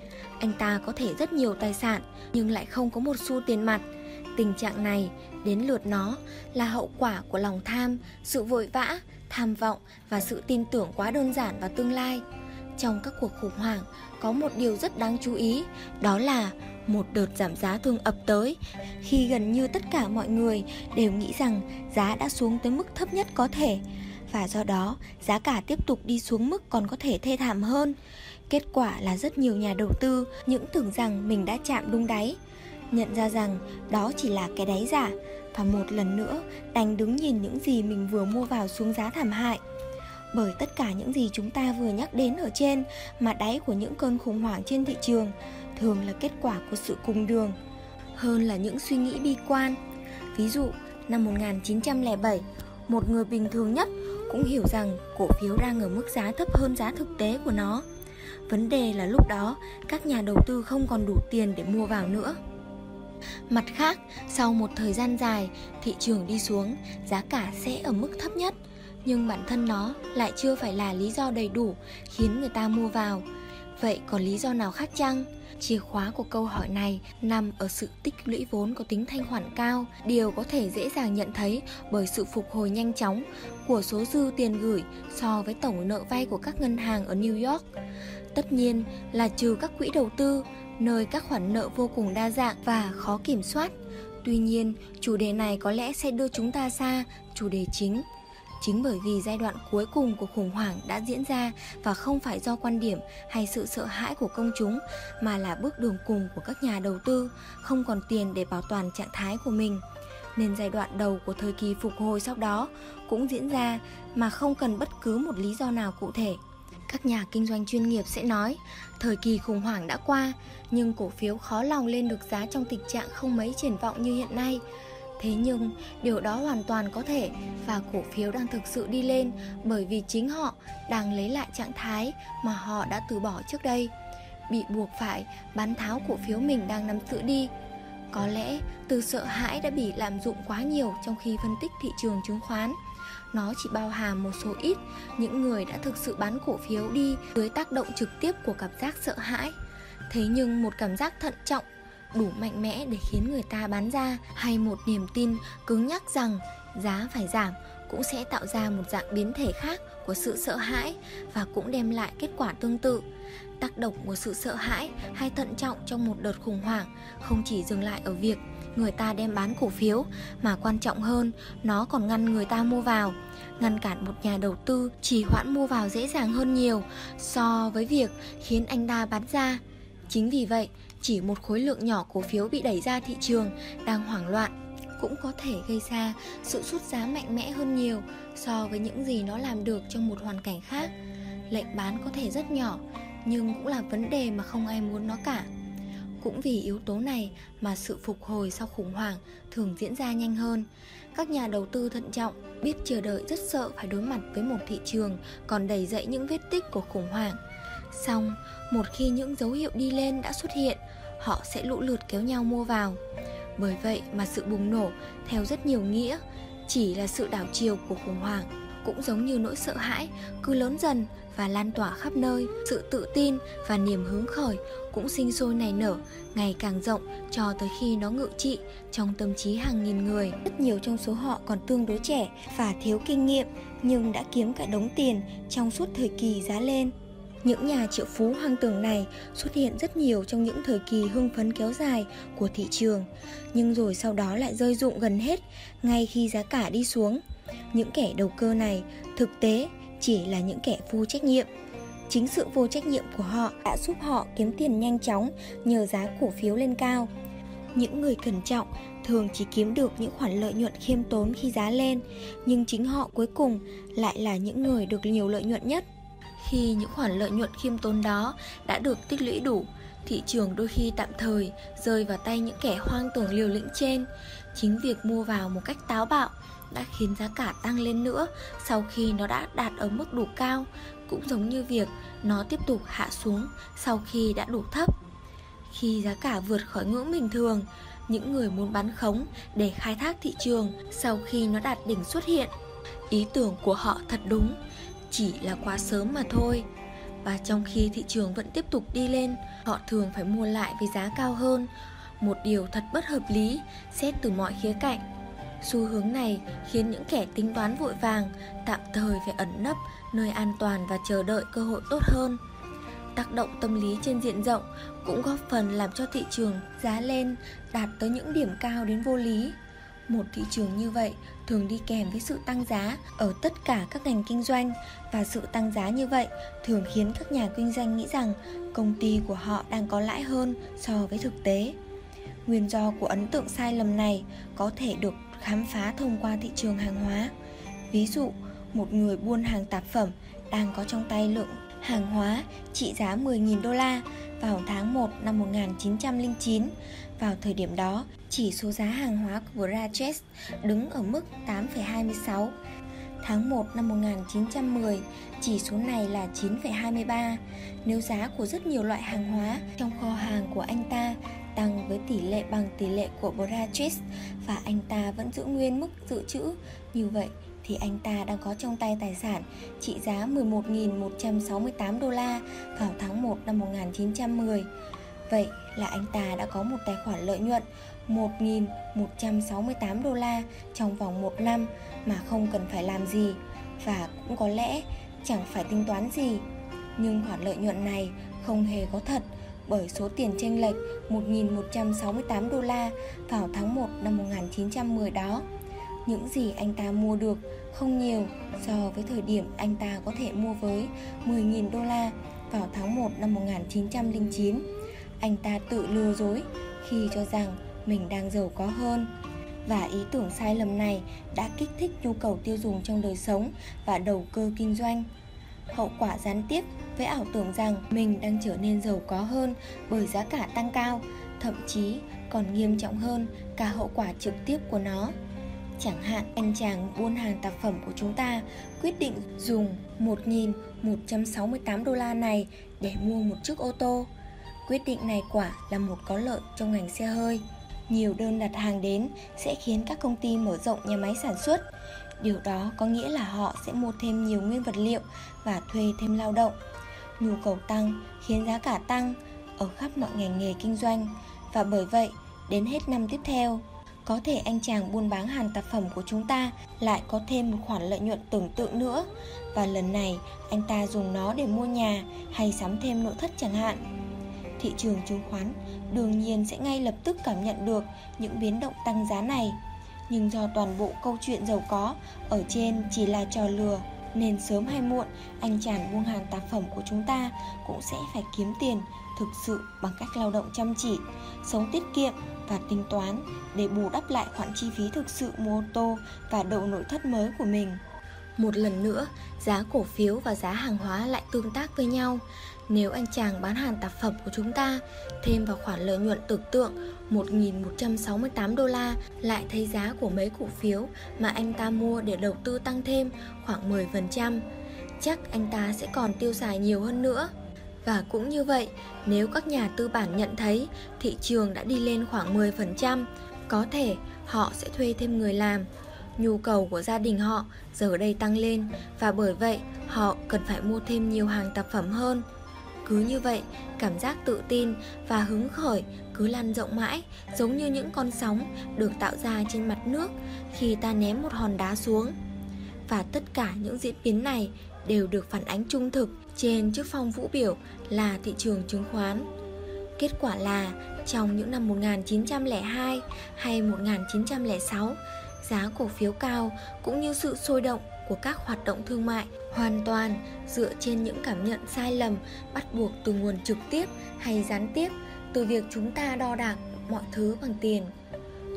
A: Anh ta có thể rất nhiều tài sản nhưng lại không có một xu tiền mặt. Tình trạng này đến lượt nó là hậu quả của lòng tham, sự vội vã, tham vọng và sự tin tưởng quá đơn giản vào tương lai. Trong các cuộc khủng hoảng, có một điều rất đáng chú ý, đó là một đợt giảm giá thường ập tới khi gần như tất cả mọi người đều nghĩ rằng giá đã xuống tới mức thấp nhất có thể và do đó giá cả tiếp tục đi xuống mức còn có thể thê thảm hơn. Kết quả là rất nhiều nhà đầu tư những tưởng rằng mình đã chạm đúng đáy, nhận ra rằng đó chỉ là cái đáy giả và một lần nữa đành đứng nhìn những gì mình vừa mua vào xuống giá thảm hại. Bởi tất cả những gì chúng ta vừa nhắc đến ở trên mà đáy của những cơn khủng hoảng trên thị trường thường là kết quả của sự cùng đường hơn là những suy nghĩ bi quan. Ví dụ, năm 1907, một người bình thường nhất cũng hiểu rằng cổ phiếu đang ở mức giá thấp hơn giá thực tế của nó. Vấn đề là lúc đó các nhà đầu tư không còn đủ tiền để mua vào nữa. Mặt khác, sau một thời gian dài, thị trường đi xuống, giá cả sẽ ở mức thấp nhất, nhưng bản thân nó lại chưa phải là lý do đầy đủ khiến người ta mua vào. Vậy còn lý do nào khác chăng? Chìa khóa của câu hỏi này nằm ở sự tích lũy vốn có tính thanh khoản cao, điều có thể dễ dàng nhận thấy bởi sự phục hồi nhanh chóng của số dư tiền gửi so với tổng nợ vay của các ngân hàng ở New York. Tất nhiên là trừ các quỹ đầu tư, nơi các khoản nợ vô cùng đa dạng và khó kiểm soát. Tuy nhiên, chủ đề này có lẽ sẽ đưa chúng ta xa chủ đề chính Chính bởi vì giai đoạn cuối cùng của khủng hoảng đã diễn ra và không phải do quan điểm hay sự sợ hãi của công chúng mà là bước đường cùng của các nhà đầu tư không còn tiền để bảo toàn trạng thái của mình. Nên giai đoạn đầu của thời kỳ phục hồi sau đó cũng diễn ra mà không cần bất cứ một lý do nào cụ thể. Các nhà kinh doanh chuyên nghiệp sẽ nói, thời kỳ khủng hoảng đã qua, nhưng cổ phiếu khó lòng lên được giá trong tình trạng không mấy triển vọng như hiện nay Thế nhưng điều đó hoàn toàn có thể và cổ phiếu đang thực sự đi lên bởi vì chính họ đang lấy lại trạng thái mà họ đã từ bỏ trước đây. Bị buộc phải bán tháo cổ phiếu mình đang nắm giữ đi. Có lẽ từ sợ hãi đã bị lạm dụng quá nhiều trong khi phân tích thị trường chứng khoán. Nó chỉ bao hàm một số ít những người đã thực sự bán cổ phiếu đi dưới tác động trực tiếp của cảm giác sợ hãi. Thế nhưng một cảm giác thận trọng đủ mạnh mẽ để khiến người ta bán ra hay một niềm tin cứng nhắc rằng giá phải giảm cũng sẽ tạo ra một dạng biến thể khác của sự sợ hãi và cũng đem lại kết quả tương tự tác động của sự sợ hãi hay thận trọng trong một đợt khủng hoảng không chỉ dừng lại ở việc người ta đem bán cổ phiếu mà quan trọng hơn nó còn ngăn người ta mua vào ngăn cản một nhà đầu tư trì hoãn mua vào dễ dàng hơn nhiều so với việc khiến anh ta bán ra chính vì vậy chỉ một khối lượng nhỏ cổ phiếu bị đẩy ra thị trường đang hoảng loạn cũng có thể gây ra sự sút giá mạnh mẽ hơn nhiều so với những gì nó làm được trong một hoàn cảnh khác. Lệnh bán có thể rất nhỏ, nhưng cũng là vấn đề mà không ai muốn nó cả. Cũng vì yếu tố này mà sự phục hồi sau khủng hoảng thường diễn ra nhanh hơn. Các nhà đầu tư thận trọng biết chờ đợi rất sợ phải đối mặt với một thị trường còn đầy dẫy những vết tích của khủng hoảng. Xong, một khi những dấu hiệu đi lên đã xuất hiện, họ sẽ lũ lượt kéo nhau mua vào. Bởi vậy mà sự bùng nổ theo rất nhiều nghĩa chỉ là sự đảo chiều của khủng hoảng cũng giống như nỗi sợ hãi cứ lớn dần và lan tỏa khắp nơi. Sự tự tin và niềm hứng khởi cũng sinh sôi nảy nở ngày càng rộng cho tới khi nó ngự trị trong tâm trí hàng nghìn người. Rất nhiều trong số họ còn tương đối trẻ và thiếu kinh nghiệm nhưng đã kiếm cả đống tiền trong suốt thời kỳ giá lên. Những nhà triệu phú hoang tưởng này xuất hiện rất nhiều trong những thời kỳ hưng phấn kéo dài của thị trường, nhưng rồi sau đó lại rơi rụng gần hết ngay khi giá cả đi xuống. Những kẻ đầu cơ này thực tế chỉ là những kẻ vô trách nhiệm. Chính sự vô trách nhiệm của họ đã giúp họ kiếm tiền nhanh chóng nhờ giá cổ phiếu lên cao. Những người cẩn trọng thường chỉ kiếm được những khoản lợi nhuận khiêm tốn khi giá lên, nhưng chính họ cuối cùng lại là những người được nhiều lợi nhuận nhất. Khi những khoản lợi nhuận khiêm tốn đó đã được tích lũy đủ, thị trường đôi khi tạm thời rơi vào tay những kẻ hoang tưởng liều lĩnh trên. Chính việc mua vào một cách táo bạo đã khiến giá cả tăng lên nữa sau khi nó đã đạt ở mức đủ cao, cũng giống như việc nó tiếp tục hạ xuống sau khi đã đủ thấp. Khi giá cả vượt khỏi ngưỡng bình thường, những người muốn bán khống để khai thác thị trường sau khi nó đạt đỉnh xuất hiện. Ý tưởng của họ thật đúng, chỉ là quá sớm mà thôi và trong khi thị trường vẫn tiếp tục đi lên họ thường phải mua lại với giá cao hơn một điều thật bất hợp lý xét từ mọi khía cạnh xu hướng này khiến những kẻ tính toán vội vàng, tạm thời phải ẩn nấp nơi an toàn và chờ đợi cơ hội tốt hơn tác động tâm lý trên diện rộng cũng góp phần làm cho thị trường giá lên đạt tới những điểm cao đến vô lý một thị trường như vậy thường đi kèm với sự tăng giá ở tất cả các ngành kinh doanh và sự tăng giá như vậy thường khiến các nhà kinh doanh nghĩ rằng công ty của họ đang có lãi hơn so với thực tế. Nguyên do của ấn tượng sai lầm này có thể được khám phá thông qua thị trường hàng hóa. Ví dụ, một người buôn hàng tạp phẩm đang có trong tay lượng hàng hóa trị giá 10.000 đô la vào tháng 1 năm 1909. Vào thời điểm đó, chỉ số giá hàng hóa của Rajesh đứng ở mức 8,26. Tháng 1 năm 1910, chỉ số này là 9,23. Nếu giá của rất nhiều loại hàng hóa trong kho hàng của anh ta tăng với tỷ lệ bằng tỷ lệ của Bratis và anh ta vẫn giữ nguyên mức dự trữ, như vậy thì anh ta đang có trong tay tài sản trị giá 11.168 đô la vào tháng 1 năm 1910. Vậy là anh ta đã có một tài khoản lợi nhuận 1.168 đô la trong vòng một năm mà không cần phải làm gì và cũng có lẽ chẳng phải tính toán gì. Nhưng khoản lợi nhuận này không hề có thật bởi số tiền chênh lệch 1.168 đô la vào tháng 1 năm 1910 đó. Những gì anh ta mua được không nhiều so với thời điểm anh ta có thể mua với 10.000 đô la vào tháng 1 năm 1909. Anh ta tự lừa dối khi cho rằng mình đang giàu có hơn. Và ý tưởng sai lầm này đã kích thích nhu cầu tiêu dùng trong đời sống và đầu cơ kinh doanh. Hậu quả gián tiếp với ảo tưởng rằng mình đang trở nên giàu có hơn bởi giá cả tăng cao, thậm chí còn nghiêm trọng hơn cả hậu quả trực tiếp của nó. Chẳng hạn anh chàng buôn hàng tạp phẩm của chúng ta quyết định dùng 1.168 đô la này để mua một chiếc ô tô. Quyết định này quả là một có lợi trong ngành xe hơi. Nhiều đơn đặt hàng đến sẽ khiến các công ty mở rộng nhà máy sản xuất. Điều đó có nghĩa là họ sẽ mua thêm nhiều nguyên vật liệu và thuê thêm lao động. Nhu cầu tăng, khiến giá cả tăng ở khắp mọi ngành nghề kinh doanh. Và bởi vậy, đến hết năm tiếp theo, có thể anh chàng buôn bán hàng tạp phẩm của chúng ta lại có thêm một khoản lợi nhuận tưởng tượng nữa. Và lần này, anh ta dùng nó để mua nhà hay sắm thêm nội thất chẳng hạn. Thị trường chứng khoán đương nhiên sẽ ngay lập tức cảm nhận được những biến động tăng giá này. Nhưng do toàn bộ câu chuyện giàu có ở trên chỉ là trò lừa nên sớm hay muộn, anh chàng buôn hàng tạp phẩm của chúng ta cũng sẽ phải kiếm tiền thực sự bằng cách lao động chăm chỉ, sống tiết kiệm và tính toán để bù đắp lại khoản chi phí thực sự mua ô tô và đậu nội thất mới của mình. Một lần nữa, giá cổ phiếu và giá hàng hóa lại tương tác với nhau. Nếu anh chàng bán hàng tạp phẩm của chúng ta thêm vào khoản lợi nhuận tưởng tượng 1.168 đô la lại thấy giá của mấy cổ phiếu mà anh ta mua để đầu tư tăng thêm khoảng 10%, chắc anh ta sẽ còn tiêu xài nhiều hơn nữa. Và cũng như vậy, nếu các nhà tư bản nhận thấy thị trường đã đi lên khoảng 10%, có thể họ sẽ thuê thêm người làm. Nhu cầu của gia đình họ giờ đây tăng lên và bởi vậy họ cần phải mua thêm nhiều hàng tạp phẩm hơn. Cứ như vậy, cảm giác tự tin và hứng khởi cứ lan rộng mãi, giống như những con sóng được tạo ra trên mặt nước khi ta ném một hòn đá xuống. Và tất cả những diễn biến này đều được phản ánh trung thực trên chiếc phong vũ biểu là thị trường chứng khoán. Kết quả là trong những năm 1902 hay 1906, giá cổ phiếu cao cũng như sự sôi động của các hoạt động thương mại hoàn toàn dựa trên những cảm nhận sai lầm bắt buộc từ nguồn trực tiếp hay gián tiếp từ việc chúng ta đo đạc mọi thứ bằng tiền.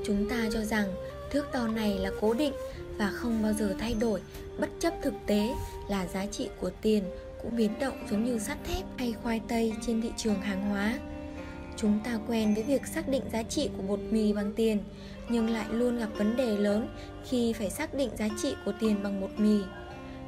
A: Chúng ta cho rằng thước đo này là cố định và không bao giờ thay đổi bất chấp thực tế là giá trị của tiền cũng biến động giống như sắt thép hay khoai tây trên thị trường hàng hóa. Chúng ta quen với việc xác định giá trị của bột mì bằng tiền, nhưng lại luôn gặp vấn đề lớn khi phải xác định giá trị của tiền bằng một mì.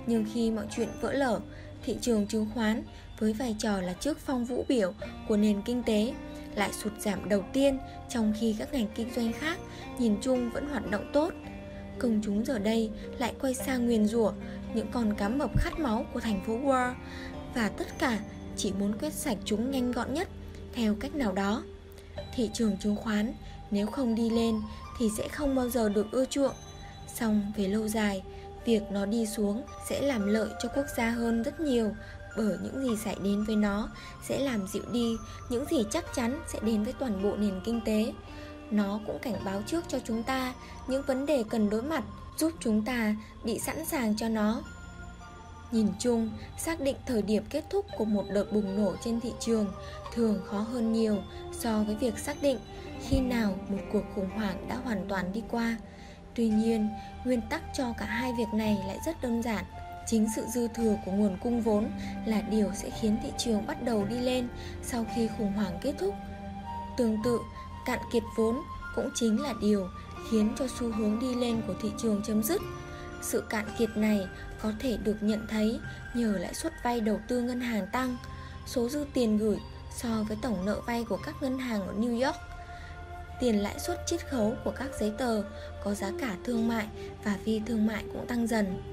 A: Nhưng khi mọi chuyện vỡ lở, thị trường chứng khoán với vai trò là trước phong vũ biểu của nền kinh tế lại sụt giảm đầu tiên trong khi các ngành kinh doanh khác nhìn chung vẫn hoạt động tốt. Công chúng giờ đây lại quay sang nguyền rủa những con cá mập khát máu của thành phố Wall và tất cả chỉ muốn quét sạch chúng nhanh gọn nhất theo cách nào đó. Thị trường chứng khoán nếu không đi lên thì sẽ không bao giờ được ưa chuộng. Song về lâu dài, việc nó đi xuống sẽ làm lợi cho quốc gia hơn rất nhiều bởi những gì xảy đến với nó sẽ làm dịu đi những gì chắc chắn sẽ đến với toàn bộ nền kinh tế. Nó cũng cảnh báo trước cho chúng ta những vấn đề cần đối mặt, giúp chúng ta bị sẵn sàng cho nó. Nhìn chung, xác định thời điểm kết thúc của một đợt bùng nổ trên thị trường thường khó hơn nhiều so với việc xác định khi nào một cuộc khủng hoảng đã hoàn toàn đi qua. Tuy nhiên, nguyên tắc cho cả hai việc này lại rất đơn giản. Chính sự dư thừa của nguồn cung vốn là điều sẽ khiến thị trường bắt đầu đi lên sau khi khủng hoảng kết thúc. Tương tự, cạn kiệt vốn cũng chính là điều khiến cho xu hướng đi lên của thị trường chấm dứt. Sự cạn kiệt này có thể được nhận thấy nhờ lãi suất vay đầu tư ngân hàng tăng, số dư tiền gửi so với tổng nợ vay của các ngân hàng ở New York. Tiền lãi suất chiết khấu của các giấy tờ có giá cả thương mại và phi thương mại cũng tăng dần.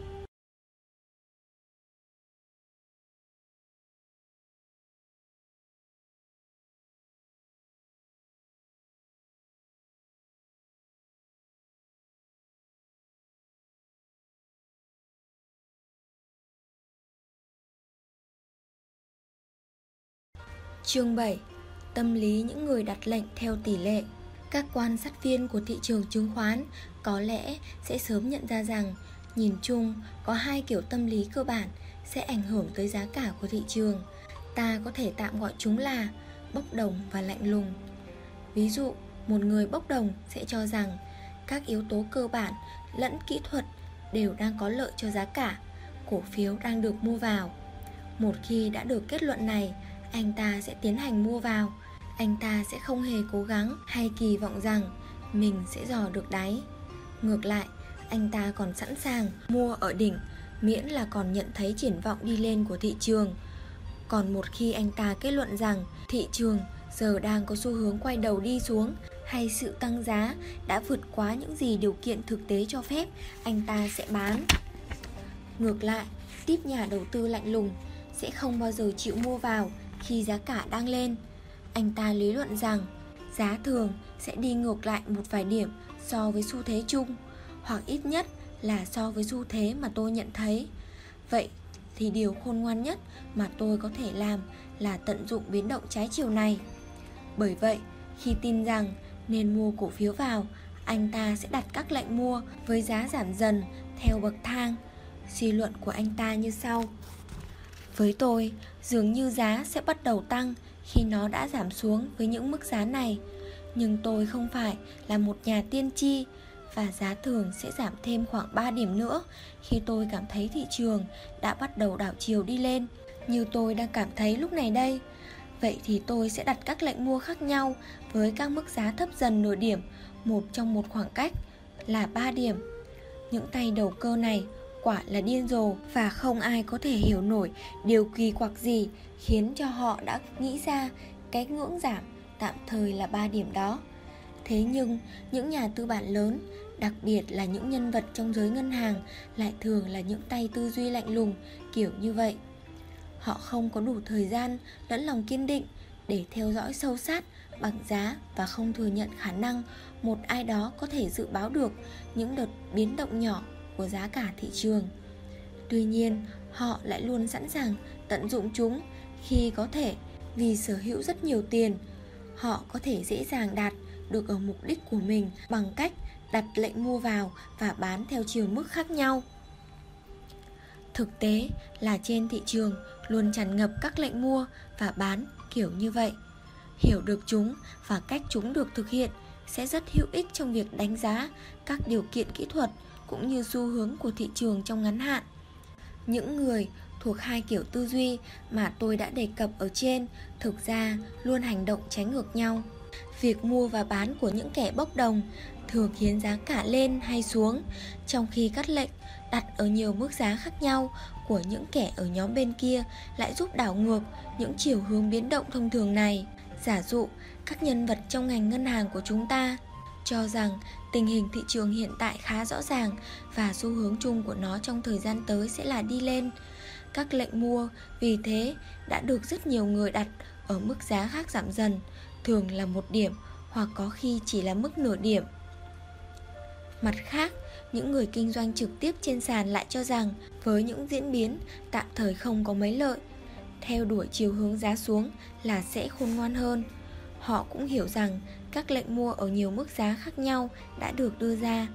A: Chương 7 Tâm lý những người đặt lệnh theo tỷ lệ Các quan sát viên của thị trường chứng khoán có lẽ sẽ sớm nhận ra rằng nhìn chung có hai kiểu tâm lý cơ bản sẽ ảnh hưởng tới giá cả của thị trường. Ta có thể tạm gọi chúng là bốc đồng và lạnh lùng. Ví dụ, một người bốc đồng sẽ cho rằng các yếu tố cơ bản lẫn kỹ thuật đều đang có lợi cho giá cả, cổ phiếu đang được mua vào. Một khi đã được kết luận này, anh ta sẽ tiến hành mua vào. Anh ta sẽ không hề cố gắng hay kỳ vọng rằng mình sẽ dò được đáy. Ngược lại, anh ta còn sẵn sàng mua ở đỉnh, miễn là còn nhận thấy triển vọng đi lên của thị trường. Còn một khi anh ta kết luận rằng thị trường giờ đang có xu hướng quay đầu đi xuống hay sự tăng giá đã vượt quá những gì điều kiện thực tế cho phép, anh ta sẽ bán. Ngược lại, tiếp nhà đầu tư lạnh lùng sẽ không bao giờ chịu mua vào khi giá cả đang lên. Anh ta lý luận rằng giá thường sẽ đi ngược lại một vài điểm so với xu thế chung, hoặc ít nhất là so với xu thế mà tôi nhận thấy. Vậy thì điều khôn ngoan nhất mà tôi có thể làm là tận dụng biến động trái chiều này. Bởi vậy, khi tin rằng nên mua cổ phiếu vào, anh ta sẽ đặt các lệnh mua với giá giảm dần theo bậc thang. Suy luận của anh ta như sau: với tôi, dường như giá sẽ bắt đầu tăng khi nó đã giảm xuống với những mức giá này. Nhưng tôi không phải là một nhà tiên tri và giá thường sẽ giảm thêm khoảng 3 điểm nữa khi tôi cảm thấy thị trường đã bắt đầu đảo chiều đi lên như tôi đang cảm thấy lúc này đây. Vậy thì tôi sẽ đặt các lệnh mua khác nhau với các mức giá thấp dần nửa điểm, một trong một khoảng cách là 3 điểm. Những tay đầu cơ này quả là điên rồ và không ai có thể hiểu nổi điều kỳ quặc gì khiến cho họ đã nghĩ ra cái ngưỡng giảm tạm thời là 3 điểm đó. Thế nhưng, những nhà tư bản lớn, đặc biệt là những nhân vật trong giới ngân hàng lại thường là những tay tư duy lạnh lùng kiểu như vậy. Họ không có đủ thời gian lẫn lòng kiên định để theo dõi sâu sát bằng giá và không thừa nhận khả năng một ai đó có thể dự báo được những đợt biến động nhỏ của giá cả thị trường. Tuy nhiên, họ lại luôn sẵn sàng tận dụng chúng khi có thể vì sở hữu rất nhiều tiền. Họ có thể dễ dàng đạt được ở mục đích của mình bằng cách đặt lệnh mua vào và bán theo chiều mức khác nhau. Thực tế là trên thị trường luôn tràn ngập các lệnh mua và bán kiểu như vậy. Hiểu được chúng và cách chúng được thực hiện sẽ rất hữu ích trong việc đánh giá các điều kiện kỹ thuật cũng như xu hướng của thị trường trong ngắn hạn. Những người thuộc hai kiểu tư duy mà tôi đã đề cập ở trên thực ra luôn hành động trái ngược nhau. Việc mua và bán của những kẻ bốc đồng thường khiến giá cả lên hay xuống, trong khi các lệnh đặt ở nhiều mức giá khác nhau của những kẻ ở nhóm bên kia lại giúp đảo ngược những chiều hướng biến động thông thường này. Giả dụ, các nhân vật trong ngành ngân hàng của chúng ta cho rằng tình hình thị trường hiện tại khá rõ ràng và xu hướng chung của nó trong thời gian tới sẽ là đi lên. Các lệnh mua vì thế đã được rất nhiều người đặt ở mức giá khác giảm dần, thường là một điểm hoặc có khi chỉ là mức nửa điểm. Mặt khác, những người kinh doanh trực tiếp trên sàn lại cho rằng với những diễn biến tạm thời không có mấy lợi, theo đuổi chiều hướng giá xuống là sẽ khôn ngoan hơn. Họ cũng hiểu rằng các lệnh mua ở nhiều mức giá khác nhau đã được đưa ra.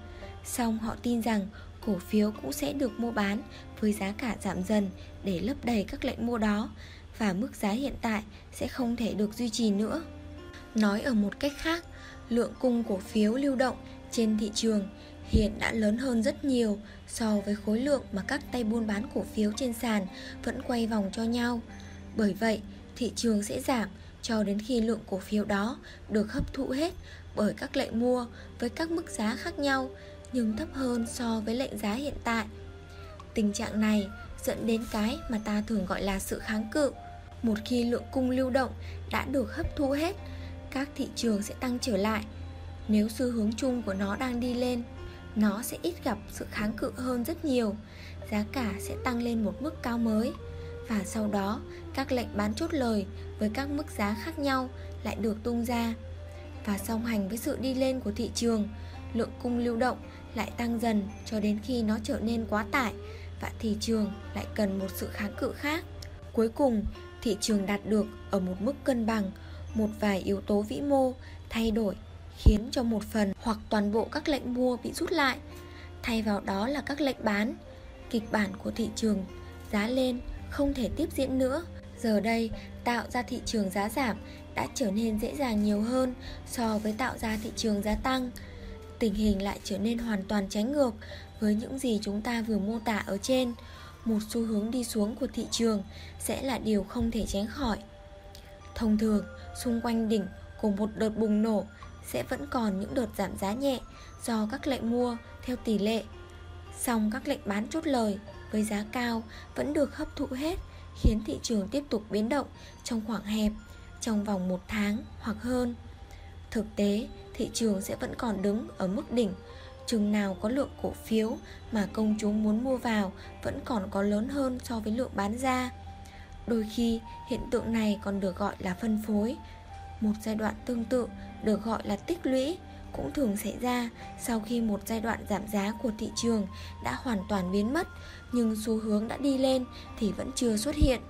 A: Song họ tin rằng cổ phiếu cũng sẽ được mua bán với giá cả giảm dần để lấp đầy các lệnh mua đó và mức giá hiện tại sẽ không thể được duy trì nữa. Nói ở một cách khác, lượng cung cổ phiếu lưu động trên thị trường hiện đã lớn hơn rất nhiều so với khối lượng mà các tay buôn bán cổ phiếu trên sàn vẫn quay vòng cho nhau. Bởi vậy, thị trường sẽ giảm cho đến khi lượng cổ phiếu đó được hấp thụ hết bởi các lệnh mua với các mức giá khác nhau nhưng thấp hơn so với lệnh giá hiện tại. Tình trạng này dẫn đến cái mà ta thường gọi là sự kháng cự. Một khi lượng cung lưu động đã được hấp thu hết, các thị trường sẽ tăng trở lại. Nếu xu hướng chung của nó đang đi lên, nó sẽ ít gặp sự kháng cự hơn rất nhiều. Giá cả sẽ tăng lên một mức cao mới và sau đó các lệnh bán chốt lời với các mức giá khác nhau lại được tung ra. Và song hành với sự đi lên của thị trường, lượng cung lưu động lại tăng dần cho đến khi nó trở nên quá tải và thị trường lại cần một sự kháng cự khác. Cuối cùng, thị trường đạt được ở một mức cân bằng, một vài yếu tố vĩ mô thay đổi khiến cho một phần hoặc toàn bộ các lệnh mua bị rút lại. Thay vào đó là các lệnh bán. Kịch bản của thị trường giá lên không thể tiếp diễn nữa. Giờ đây, tạo ra thị trường giá giảm đã trở nên dễ dàng nhiều hơn so với tạo ra thị trường giá tăng. Tình hình lại trở nên hoàn toàn trái ngược với những gì chúng ta vừa mô tả ở trên. Một xu hướng đi xuống của thị trường sẽ là điều không thể tránh khỏi. Thông thường, xung quanh đỉnh của một đợt bùng nổ sẽ vẫn còn những đợt giảm giá nhẹ do các lệnh mua theo tỷ lệ. Song các lệnh bán chốt lời với giá cao vẫn được hấp thụ hết khiến thị trường tiếp tục biến động trong khoảng hẹp trong vòng một tháng hoặc hơn. Thực tế, thị trường sẽ vẫn còn đứng ở mức đỉnh chừng nào có lượng cổ phiếu mà công chúng muốn mua vào vẫn còn có lớn hơn so với lượng bán ra. Đôi khi, hiện tượng này còn được gọi là phân phối. Một giai đoạn tương tự được gọi là tích lũy cũng thường xảy ra sau khi một giai đoạn giảm giá của thị trường đã hoàn toàn biến mất nhưng xu hướng đã đi lên thì vẫn chưa xuất hiện.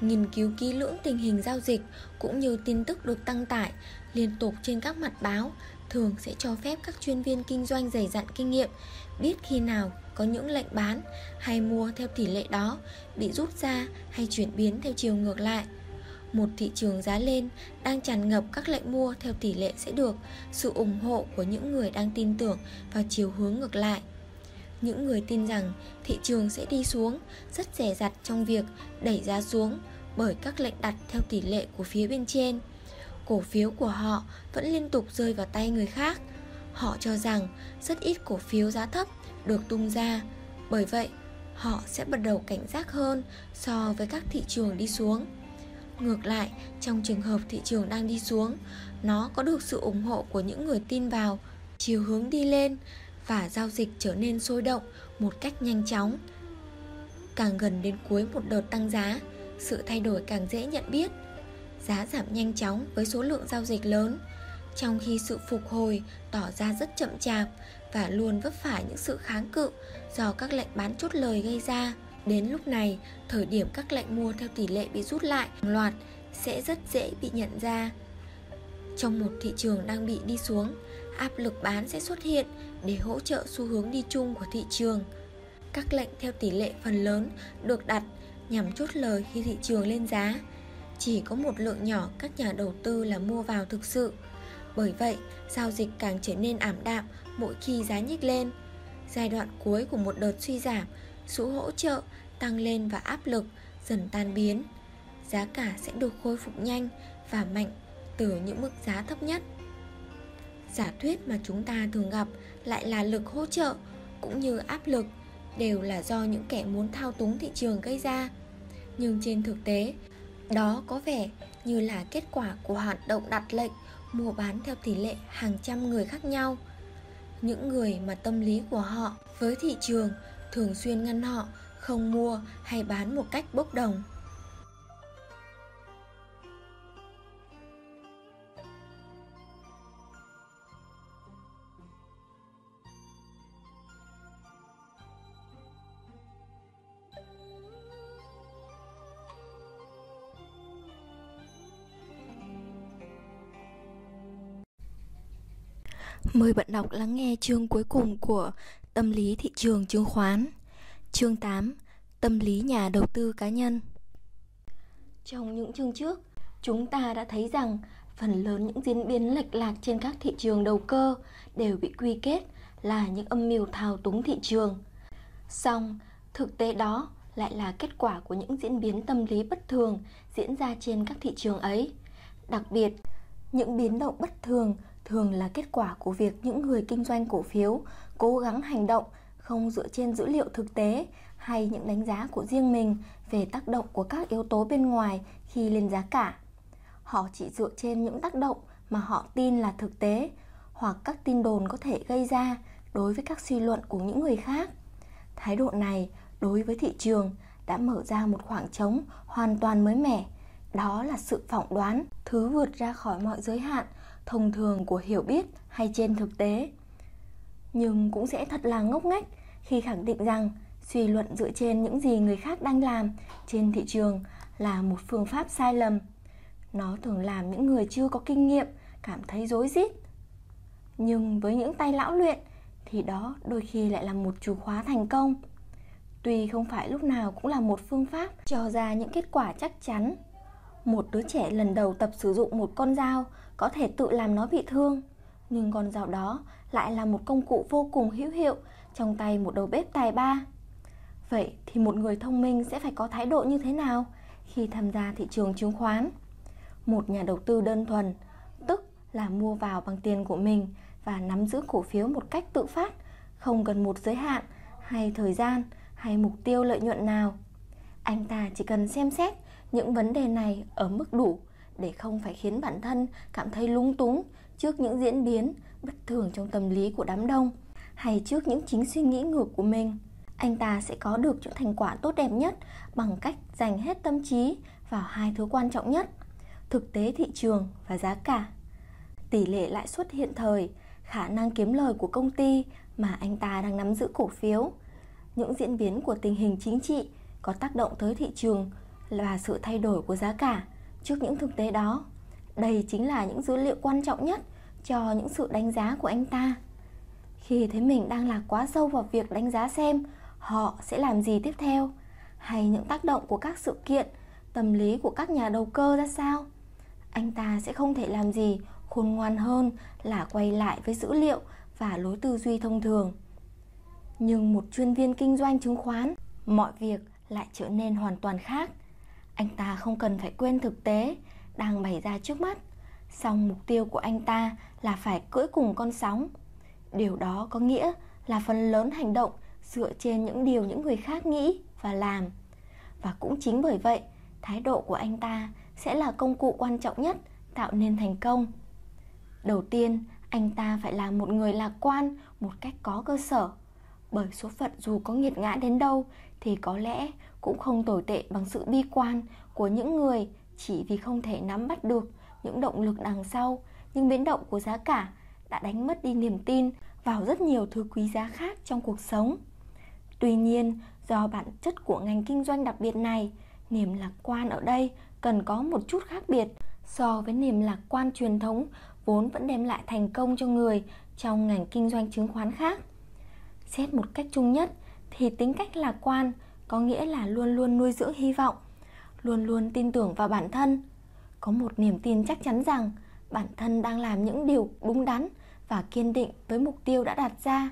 A: Nghiên cứu kỹ lưỡng tình hình giao dịch cũng như tin tức được đăng tải liên tục trên các mặt báo thường sẽ cho phép các chuyên viên kinh doanh dày dặn kinh nghiệm, biết khi nào có những lệnh bán hay mua theo tỷ lệ đó, bị rút ra hay chuyển biến theo chiều ngược lại một thị trường giá lên đang tràn ngập các lệnh mua theo tỷ lệ sẽ được sự ủng hộ của những người đang tin tưởng vào chiều hướng ngược lại. Những người tin rằng thị trường sẽ đi xuống rất rẻ rặt trong việc đẩy giá xuống bởi các lệnh đặt theo tỷ lệ của phía bên trên. Cổ phiếu của họ vẫn liên tục rơi vào tay người khác. Họ cho rằng rất ít cổ phiếu giá thấp được tung ra. Bởi vậy, họ sẽ bắt đầu cảnh giác hơn so với các thị trường đi xuống. Ngược lại, trong trường hợp thị trường đang đi xuống, nó có được sự ủng hộ của những người tin vào, chiều hướng đi lên và giao dịch trở nên sôi động một cách nhanh chóng. Càng gần đến cuối một đợt tăng giá, sự thay đổi càng dễ nhận biết. Giá giảm nhanh chóng với số lượng giao dịch lớn, trong khi sự phục hồi tỏ ra rất chậm chạp và luôn vấp phải những sự kháng cự do các lệnh bán chốt lời gây ra. Đến lúc này, thời điểm các lệnh mua theo tỷ lệ bị rút lại hàng loạt sẽ rất dễ bị nhận ra. Trong một thị trường đang bị đi xuống, áp lực bán sẽ xuất hiện để hỗ trợ xu hướng đi chung của thị trường. Các lệnh theo tỷ lệ phần lớn được đặt nhằm chốt lời khi thị trường lên giá. Chỉ có một lượng nhỏ các nhà đầu tư là mua vào thực sự. Bởi vậy, giao dịch càng trở nên ảm đạm mỗi khi giá nhích lên. Giai đoạn cuối của một đợt suy giảm sự hỗ trợ tăng lên và áp lực dần tan biến giá cả sẽ được khôi phục nhanh và mạnh từ những mức giá thấp nhất giả thuyết mà chúng ta thường gặp lại là lực hỗ trợ cũng như áp lực đều là do những kẻ muốn thao túng thị trường gây ra. Nhưng trên thực tế, đó có vẻ như là kết quả của hoạt động đặt lệnh mua bán theo tỷ lệ hàng trăm người khác nhau. Những người mà tâm lý của họ với thị trường thường xuyên ngăn họ không mua hay bán một cách bốc đồng. Mời bạn đọc lắng nghe chương cuối cùng của Tâm lý thị trường chứng khoán Chương 8 Tâm lý nhà đầu tư cá nhân Trong những chương trước, chúng ta đã thấy rằng phần lớn những diễn biến lệch lạc trên các thị trường đầu cơ đều bị quy kết là những âm mưu thao túng thị trường. Song, thực tế đó lại là kết quả của những diễn biến tâm lý bất thường diễn ra trên các thị trường ấy. Đặc biệt, những biến động bất thường thường là kết quả của việc những người kinh doanh cổ phiếu cố gắng hành động không dựa trên dữ liệu thực tế hay những đánh giá của riêng mình về tác động của các yếu tố bên ngoài khi lên giá cả. Họ chỉ dựa trên những tác động mà họ tin là thực tế hoặc các tin đồn có thể gây ra đối với các suy luận của những người khác. Thái độ này đối với thị trường đã mở ra một khoảng trống hoàn toàn mới mẻ, đó là sự phỏng đoán, thứ vượt ra khỏi mọi giới hạn thông thường của hiểu biết hay trên thực tế. Nhưng cũng sẽ thật là ngốc nghếch khi khẳng định rằng suy luận dựa trên những gì người khác đang làm trên thị trường là một phương pháp sai lầm. Nó thường làm những người chưa có kinh nghiệm cảm thấy rối rít. Nhưng với những tay lão luyện thì đó đôi khi lại là một chìa khóa thành công. Tuy không phải lúc nào cũng là một phương pháp cho ra những kết quả chắc chắn. Một đứa trẻ lần đầu tập sử dụng một con dao có thể tự làm nó bị thương, nhưng con dao đó lại là một công cụ vô cùng hữu hiệu trong tay một đầu bếp tài ba. Vậy thì một người thông minh sẽ phải có thái độ như thế nào khi tham gia thị trường chứng khoán? Một nhà đầu tư đơn thuần, tức là mua vào bằng tiền của mình và nắm giữ cổ phiếu một cách tự phát, không cần một giới hạn hay thời gian hay mục tiêu lợi nhuận nào. Anh ta chỉ cần xem xét những vấn đề này ở mức đủ để không phải khiến bản thân cảm thấy lung túng trước những diễn biến bất thường trong tâm lý của đám đông hay trước những chính suy nghĩ ngược của mình. Anh ta sẽ có được những thành quả tốt đẹp nhất bằng cách dành hết tâm trí vào hai thứ quan trọng nhất, thực tế thị trường và giá cả. Tỷ lệ lãi suất hiện thời, khả năng kiếm lời của công ty mà anh ta đang nắm giữ cổ phiếu những diễn biến của tình hình chính trị có tác động tới thị trường là sự thay đổi của giá cả trước những thực tế đó. Đây chính là những dữ liệu quan trọng nhất cho những sự đánh giá của anh ta. Khi thấy mình đang lạc quá sâu vào việc đánh giá xem họ sẽ làm gì tiếp theo hay những tác động của các sự kiện, tâm lý của các nhà đầu cơ ra sao, anh ta sẽ không thể làm gì khôn ngoan hơn là quay lại với dữ liệu và lối tư duy thông thường nhưng một chuyên viên kinh doanh chứng khoán, mọi việc lại trở nên hoàn toàn khác. Anh ta không cần phải quên thực tế đang bày ra trước mắt, song mục tiêu của anh ta là phải cưỡi cùng con sóng. Điều đó có nghĩa là phần lớn hành động dựa trên những điều những người khác nghĩ và làm. Và cũng chính bởi vậy, thái độ của anh ta sẽ là công cụ quan trọng nhất tạo nên thành công. Đầu tiên, anh ta phải là một người lạc quan một cách có cơ sở bởi số phận dù có nghiệt ngã đến đâu thì có lẽ cũng không tồi tệ bằng sự bi quan của những người chỉ vì không thể nắm bắt được những động lực đằng sau nhưng biến động của giá cả đã đánh mất đi niềm tin vào rất nhiều thứ quý giá khác trong cuộc sống. Tuy nhiên, do bản chất của ngành kinh doanh đặc biệt này, niềm lạc quan ở đây cần có một chút khác biệt so với niềm lạc quan truyền thống vốn vẫn đem lại thành công cho người trong ngành kinh doanh chứng khoán khác. Xét một cách chung nhất thì tính cách lạc quan có nghĩa là luôn luôn nuôi dưỡng hy vọng, luôn luôn tin tưởng vào bản thân, có một niềm tin chắc chắn rằng bản thân đang làm những điều đúng đắn và kiên định với mục tiêu đã đặt ra.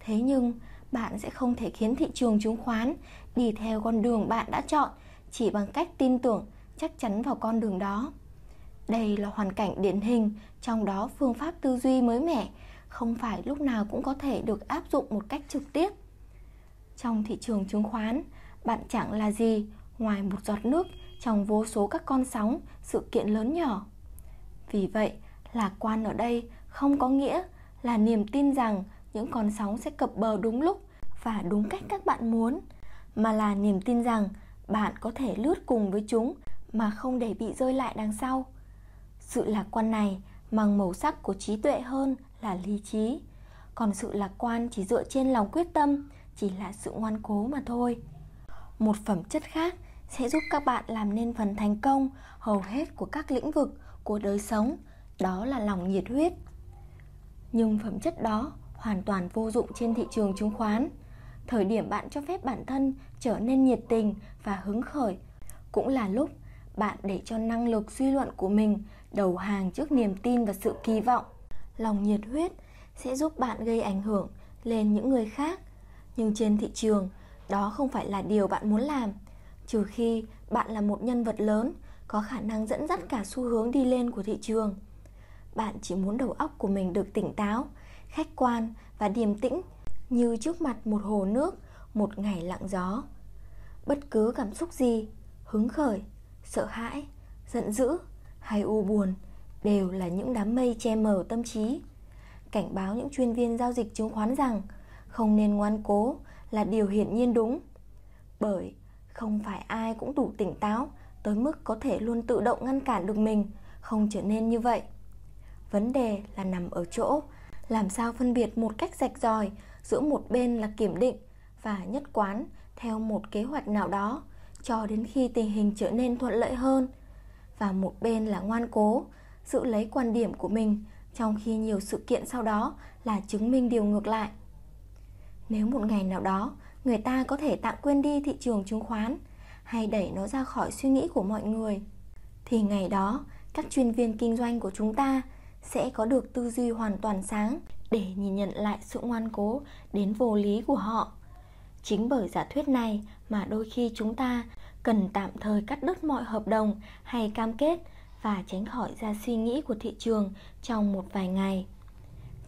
A: Thế nhưng, bạn sẽ không thể khiến thị trường chứng khoán đi theo con đường bạn đã chọn chỉ bằng cách tin tưởng chắc chắn vào con đường đó. Đây là hoàn cảnh điển hình, trong đó phương pháp tư duy mới mẻ không phải lúc nào cũng có thể được áp dụng một cách trực tiếp. Trong thị trường chứng khoán, bạn chẳng là gì ngoài một giọt nước trong vô số các con sóng, sự kiện lớn nhỏ. Vì vậy, lạc quan ở đây không có nghĩa là niềm tin rằng những con sóng sẽ cập bờ đúng lúc và đúng cách các bạn muốn, mà là niềm tin rằng bạn có thể lướt cùng với chúng mà không để bị rơi lại đằng sau. Sự lạc quan này mang màu sắc của trí tuệ hơn là lý trí còn sự lạc quan chỉ dựa trên lòng quyết tâm chỉ là sự ngoan cố mà thôi. Một phẩm chất khác sẽ giúp các bạn làm nên phần thành công hầu hết của các lĩnh vực của đời sống, đó là lòng nhiệt huyết. Nhưng phẩm chất đó hoàn toàn vô dụng trên thị trường chứng khoán. Thời điểm bạn cho phép bản thân trở nên nhiệt tình và hứng khởi cũng là lúc bạn để cho năng lực suy luận của mình đầu hàng trước niềm tin và sự kỳ vọng. Lòng nhiệt huyết sẽ giúp bạn gây ảnh hưởng lên những người khác nhưng trên thị trường, đó không phải là điều bạn muốn làm. Trừ khi bạn là một nhân vật lớn, có khả năng dẫn dắt cả xu hướng đi lên của thị trường. Bạn chỉ muốn đầu óc của mình được tỉnh táo, khách quan và điềm tĩnh, như trước mặt một hồ nước, một ngày lặng gió. Bất cứ cảm xúc gì, hứng khởi, sợ hãi, giận dữ hay u buồn đều là những đám mây che mờ tâm trí. Cảnh báo những chuyên viên giao dịch chứng khoán rằng không nên ngoan cố là điều hiển nhiên đúng. Bởi không phải ai cũng đủ tỉnh táo tới mức có thể luôn tự động ngăn cản được mình, không trở nên như vậy. Vấn đề là nằm ở chỗ làm sao phân biệt một cách rạch ròi giữa một bên là kiểm định và nhất quán theo một kế hoạch nào đó cho đến khi tình hình trở nên thuận lợi hơn và một bên là ngoan cố giữ lấy quan điểm của mình trong khi nhiều sự kiện sau đó là chứng minh điều ngược lại nếu một ngày nào đó, người ta có thể tạm quên đi thị trường chứng khoán hay đẩy nó ra khỏi suy nghĩ của mọi người, thì ngày đó, các chuyên viên kinh doanh của chúng ta sẽ có được tư duy hoàn toàn sáng để nhìn nhận lại sự ngoan cố đến vô lý của họ. Chính bởi giả thuyết này mà đôi khi chúng ta cần tạm thời cắt đứt mọi hợp đồng hay cam kết và tránh khỏi ra suy nghĩ của thị trường trong một vài ngày.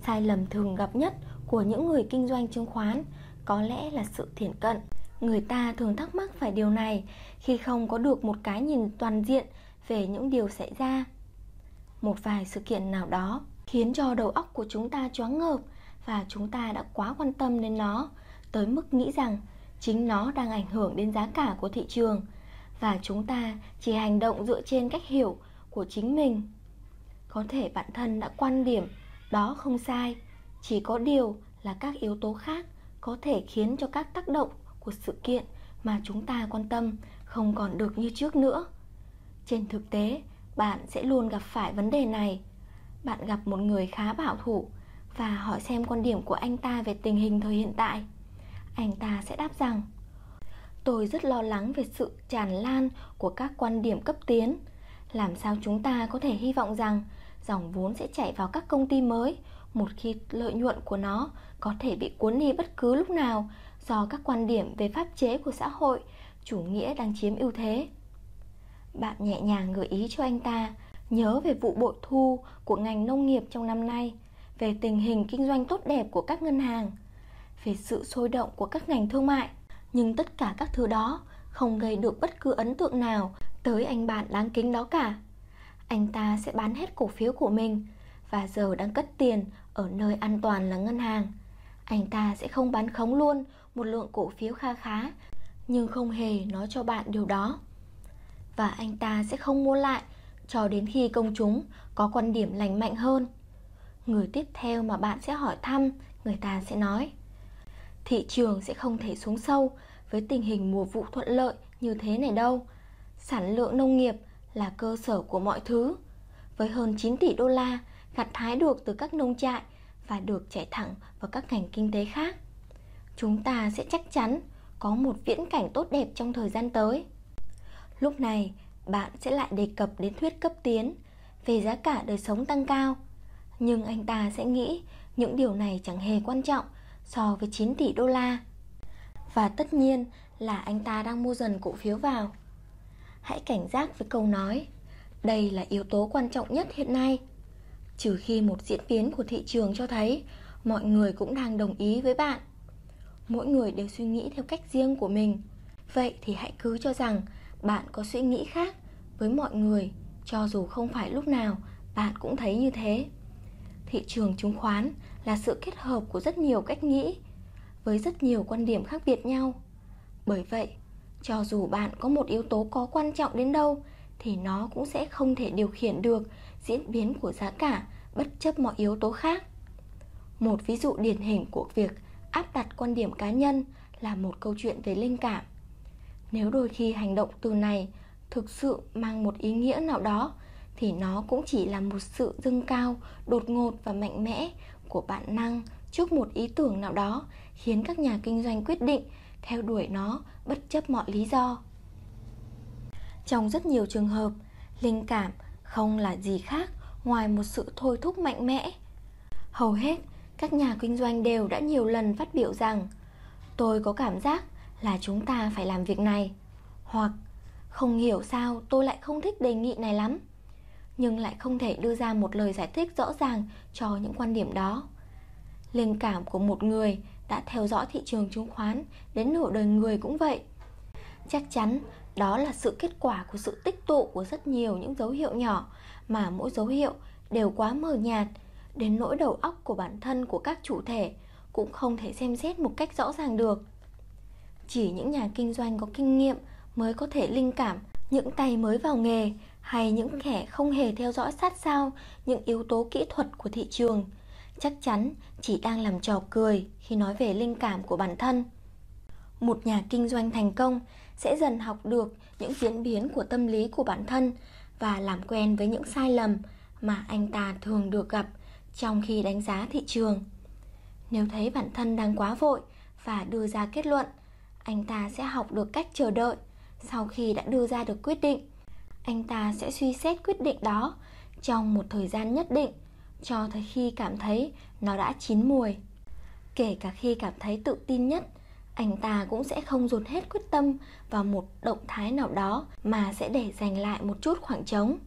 A: Sai lầm thường gặp nhất của những người kinh doanh chứng khoán, có lẽ là sự thiển cận. Người ta thường thắc mắc phải điều này khi không có được một cái nhìn toàn diện về những điều xảy ra. Một vài sự kiện nào đó khiến cho đầu óc của chúng ta choáng ngợp và chúng ta đã quá quan tâm đến nó, tới mức nghĩ rằng chính nó đang ảnh hưởng đến giá cả của thị trường và chúng ta chỉ hành động dựa trên cách hiểu của chính mình. Có thể bản thân đã quan điểm đó không sai chỉ có điều là các yếu tố khác có thể khiến cho các tác động của sự kiện mà chúng ta quan tâm không còn được như trước nữa. Trên thực tế, bạn sẽ luôn gặp phải vấn đề này. Bạn gặp một người khá bảo thủ và hỏi xem quan điểm của anh ta về tình hình thời hiện tại. Anh ta sẽ đáp rằng, tôi rất lo lắng về sự tràn lan của các quan điểm cấp tiến. Làm sao chúng ta có thể hy vọng rằng dòng vốn sẽ chảy vào các công ty mới một khi lợi nhuận của nó có thể bị cuốn đi bất cứ lúc nào do các quan điểm về pháp chế của xã hội, chủ nghĩa đang chiếm ưu thế. Bạn nhẹ nhàng gợi ý cho anh ta, nhớ về vụ bội thu của ngành nông nghiệp trong năm nay, về tình hình kinh doanh tốt đẹp của các ngân hàng, về sự sôi động của các ngành thương mại. Nhưng tất cả các thứ đó không gây được bất cứ ấn tượng nào tới anh bạn đáng kính đó cả. Anh ta sẽ bán hết cổ phiếu của mình và giờ đang cất tiền ở nơi an toàn là ngân hàng. Anh ta sẽ không bán khống luôn một lượng cổ phiếu kha khá, nhưng không hề nói cho bạn điều đó. Và anh ta sẽ không mua lại cho đến khi công chúng có quan điểm lành mạnh hơn. Người tiếp theo mà bạn sẽ hỏi thăm, người ta sẽ nói, thị trường sẽ không thể xuống sâu với tình hình mùa vụ thuận lợi như thế này đâu. Sản lượng nông nghiệp là cơ sở của mọi thứ. Với hơn 9 tỷ đô la gặt hái được từ các nông trại và được chảy thẳng vào các ngành kinh tế khác. Chúng ta sẽ chắc chắn có một viễn cảnh tốt đẹp trong thời gian tới. Lúc này, bạn sẽ lại đề cập đến thuyết cấp tiến về giá cả đời sống tăng cao. Nhưng anh ta sẽ nghĩ những điều này chẳng hề quan trọng so với 9 tỷ đô la. Và tất nhiên là anh ta đang mua dần cổ phiếu vào. Hãy cảnh giác với câu nói, đây là yếu tố quan trọng nhất hiện nay trừ khi một diễn biến của thị trường cho thấy, mọi người cũng đang đồng ý với bạn. Mỗi người đều suy nghĩ theo cách riêng của mình. Vậy thì hãy cứ cho rằng bạn có suy nghĩ khác với mọi người, cho dù không phải lúc nào bạn cũng thấy như thế. Thị trường chứng khoán là sự kết hợp của rất nhiều cách nghĩ, với rất nhiều quan điểm khác biệt nhau. Bởi vậy, cho dù bạn có một yếu tố có quan trọng đến đâu, thì nó cũng sẽ không thể điều khiển được diễn biến của giá cả, bất chấp mọi yếu tố khác. Một ví dụ điển hình của việc áp đặt quan điểm cá nhân là một câu chuyện về linh cảm. Nếu đôi khi hành động từ này thực sự mang một ý nghĩa nào đó, thì nó cũng chỉ là một sự dâng cao, đột ngột và mạnh mẽ của bản năng trước một ý tưởng nào đó, khiến các nhà kinh doanh quyết định theo đuổi nó bất chấp mọi lý do. Trong rất nhiều trường hợp, linh cảm không là gì khác ngoài một sự thôi thúc mạnh mẽ. Hầu hết, các nhà kinh doanh đều đã nhiều lần phát biểu rằng, tôi có cảm giác là chúng ta phải làm việc này. Hoặc, không hiểu sao tôi lại không thích đề nghị này lắm, nhưng lại không thể đưa ra một lời giải thích rõ ràng cho những quan điểm đó. Linh cảm của một người đã theo dõi thị trường chứng khoán đến nửa đời người cũng vậy. Chắc chắn đó là sự kết quả của sự tích tụ của rất nhiều những dấu hiệu nhỏ mà mỗi dấu hiệu đều quá mờ nhạt đến nỗi đầu óc của bản thân của các chủ thể cũng không thể xem xét một cách rõ ràng được. Chỉ những nhà kinh doanh có kinh nghiệm mới có thể linh cảm những tay mới vào nghề hay những kẻ không hề theo dõi sát sao những yếu tố kỹ thuật của thị trường chắc chắn chỉ đang làm trò cười khi nói về linh cảm của bản thân. Một nhà kinh doanh thành công sẽ dần học được những diễn biến của tâm lý của bản thân và làm quen với những sai lầm mà anh ta thường được gặp trong khi đánh giá thị trường. Nếu thấy bản thân đang quá vội và đưa ra kết luận, anh ta sẽ học được cách chờ đợi sau khi đã đưa ra được quyết định. Anh ta sẽ suy xét quyết định đó trong một thời gian nhất định cho tới khi cảm thấy nó đã chín mùi. Kể cả khi cảm thấy tự tin nhất anh ta cũng sẽ không dồn hết quyết tâm vào một động thái nào đó mà sẽ để dành lại một chút khoảng trống.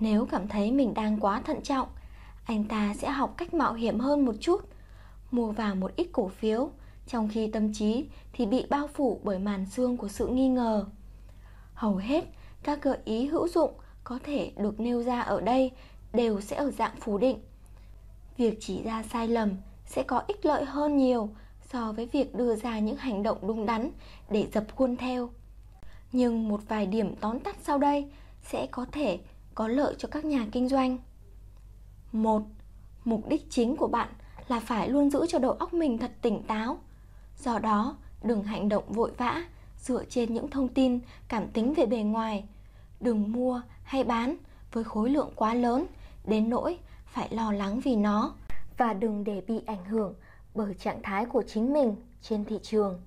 A: Nếu cảm thấy mình đang quá thận trọng, anh ta sẽ học cách mạo hiểm hơn một chút, mua vào một ít cổ phiếu, trong khi tâm trí thì bị bao phủ bởi màn xương của sự nghi ngờ. Hầu hết các gợi ý hữu dụng có thể được nêu ra ở đây đều sẽ ở dạng phủ định. Việc chỉ ra sai lầm sẽ có ích lợi hơn nhiều so với việc đưa ra những hành động đúng đắn để dập khuôn theo. Nhưng một vài điểm tóm tắt sau đây sẽ có thể có lợi cho các nhà kinh doanh. Một, mục đích chính của bạn là phải luôn giữ cho đầu óc mình thật tỉnh táo. Do đó, đừng hành động vội vã, dựa trên những thông tin, cảm tính về bề ngoài. Đừng mua hay bán với khối lượng quá lớn, đến nỗi phải lo lắng vì nó. Và đừng để bị ảnh hưởng bởi trạng thái của chính mình trên thị trường.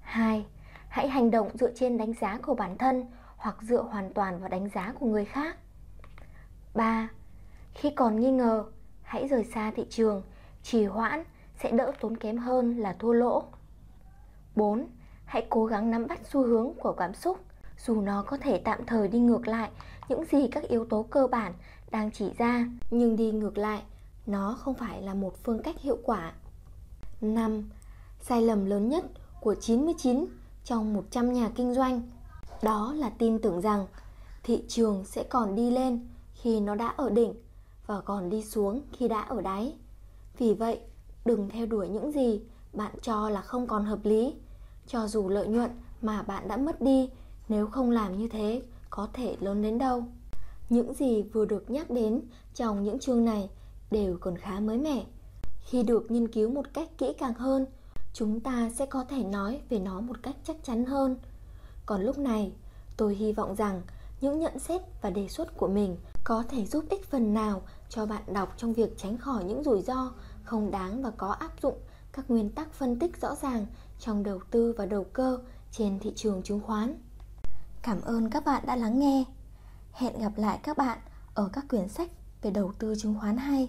A: 2. Hãy hành động dựa trên đánh giá của bản thân hoặc dựa hoàn toàn vào đánh giá của người khác. 3. Khi còn nghi ngờ, hãy rời xa thị trường, trì hoãn sẽ đỡ tốn kém hơn là thua lỗ. 4. Hãy cố gắng nắm bắt xu hướng của cảm xúc dù nó có thể tạm thời đi ngược lại những gì các yếu tố cơ bản đang chỉ ra, nhưng đi ngược lại, nó không phải là một phương cách hiệu quả. 5. Sai lầm lớn nhất của 99 trong 100 nhà kinh doanh đó là tin tưởng rằng thị trường sẽ còn đi lên khi nó đã ở đỉnh và còn đi xuống khi đã ở đáy. Vì vậy, đừng theo đuổi những gì bạn cho là không còn hợp lý, cho dù lợi nhuận mà bạn đã mất đi nếu không làm như thế có thể lớn đến đâu. Những gì vừa được nhắc đến trong những chương này đều còn khá mới mẻ. Khi được nghiên cứu một cách kỹ càng hơn, chúng ta sẽ có thể nói về nó một cách chắc chắn hơn. Còn lúc này, tôi hy vọng rằng những nhận xét và đề xuất của mình có thể giúp ích phần nào cho bạn đọc trong việc tránh khỏi những rủi ro không đáng và có áp dụng các nguyên tắc phân tích rõ ràng trong đầu tư và đầu cơ trên thị trường chứng khoán. Cảm ơn các bạn đã lắng nghe. Hẹn gặp lại các bạn ở các quyển sách về đầu tư chứng khoán hay.